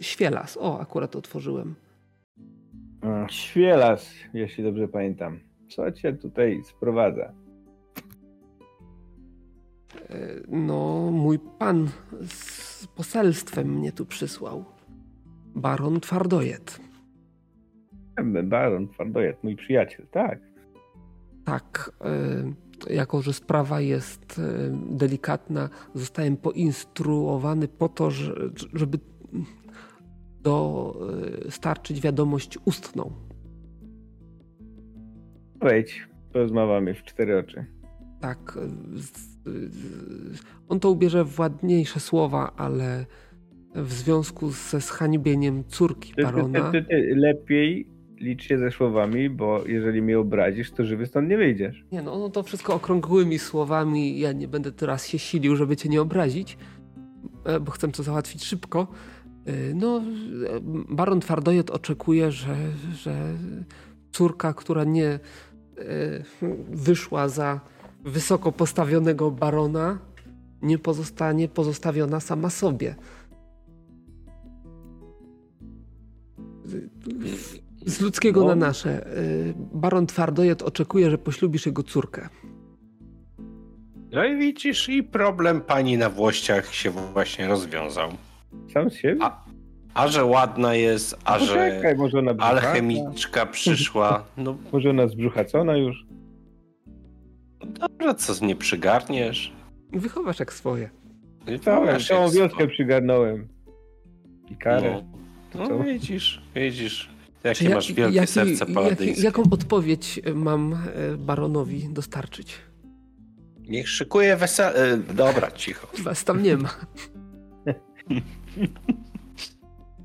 Świelas. O, akurat otworzyłem. Świelas, jeśli dobrze pamiętam. Co cię tutaj sprowadza? E, no, mój pan z poselstwem mnie tu przysłał. Baron Twardojet. Baron Twardojet, mój przyjaciel, tak. Tak, e, jako że sprawa jest e, delikatna, zostałem poinstruowany po to, że, żeby dostarczyć wiadomość ustną. Wejdź, porozmawiamy w cztery oczy. Tak, e, on to ubierze w ładniejsze słowa, ale w związku ze zhańbieniem córki barona. lepiej licz się ze słowami, bo jeżeli mnie obrazisz, to żywy stąd nie wyjdziesz. Nie no, no to wszystko okrągłymi słowami. Ja nie będę teraz się silił, żeby cię nie obrazić, e, bo chcę to załatwić szybko. E, No, e, baron Twardojet oczekuje, że, że córka, która nie wyszła za wysoko postawionego barona, nie pozostanie pozostawiona sama sobie. Z ludzkiego No. na nasze. Y, Baron Twardojet oczekuje, że poślubisz jego córkę. No i widzisz, i problem pani na Włościach się właśnie rozwiązał. Sam z siebie? A, A że ładna jest, a że Poczekaj, może ona alchemiczka przyszła. No Może ona zbrzuchacona już? dobra, co nie przygarniesz? Wychowasz jak swoje. Całą, Wiesz, całą wioskę to. przygarnąłem. I karę. No, Co? no widzisz, widzisz. Jakie ja- masz wielkie jaki- serce paladyńskie. Jaką odpowiedź mam e, baronowi dostarczyć? Niech szykuje wesele. Dobra, cicho. *laughs* Was tam nie ma.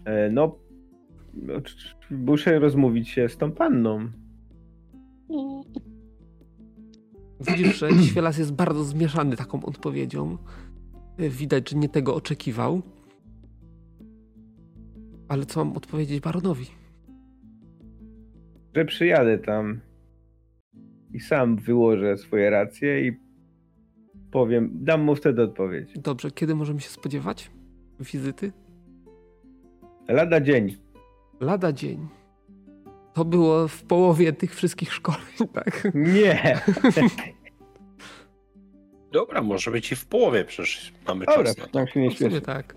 E, no, muszę rozmówić się z tą panną. Widzisz, że Świelas jest bardzo zmieszany taką odpowiedzią. E, Widać, że nie tego oczekiwał. Ale co mam odpowiedzieć baronowi? Że przyjadę tam i sam wyłożę swoje racje i powiem, dam mu wtedy odpowiedź. Dobrze, kiedy możemy się spodziewać wizyty? Lada dzień. Lada dzień. To było w połowie tych wszystkich szkoleń, *laughs* tak? Nie! *laughs* Dobra, może być i w połowie, przecież mamy Dobra, czas to. tam się nie śpieszy. tak.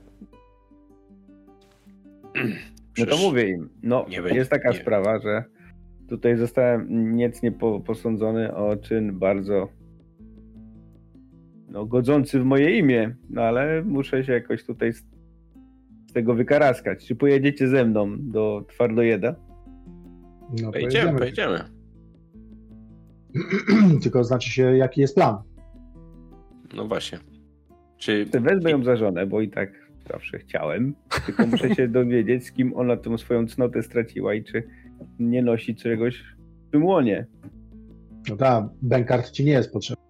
No to mówię im. No, jest taka nie. sprawa, że tutaj zostałem niecnie po, posądzony o czyn bardzo no, godzący w moje imię, no ale muszę się jakoś tutaj z, z tego wykaraskać. Czy pojedziecie ze mną do Twardojeda? No, Pojedziemy, pojedziemy. *clears throat* Tylko znaczy się, jaki jest plan. No właśnie. Czy Wezmę ją za żonę, bo i tak zawsze chciałem, tylko muszę się *laughs* dowiedzieć, z kim ona tą swoją cnotę straciła i czy nie nosi czegoś w tym łonie. No tak, Benkart ci nie jest potrzebny.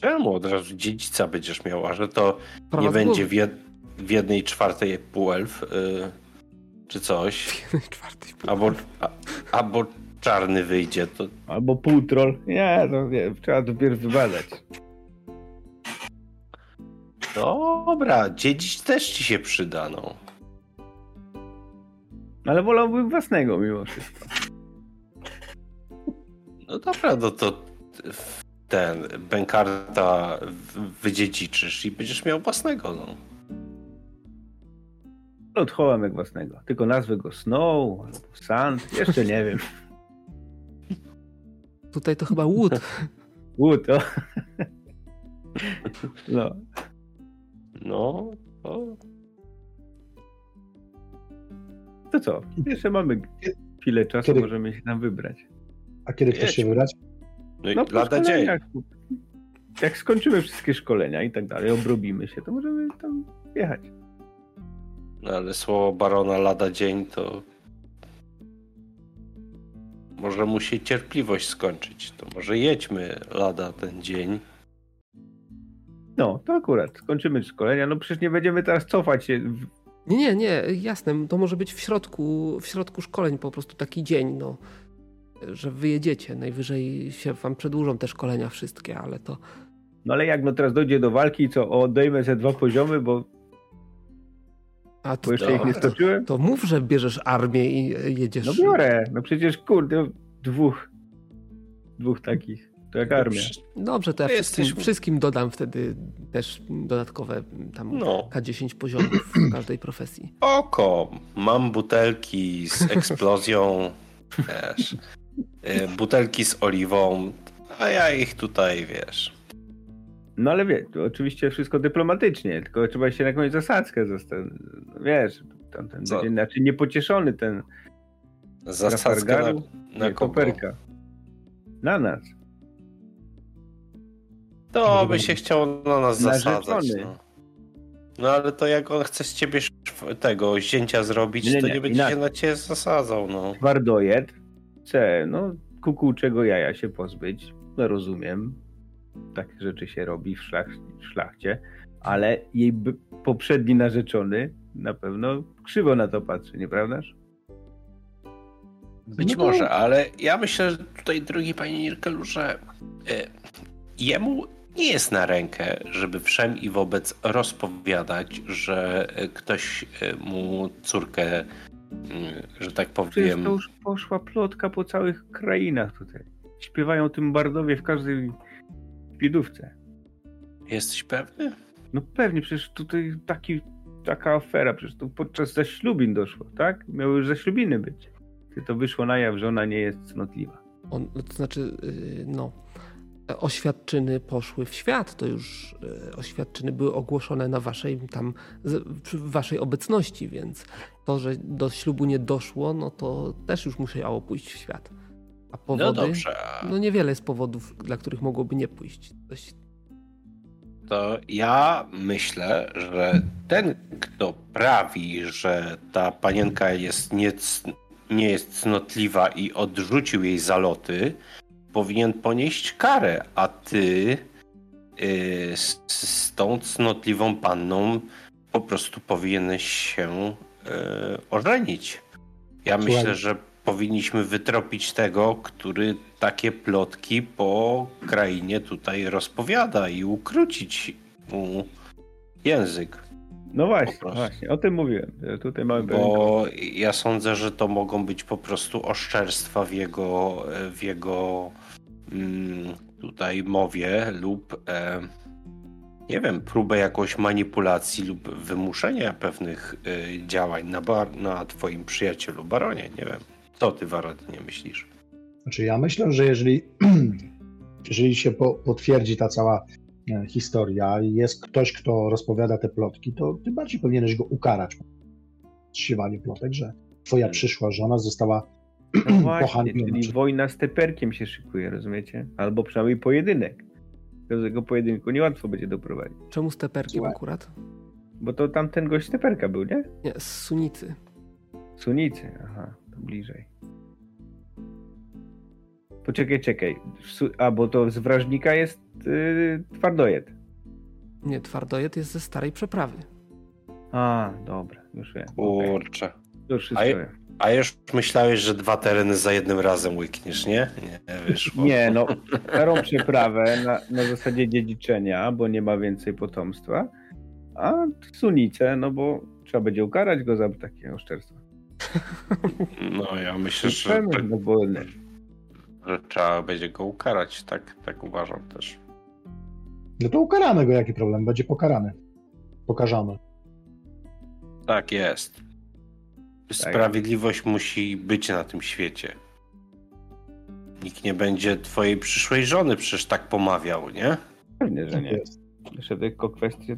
czemu od razu dziedzica będziesz miał, a że to Prawa nie będzie w, jed, w jednej czwartej półelf y, czy coś, Czwarty pół. albo, a, albo czarny wyjdzie, to Albo półtroll. Nie, to nie, trzeba dopiero wybadać. dobra, dziedzic też ci się przyda, no. Ale wolałbym własnego mimo wszystko. No dobra, no to ten Benkarta w- wydziedziczysz i będziesz miał własnego, no. Odchołam jak własnego. Tylko nazwę go Snow albo Sand. Jeszcze nie wiem. Tutaj to chyba łód. *laughs* Wood, o. *laughs* No. No, to To co? Jeszcze mamy chwilę czasu, Kiedy- możemy się tam wybrać. A kiedy chcesz się wybrać? no i No, lada dzień. Jak skończymy wszystkie szkolenia i tak dalej, obrobimy się, to możemy tam jechać. No ale słowo barona lada dzień to może mu się cierpliwość skończyć. To może jedźmy lada ten dzień. No, to akurat. Skończymy szkolenia. No przecież nie będziemy teraz cofać się. Nie, nie, nie, jasne. To może być w środku, w środku szkoleń po prostu taki dzień, no. Że wyjedziecie. Najwyżej się wam przedłużą te szkolenia wszystkie, ale to. No ale jak no teraz dojdzie do walki, co odejmę ze dwa poziomy, bo, A to, bo jeszcze ich nie stoczyłem? to mów, że bierzesz armię i jedziesz. No biorę. No przecież kurde, dwóch. Dwóch takich. To jak armia. Dobrze, to ja wszystkim, jesteśmy- wszystkim dodam wtedy też dodatkowe tam No. K10 poziomów w każdej profesji. *clears throat* Oko, mam butelki z eksplozją, *laughs* wiesz, y, butelki z oliwą, a ja ich tutaj, wiesz. No ale wie, oczywiście wszystko dyplomatycznie, tylko trzeba się na jakąś zasadzkę zostawić. Wiesz, tamten Co? będzie znaczy niepocieszony ten Zasadzka na, na koperka. Na nas. To by się chciał na nas zasadzać. No. no ale to jak on chce z ciebie tego zięcia zrobić, Nie, to nie, nie będzie się inaczej. na ciebie zasadzał, no. Twardojed chce, no, kukułczego jaja się pozbyć. No rozumiem. Takie rzeczy się robi w, szlach, w szlachcie, ale jej poprzedni narzeczony na pewno krzywo na to patrzy, nieprawdaż? Być No może, ale ja myślę, że tutaj, drogi panie Nirkelu, że y, jemu nie jest na rękę, żeby wszem i wobec rozpowiadać, że y, ktoś y, mu córkę, y, że tak Przecież powiem, to już poszła plotka po całych krainach tutaj. Śpiewają tym bardowie w każdej widówce. jesteś pewny? No pewnie, przecież tutaj taki, taka afera, przecież to podczas zaślubin doszło, tak? Miały już zaślubiny być. Ty to wyszło na jaw, że ona nie jest cnotliwa. On, to znaczy, yy, no. Oświadczyny poszły w świat, to już e, oświadczyny były ogłoszone na waszej tam w waszej obecności, więc to, że do ślubu nie doszło, no to też już musiało pójść w świat. A powody, no dobrze. No niewiele jest powodów, dla których mogłoby nie pójść. Dość... To ja myślę, że ten, kto prawi, że ta panienka jest nie, nie jest cnotliwa i odrzucił jej zaloty, powinien ponieść karę, a ty yy, z, z, tą cnotliwą panną po prostu powinieneś się yy, ożenić. Ja Słuchaj. myślę, że powinniśmy wytropić tego, który takie plotki po krainie tutaj rozpowiada i ukrócić mu język. No właśnie, właśnie, o tym mówiłem. Tutaj mamy Bo ja sądzę, że to mogą być po prostu oszczerstwa w jego, w jego tutaj mowie lub e, nie wiem, próbę jakąś manipulacji lub wymuszenia pewnych e, działań na, bar, na twoim przyjacielu baronie. Nie wiem. Co ty, Warad, nie myślisz? Znaczy ja myślę, że jeżeli, *clears throat* jeżeli się po, potwierdzi ta cała e, historia i jest ktoś, kto rozpowiada te plotki, to ty bardziej powinieneś go ukarać. Siewaniu plotek, że twoja hmm. przyszła żona została no *clears throat* właśnie, czyli wojna z teperkiem się szykuje, rozumiecie? Albo przynajmniej pojedynek. Do tego pojedynku niełatwo będzie doprowadzić. Czemu z teperkiem Słuchaj. akurat? Bo to tamten gość z teperka był, nie? Nie, z Sunicy. Sunicy, aha, to bliżej. Poczekaj, czekaj. A, bo to z wrażnika jest yy, twardojet. Nie, twardojet jest ze starej przeprawy. A, dobra, już wiem. Kurczę. Już wszystko a, wiem. A już myślałeś, że dwa tereny za jednym razem łykniesz, nie? Nie, wyszło. Nie, no, starą przeprawę na, na zasadzie dziedziczenia, bo nie ma więcej potomstwa, a sunicę, no bo trzeba będzie ukarać go za takie oszczerstwo. No, ja myślę, że, no, bo... że trzeba będzie go ukarać, tak, tak uważam też. No to ukaramy go, jaki problem? Będzie pokarany. Pokażamy. Tak jest. Tak. Sprawiedliwość tak. musi być na tym świecie. Nikt nie będzie twojej przyszłej żony przecież tak pomawiał, nie? Pewnie, że nie. Jeszcze tylko kwestie.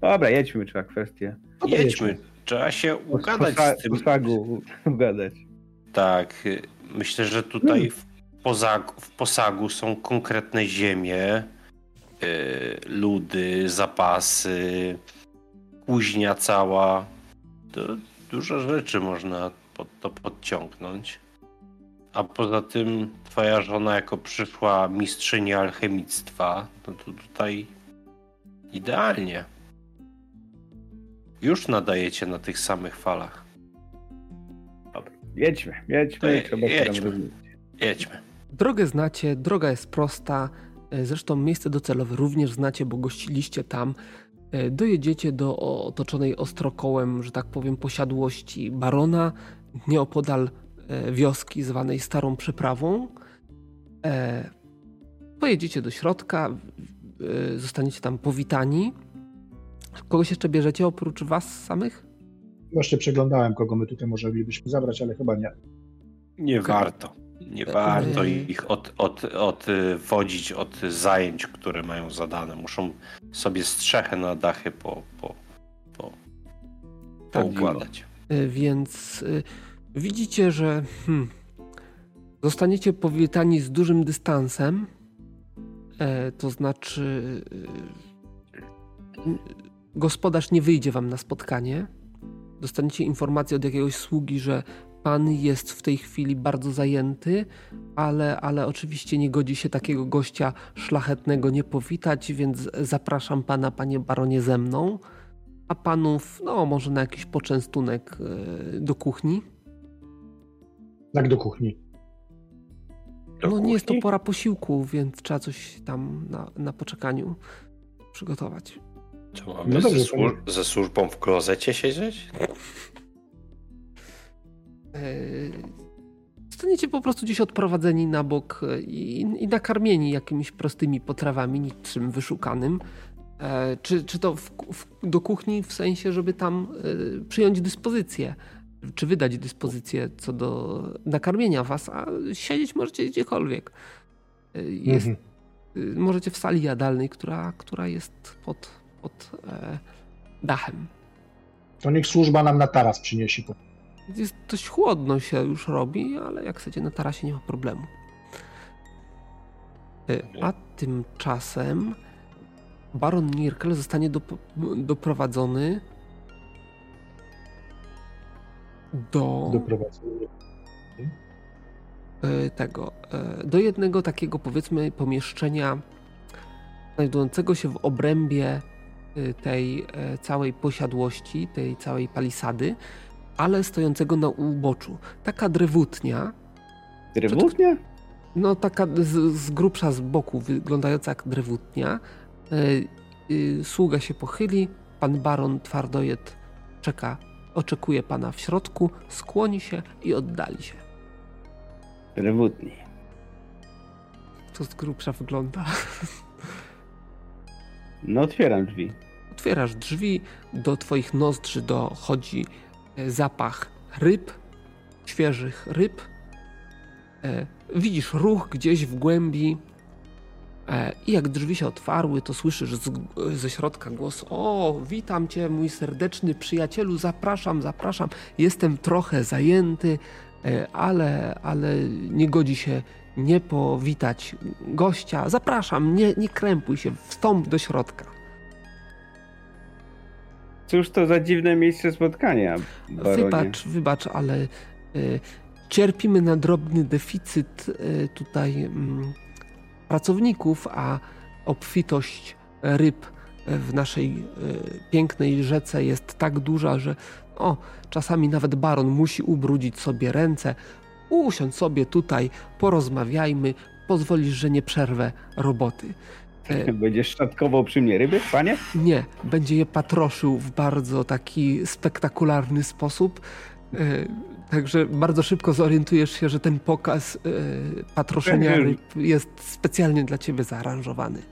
Dobra, jedźmy, trzeba kwestie. jedźmy. Trzeba się ugadać z tym. Posagu ugadać. Tak. Myślę, że tutaj hmm. w, posagu, w posagu są konkretne ziemie, yy, ludy, zapasy, kuźnia cała. To dużo rzeczy można pod to podciągnąć. A poza tym twoja żona jako przyszła mistrzyni alchemictwa, no to tutaj idealnie. Już nadajecie na tych samych falach. Dobra, jedźmy, jedźmy. Trzeba jedźmy. jedźmy. Drogę znacie, droga jest prosta. E, zresztą miejsce docelowe również znacie, bo gościliście tam. E, dojedziecie do otoczonej ostrokołem, że tak powiem, posiadłości barona, nieopodal e, wioski zwanej Starą Przeprawą. E, pojedziecie do środka, zostaniecie tam powitani. Kogoś jeszcze bierzecie oprócz was samych? Właśnie przeglądałem, kogo my tutaj moglibyśmy zabrać, ale chyba nie. Nie warto. Nie warto ich od, od, odwodzić od zajęć, które mają zadane. Muszą sobie strzechę na dachy po, po, po, tak, poukładać. E, więc widzicie, że hmm, zostaniecie powitani z dużym dystansem. E, to znaczy, y, gospodarz nie wyjdzie wam na spotkanie. Dostaniecie informację od jakiegoś sługi, że Pan jest w tej chwili bardzo zajęty, ale, ale oczywiście nie godzi się takiego gościa szlachetnego nie powitać, więc zapraszam pana, panie baronie, ze mną. A panów, no może na jakiś poczęstunek e, do kuchni. Jak do kuchni? Do no kuchni? nie jest to pora posiłku, więc trzeba coś tam na, na poczekaniu przygotować. Czy mamy no dobrze, ze, służ ze służbą w klozecie siedzieć? Zostaniecie po prostu gdzieś odprowadzeni na bok e, i, i nakarmieni jakimiś prostymi potrawami, niczym wyszukanym. E, czy, czy to w, w, do kuchni w sensie, żeby tam e, przyjąć dyspozycję, czy wydać dyspozycję co do nakarmienia was, a siedzieć możecie gdziekolwiek. Jest, mhm. możecie w sali jadalnej, która, która jest pod, pod e, dachem. To niech służba nam na taras przyniesie. Jest dość chłodno się już robi, ale jak chcecie na tarasie nie ma problemu. E, a tymczasem baron Nirkel zostanie dop doprowadzony do Doprowadzony. e, tego, e, do jednego takiego powiedzmy pomieszczenia znajdującego się w obrębie tej całej posiadłości, tej całej palisady, ale stojącego na uboczu. Taka drewutnia, Drewutnia? no taka z, z grubsza z boku wyglądająca jak drewutnia. E, y, sługa się pochyli, pan baron twardojet czeka, oczekuje pana w środku, skłoni się i oddali się. Drewutni. To z grubsza wygląda. No otwieram drzwi. Otwierasz drzwi, do twoich nozdrzy dochodzi zapach ryb, świeżych ryb. E, Widzisz ruch gdzieś w głębi. E, I jak drzwi się otwarły, to słyszysz z, ze środka głos: O, witam cię, mój serdeczny przyjacielu, zapraszam, zapraszam. Jestem trochę zajęty, e, ale, ale nie godzi się nie powitać gościa. Zapraszam, nie, nie krępuj się, wstąp do środka. Cóż to za dziwne miejsce spotkania, baronie. Wybacz, wybacz, ale y, cierpimy na drobny deficyt y, tutaj mm, pracowników, a obfitość ryb w naszej y, pięknej rzece jest tak duża, że o, czasami nawet baron musi ubrudzić sobie ręce. Usiądź sobie tutaj, porozmawiajmy, pozwolisz, że nie przerwę roboty. E, *laughs* Będziesz szatkował przy mnie ryby, panie? Nie, będzie je patroszył w bardzo taki spektakularny sposób. E, Także bardzo szybko zorientujesz się, że ten pokaz e, patroszenia ryb jest specjalnie dla ciebie zaaranżowany.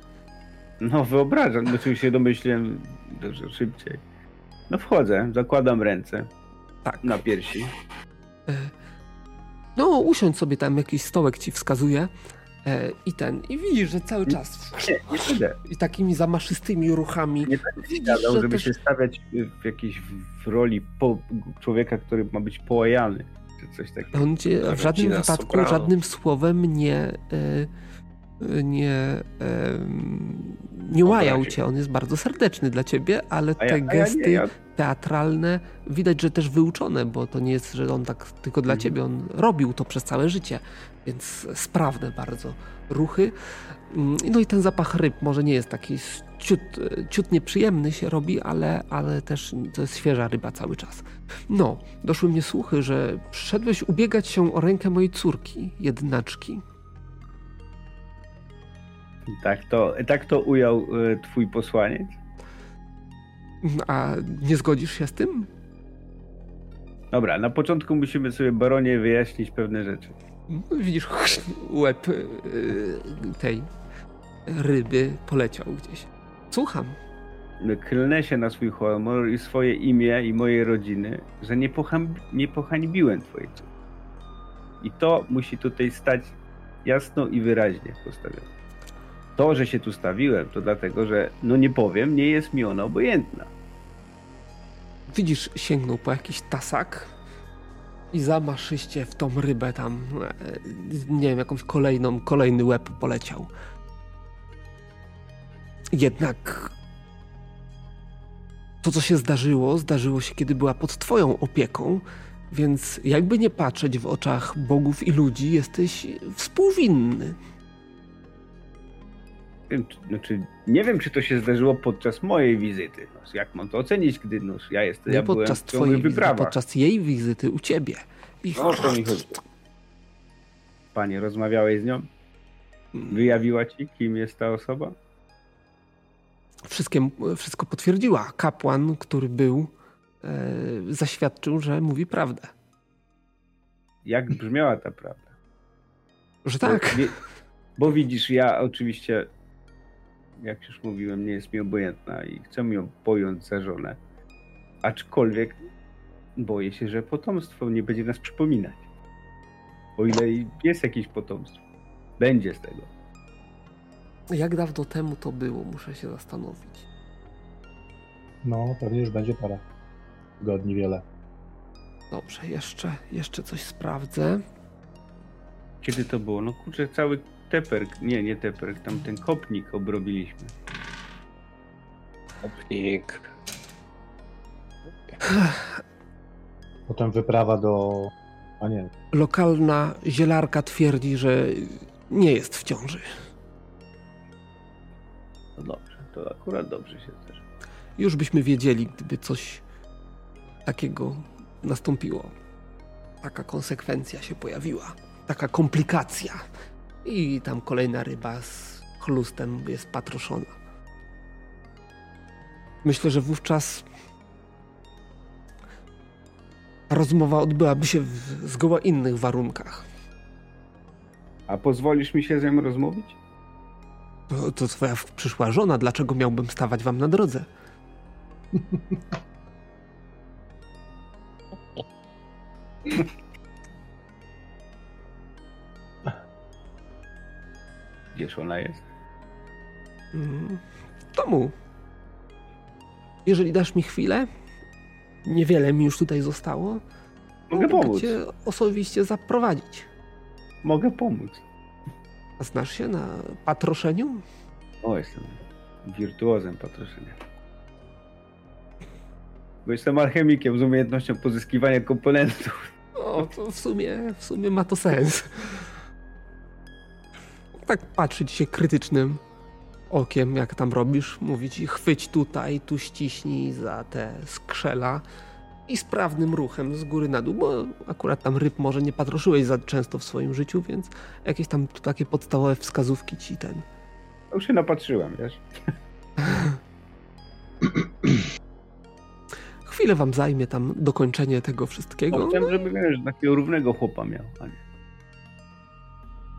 No wyobrażam, znaczy się domyśliłem dużo szybciej. No wchodzę, zakładam ręce Tak. na piersi. No, usiądź sobie tam, jakiś stołek ci wskazuje e, i ten. I widzisz, że cały czas Nie, nie będę. i takimi zamaszystymi ruchami Nie widzisz, gadał, że żeby też się stawiać w jakiejś w roli po, człowieka, który ma być połajany, czy coś takiego. on cię w żadnym wypadku Soprano. żadnym słowem nie e, nie e, nie łajał Obraził. cię. On jest bardzo serdeczny dla ciebie, ale te ja, a ja gesty nie, ja teatralne widać, że też wyuczone, bo to nie jest, że on tak tylko dla Mhm. ciebie, on robił to przez całe życie, więc sprawne bardzo ruchy. Mm, No i ten zapach ryb może nie jest taki ciut, ciut nieprzyjemny się robi, ale, ale też to jest świeża ryba cały czas. No, doszły mnie słuchy, że przyszedłeś ubiegać się o rękę mojej córki, jednaczki. tak, to, tak to ujął e, twój posłaniec. A nie zgodzisz się z tym? Dobra, na początku musimy sobie, baronie, wyjaśnić pewne rzeczy. Widzisz, łeb y, tej ryby poleciał gdzieś. Słucham. Klnę się na swój honor i swoje imię i mojej rodziny, że nie, pocham, nie pohańbiłem twojej córki. I to musi tutaj stać jasno i wyraźnie postawione. To, że się tu stawiłem, to dlatego, że, no nie powiem, nie jest mi ona obojętna. Widzisz, sięgnął po jakiś tasak i zamaszyście w tą rybę tam, e, nie wiem, jakąś kolejną, kolejny łeb poleciał. Jednak to, co się zdarzyło, zdarzyło się, kiedy była pod twoją opieką, więc jakby nie patrzeć w oczach bogów i ludzi, jesteś współwinny. Znaczy, nie wiem, czy to się zdarzyło podczas mojej wizyty. No, jak mam to ocenić, gdy no, ja jestem, Nie ja podczas twojej wyprawach. podczas jej wizyty u ciebie. I No, o to mi chodzi. Panie, rozmawiałeś z nią? Wyjawiła ci, kim jest ta osoba? Wszystkie, wszystko potwierdziła. Kapłan, który był, e, zaświadczył, że mówi prawdę. Jak brzmiała ta prawda? Że Bo, tak. wie- bo widzisz, ja oczywiście, jak już mówiłem, nie jest mi obojętna i chcę ją pojąć za żonę. Aczkolwiek boję się, że potomstwo nie będzie nas przypominać. O ile jest jakieś potomstwo. Będzie z tego. Jak dawno temu to było? Muszę się zastanowić. No, pewnie już będzie parę tygodni, wiele. Dobrze, jeszcze, jeszcze coś sprawdzę. Kiedy to było? No kurczę, cały teperk, nie, nie teperk, tam ten kopnik obrobiliśmy. Kopnik. Potem wyprawa do... A nie, Lokalna zielarka twierdzi, że nie jest w ciąży. No dobrze, to akurat dobrze się też. Już byśmy wiedzieli, gdyby coś takiego nastąpiło. Taka konsekwencja się pojawiła. Taka komplikacja. I tam kolejna ryba z chlustem jest patroszona. Myślę, że wówczas rozmowa odbyłaby się w zgoła innych warunkach. A pozwolisz mi się z nią rozmówić? To, to twoja przyszła żona, dlaczego miałbym stawać wam na drodze? *laughs* Gdzież ona jest? Mm, W domu. Jeżeli dasz mi chwilę, niewiele mi już tutaj zostało. Mogę pomóc. cię osobiście zaprowadzić. Mogę pomóc. A znasz się na patroszeniu? O, jestem wirtuozem patroszenia. Bo jestem alchemikiem z umiejętnością pozyskiwania komponentów. O, to w sumie, w sumie ma to sens. Tak patrzeć się krytycznym okiem, jak tam robisz, mówić ci chwyć tutaj, tu ściśnij za te skrzela i sprawnym ruchem z góry na dół, bo akurat tam ryb może nie patroszyłeś za często w swoim życiu, więc jakieś tam takie podstawowe wskazówki ci ten Już się napatrzyłem, wiesz? Chwilę wam zajmie tam dokończenie tego wszystkiego. No, chciałem, żeby wiesz, takiego równego chłopa miał, a nie.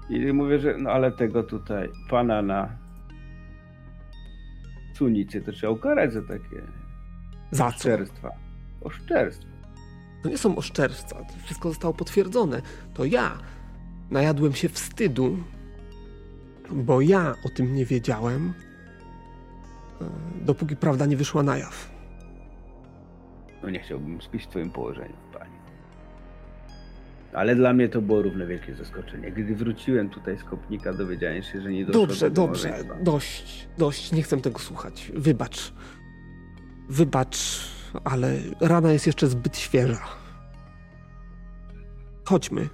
I mówię, że no ale tego tutaj pana na sunicy to trzeba ukarać za takie Za co? oszczerstwa. Oszczerstwo. To nie są oszczerstwa, to wszystko zostało potwierdzone. To ja najadłem się wstydu, bo ja o tym nie wiedziałem, e, dopóki prawda nie wyszła na jaw. No nie chciałbym spić w twoim położeniu. Ale dla mnie to było równe wielkie zaskoczenie. Gdy wróciłem tutaj z Kopnika, dowiedziałem się, że nie doszło Dobrze, do dobrze, małżeństwa. dość, dość, nie chcę tego słuchać. Wybacz. Wybacz, ale rana jest jeszcze zbyt świeża. Chodźmy.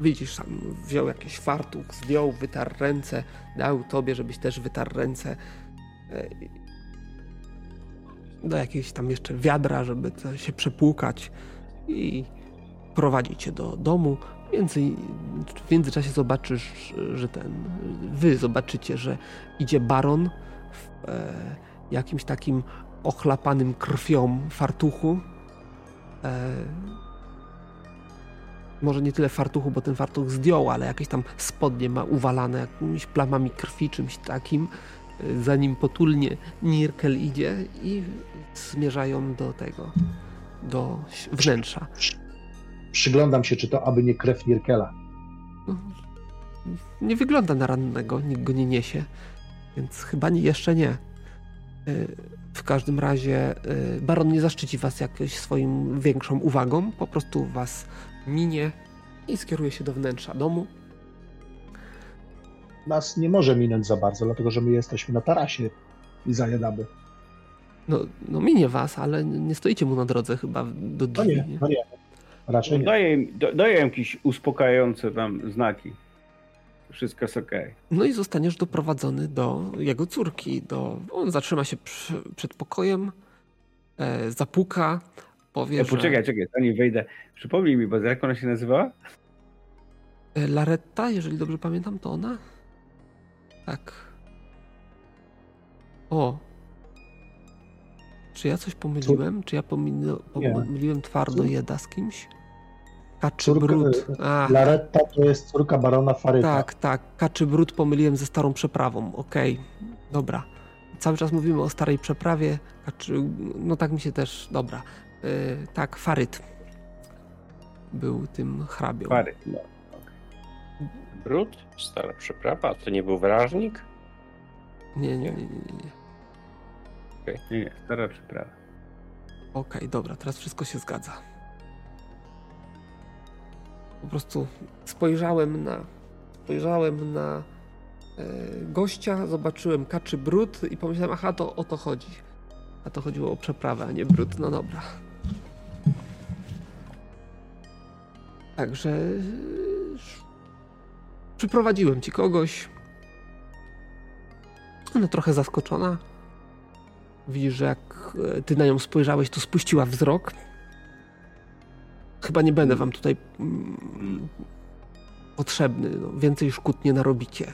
Widzisz, tam wziął jakiś fartuch, zdjął, wytarł ręce, dał tobie, żebyś też wytarł ręce. E, Do jakiegoś tam jeszcze wiadra, żeby się przepłukać i prowadzi cię do domu. Między, w międzyczasie zobaczysz, że ten. Wy zobaczycie, że idzie baron w e, jakimś takim ochlapanym krwią fartuchu. E, może nie tyle fartuchu, bo ten fartuch zdjął, ale jakieś tam spodnie ma uwalane jakimiś plamami krwi, czymś takim. E, Za nim potulnie Nirkel idzie i zmierzają do tego, do wnętrza. Przyglądam się, czy to aby nie krew Nirkela. No, Nie wygląda na rannego, nikt go nie niesie, więc chyba nie, jeszcze nie. Y, W każdym razie y, baron nie zaszczyci was jakoś swoim większą uwagą, po prostu was minie i skieruje się do wnętrza domu. Nas nie może minąć za bardzo, dlatego że my jesteśmy na tarasie i zajadamy. No, no minie was, ale nie stoicie mu na drodze chyba do No drzwi. nie, nie? no nie. Raczej nie. Daję, im- daję jakieś uspokajające tam znaki. Wszystko jest okej. No i zostaniesz doprowadzony do jego córki. Do... On zatrzyma się przy, przed pokojem, e, zapuka, powie, Ja że... Poczekaj, czekaj, zanim wejdę. Przypomnij mi, bo jak ona się nazywała? E, Laretta, jeżeli dobrze pamiętam, to ona? Tak. O. Czy ja coś pomyliłem? Czy ja pomyliłem twardo jeda z kimś? Kaczy Córka- brud. A, Laretta to jest córka barona Faryta. tak, tak. Kaczy brud pomyliłem ze starą przeprawą. Okej, dobra. Cały czas mówimy o starej przeprawie. Kaczy, no tak mi się też. Dobra. E, tak, Faryt był tym hrabią. Pary. No. Brud? Stara przeprawa? A to nie był wrażnik? Nie, nie, nie, nie, nie. Nie. Okay. Nie, nie, stara przyprawa. Okej, okay, dobra, teraz wszystko się zgadza. Po prostu spojrzałem na spojrzałem na e, gościa, zobaczyłem kaczy brud i pomyślałem, aha, to o to chodzi. A to chodziło o przeprawę, a nie brud. No dobra. Także przyprowadziłem ci kogoś. Ona trochę zaskoczona. Widzisz, że jak e, ty na nią spojrzałeś, to spuściła wzrok. Chyba nie będę wam tutaj mm, potrzebny. No, więcej szkód nie narobicie.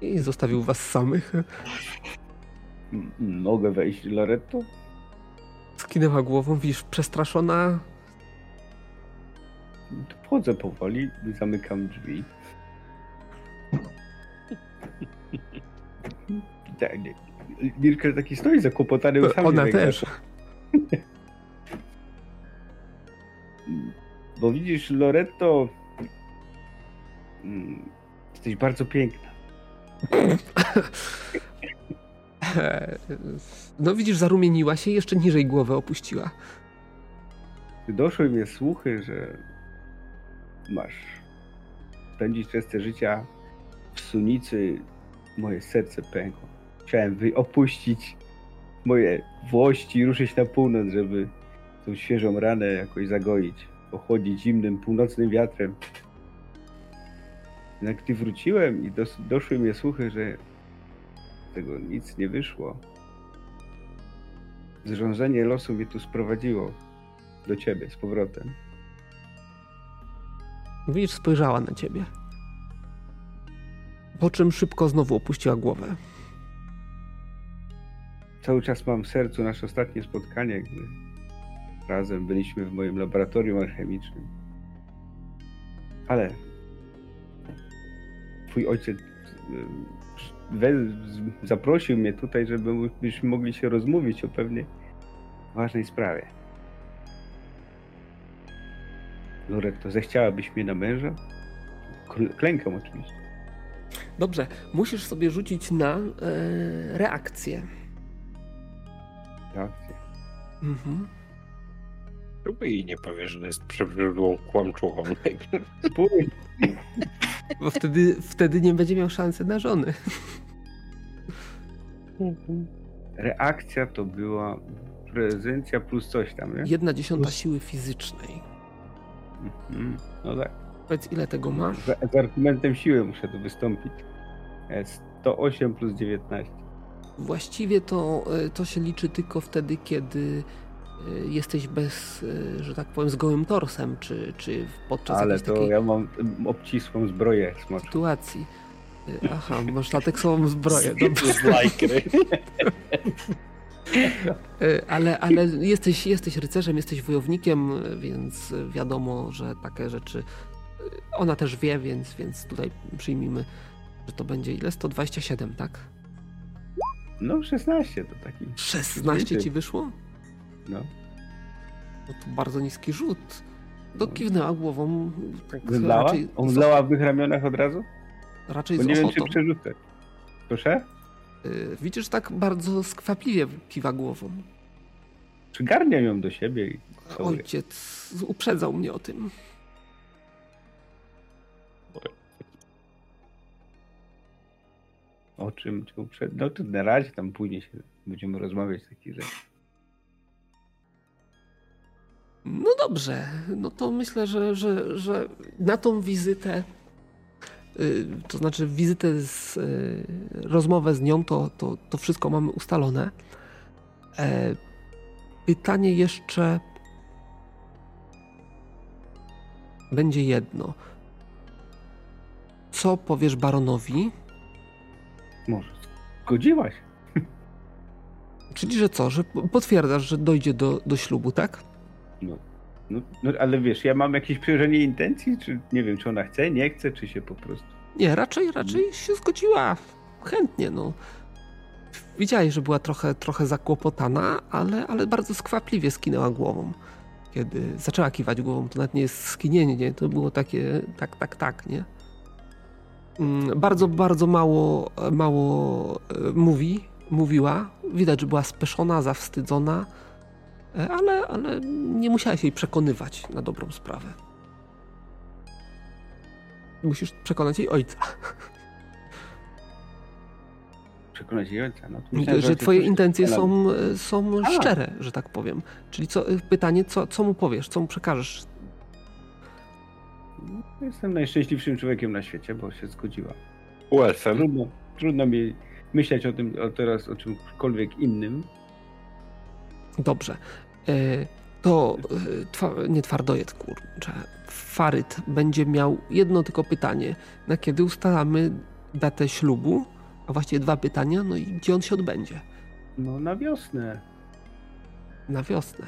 I zostawił was samych. *laughs* Mogę wejść, Loretto? Skinęła głową, widzisz, przestraszona. Wchodzę powoli, zamykam drzwi. *laughs* tak, Mirker taki stoi zakłopotany. Ona też. *laughs* Bo widzisz, Loretto, mm, jesteś bardzo piękna. *laughs* No widzisz, zarumieniła się i jeszcze niżej głowę opuściła. Doszły mnie słuchy, że masz spędzić resztę życia w sunicy. Moje serce pękło. Chciałem opuścić moje włości i ruszyć na północ, żeby tą świeżą ranę jakoś zagoić. Ochłodzić zimnym północnym wiatrem. Jak ty wróciłem i dos- doszły mnie słuchy, że tego nic nie wyszło. Zrządzenie losu mnie tu sprowadziło do ciebie z powrotem. Widzisz, spojrzała na ciebie. Po czym szybko znowu opuściła głowę. Cały czas mam w sercu nasze ostatnie spotkanie, gdy razem byliśmy w moim laboratorium alchemicznym. Ale twój ojciec zaprosił mnie tutaj, żebyśmy mogli się rozmówić o pewnej ważnej sprawie. to zechciałabyś mnie na męża? Klękam oczywiście. Dobrze, musisz sobie rzucić na e, reakcję. Reakcję. Mhm. Próbuj jej nie powiesz, że jest przebrzydłą kłamczuchą. *laughs* Bo wtedy, wtedy nie będzie miał szansy na żony. Reakcja to była prezencja plus coś tam, nie? Jedna dziesiąta plus... siły fizycznej. Mhm. No tak. Powiedz, ile tego masz? Z, z argumentem siły muszę tu wystąpić. 108 plus 19. Właściwie to, e, to się liczy tylko wtedy, kiedy e, jesteś bez, e, że tak powiem, z gołym torsem, czy, czy podczas Ale jakiejś to takiej... ja mam obcisłą zbroję smoczą. sytuacji. Aha, masz lateksową zbroję. *laughs* Z lajkry. ale, ale jesteś, jesteś rycerzem, jesteś wojownikiem, więc wiadomo, że takie rzeczy ona też wie, więc, więc tutaj przyjmijmy, że to będzie ile? 127, tak? No 16 to taki. 16 ci wyszło? No. No to bardzo niski rzut. Dokiwnęła no. głową. Tak Zemdlała? Omdlała w tych ramionach od razu? Raczej Bo z nie ochotą. wiem, czy przerzucę. Proszę? Yy, widzisz, tak bardzo skwapliwie kiwa głową. Przygarnia ją do siebie i Ojciec uprzedzał mnie o tym. O czym cię uprzed... No to na razie tam później się będziemy rozmawiać o takich. No dobrze, no to myślę, że, że, że na tą wizytę, yy, to znaczy wizytę z, yy, rozmowę z nią, to, to, to wszystko mamy ustalone. E, pytanie jeszcze będzie jedno. Co powiesz baronowi? Może zgodziłaś. Czyli, że co, że potwierdzasz, że dojdzie do, do ślubu, tak? No, no, no, ale wiesz, ja mam jakieś przełożenie intencji, czy nie wiem, czy ona chce, nie chce, czy się po prostu... Nie, raczej, raczej się zgodziła. Chętnie, no. Widziałeś, że była trochę, trochę zakłopotana, ale, ale bardzo skwapliwie skinęła głową. Kiedy zaczęła kiwać głową, to nawet nie jest skinienie, nie? to było takie tak, tak, tak, nie? Mm, bardzo, bardzo mało, mało e, mówi, mówiła. Widać, że była speszona, zawstydzona, e, ale, ale nie musiałeś jej przekonywać na dobrą sprawę. Musisz przekonać jej ojca. Przekonać jej ojca. No, to że, myślałem, że ty twoje intencje są, e, są A. szczere, że tak powiem. Czyli co, pytanie, co, co mu powiesz, co mu przekażesz? Jestem najszczęśliwszym człowiekiem na świecie, bo się zgodziła. Elfem. Trudno, trudno mi myśleć o tym o teraz o czymkolwiek innym. Dobrze. E, To twa, nie twardojet, kurczę. Faryt będzie miał jedno tylko pytanie. Na kiedy ustalamy datę ślubu? A właściwie dwa pytania, no i gdzie on się odbędzie? No na wiosnę. Na wiosnę.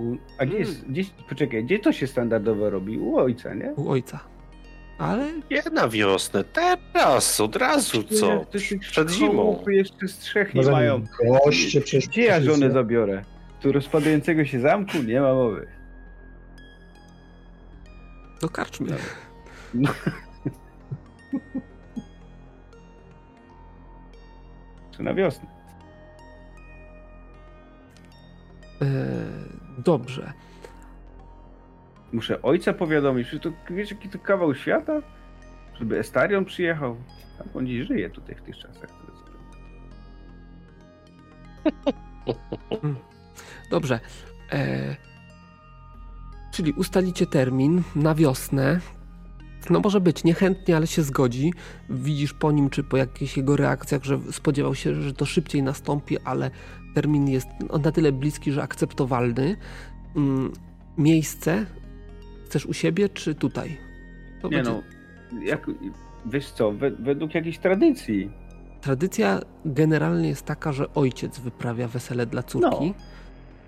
U, a gdzie Mm. jest, gdzieś, poczekaj, gdzie to się standardowo robi? U ojca, nie? U ojca. Ale Nie na wiosnę, teraz, od razu, co? Nie, Przed zimą. jeszcze strzech nie Może mają. goście przecież... Gdzie ja żonę zabiorę? Tu rozpadającego się zamku? Nie ma mowy. do karczmy. No. *laughs* Czy na wiosnę? E, Dobrze. Muszę ojca powiadomić, że to wiesz jaki to kawał świata? Żeby Estarion przyjechał. Tam on dziś żyje tutaj w tych czasach. *laughs* Dobrze. E, czyli ustalicie termin na wiosnę. No może być niechętnie, ale się zgodzi. Widzisz po nim, czy po jakichś jego reakcjach, że spodziewał się, że to szybciej nastąpi, ale termin jest no, na tyle bliski, że akceptowalny. Mm, miejsce chcesz u siebie, czy tutaj? To Nie będzie no, jak, wiesz co, we, według jakiejś tradycji. Tradycja generalnie jest taka, że ojciec wyprawia wesele dla córki,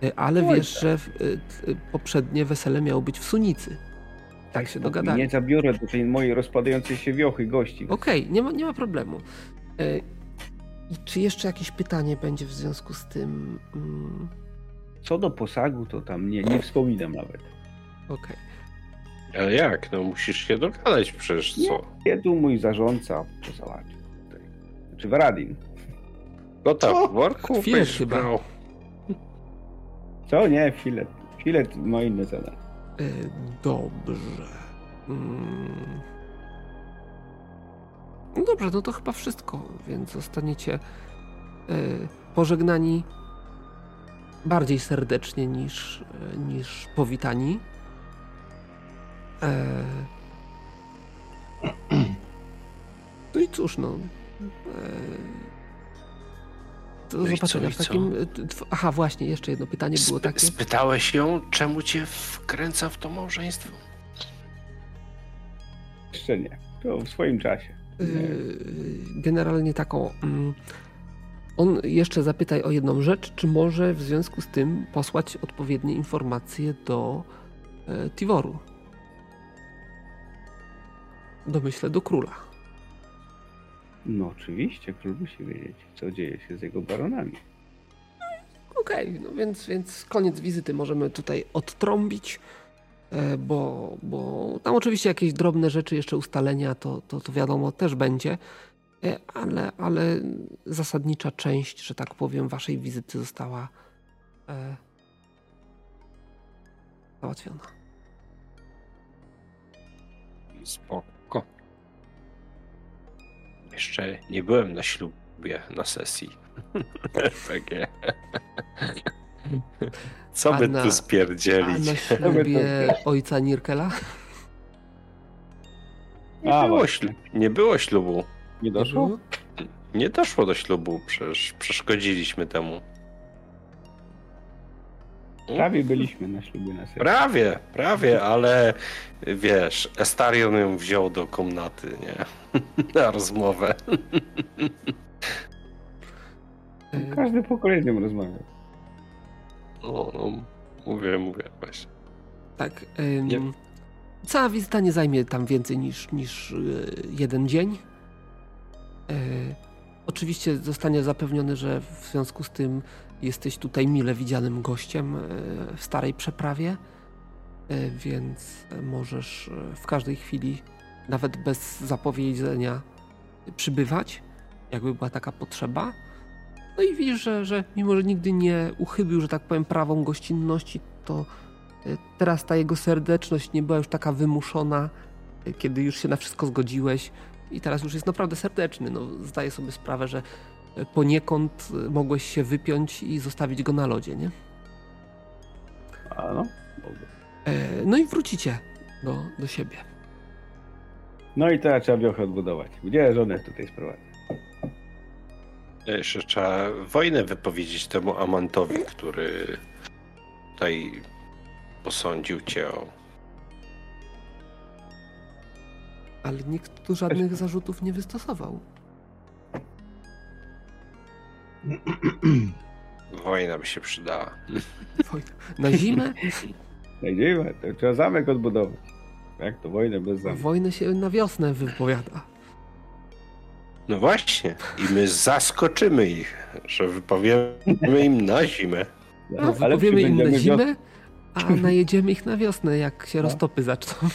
y, ale Ojca. wiesz, że y, y, poprzednie wesele miało być w Sunicy. Tak się dogadali. Nie zabiorę do tej mojej rozpadającej się wiochy gości. Okej, nie, ma, nie ma problemu. I czy jeszcze jakieś pytanie będzie w związku z tym? Mm, Co do posagu, to tam nie, nie wspominam nawet. Okej. Ale jak? No musisz się dogadać przecież, co? Nie tu mój zarządca to załatwił. Tutaj. Znaczy Waradin. No tam, O, w worku byś chyba. brał. Co? Nie, filet. Filet ma inne zadanie. Y, Dobrze. Mm. No dobrze, no to chyba wszystko, więc zostaniecie y, pożegnani bardziej serdecznie niż, y, niż powitani. E, *clears throat* No i cóż, no. Do No co, zobaczenia w takim. Aha, właśnie, jeszcze jedno pytanie było takie. spytałeś ją, czemu cię wkręca w to małżeństwo? Jeszcze nie. To w swoim czasie. Yy, generalnie taką. mm, On jeszcze zapytaj o jedną rzecz, czy może w związku z tym posłać odpowiednie informacje do e, Tivoru. Domyślę do króla. No oczywiście, król musi wiedzieć, co dzieje się z jego baronami. Okej, no więc, więc koniec wizyty możemy tutaj odtrąbić, bo, bo tam oczywiście jakieś drobne rzeczy, jeszcze ustalenia, to, to, to wiadomo też będzie, e, ale, ale zasadnicza część, że tak powiem, waszej wizyty została e, załatwiona. Spoko. Jeszcze nie byłem na ślubie, na sesji. *laughs* Takie. *laughs* Co by A tu A spierdzielić? na ślubie ojca Nirkela? Nie, A, było ślub, nie było ślubu. Nie doszło? Nie doszło do ślubu, przecież przeszkodziliśmy temu. Prawie byliśmy na ślubie na. Prawie, prawie, ale wiesz, Estarion ją wziął do komnaty, nie? *laughs* Na rozmowę. E, Każdy po kolejnym rozmawia. No, no, mówię, mówię właśnie. Tak. ym, Nie. Cała wizyta nie zajmie tam więcej niż, niż y, jeden dzień. E, oczywiście zostanie zapewniony, że w związku z tym jesteś tutaj mile widzianym gościem e, w starej przeprawie, e, więc możesz e, w każdej chwili nawet bez zapowiedzenia przybywać, jakby była taka potrzeba. No i widzisz, że, że mimo, że nigdy nie uchybił, że tak powiem, prawom gościnności, to y, teraz ta jego serdeczność nie była już taka wymuszona, y, kiedy już się na wszystko zgodziłeś i teraz już jest naprawdę serdeczny. No, zdaję sobie sprawę, że y, poniekąd mogłeś się wypiąć i zostawić go na lodzie, nie? A no. E, no i wrócicie do, do siebie. No i teraz trzeba wiochę odbudować. Gdzie żonę tutaj sprowadzić? Jeszcze trzeba wojnę wypowiedzieć temu Amantowi, który tutaj posądził cię o. Ale nikt tu żadnych zarzutów nie wystosował. Wojna by się przydała. Na zimę? Znajdziemy, to trzeba zamek odbudować. Jak to wojnę bez zamku? Wojnę się na wiosnę wypowiada. No właśnie. I my zaskoczymy ich, że wypowiemy im na zimę. No, wypowiemy im na wios- zimę, a najedziemy ich na wiosnę, jak się No. roztopy zaczną.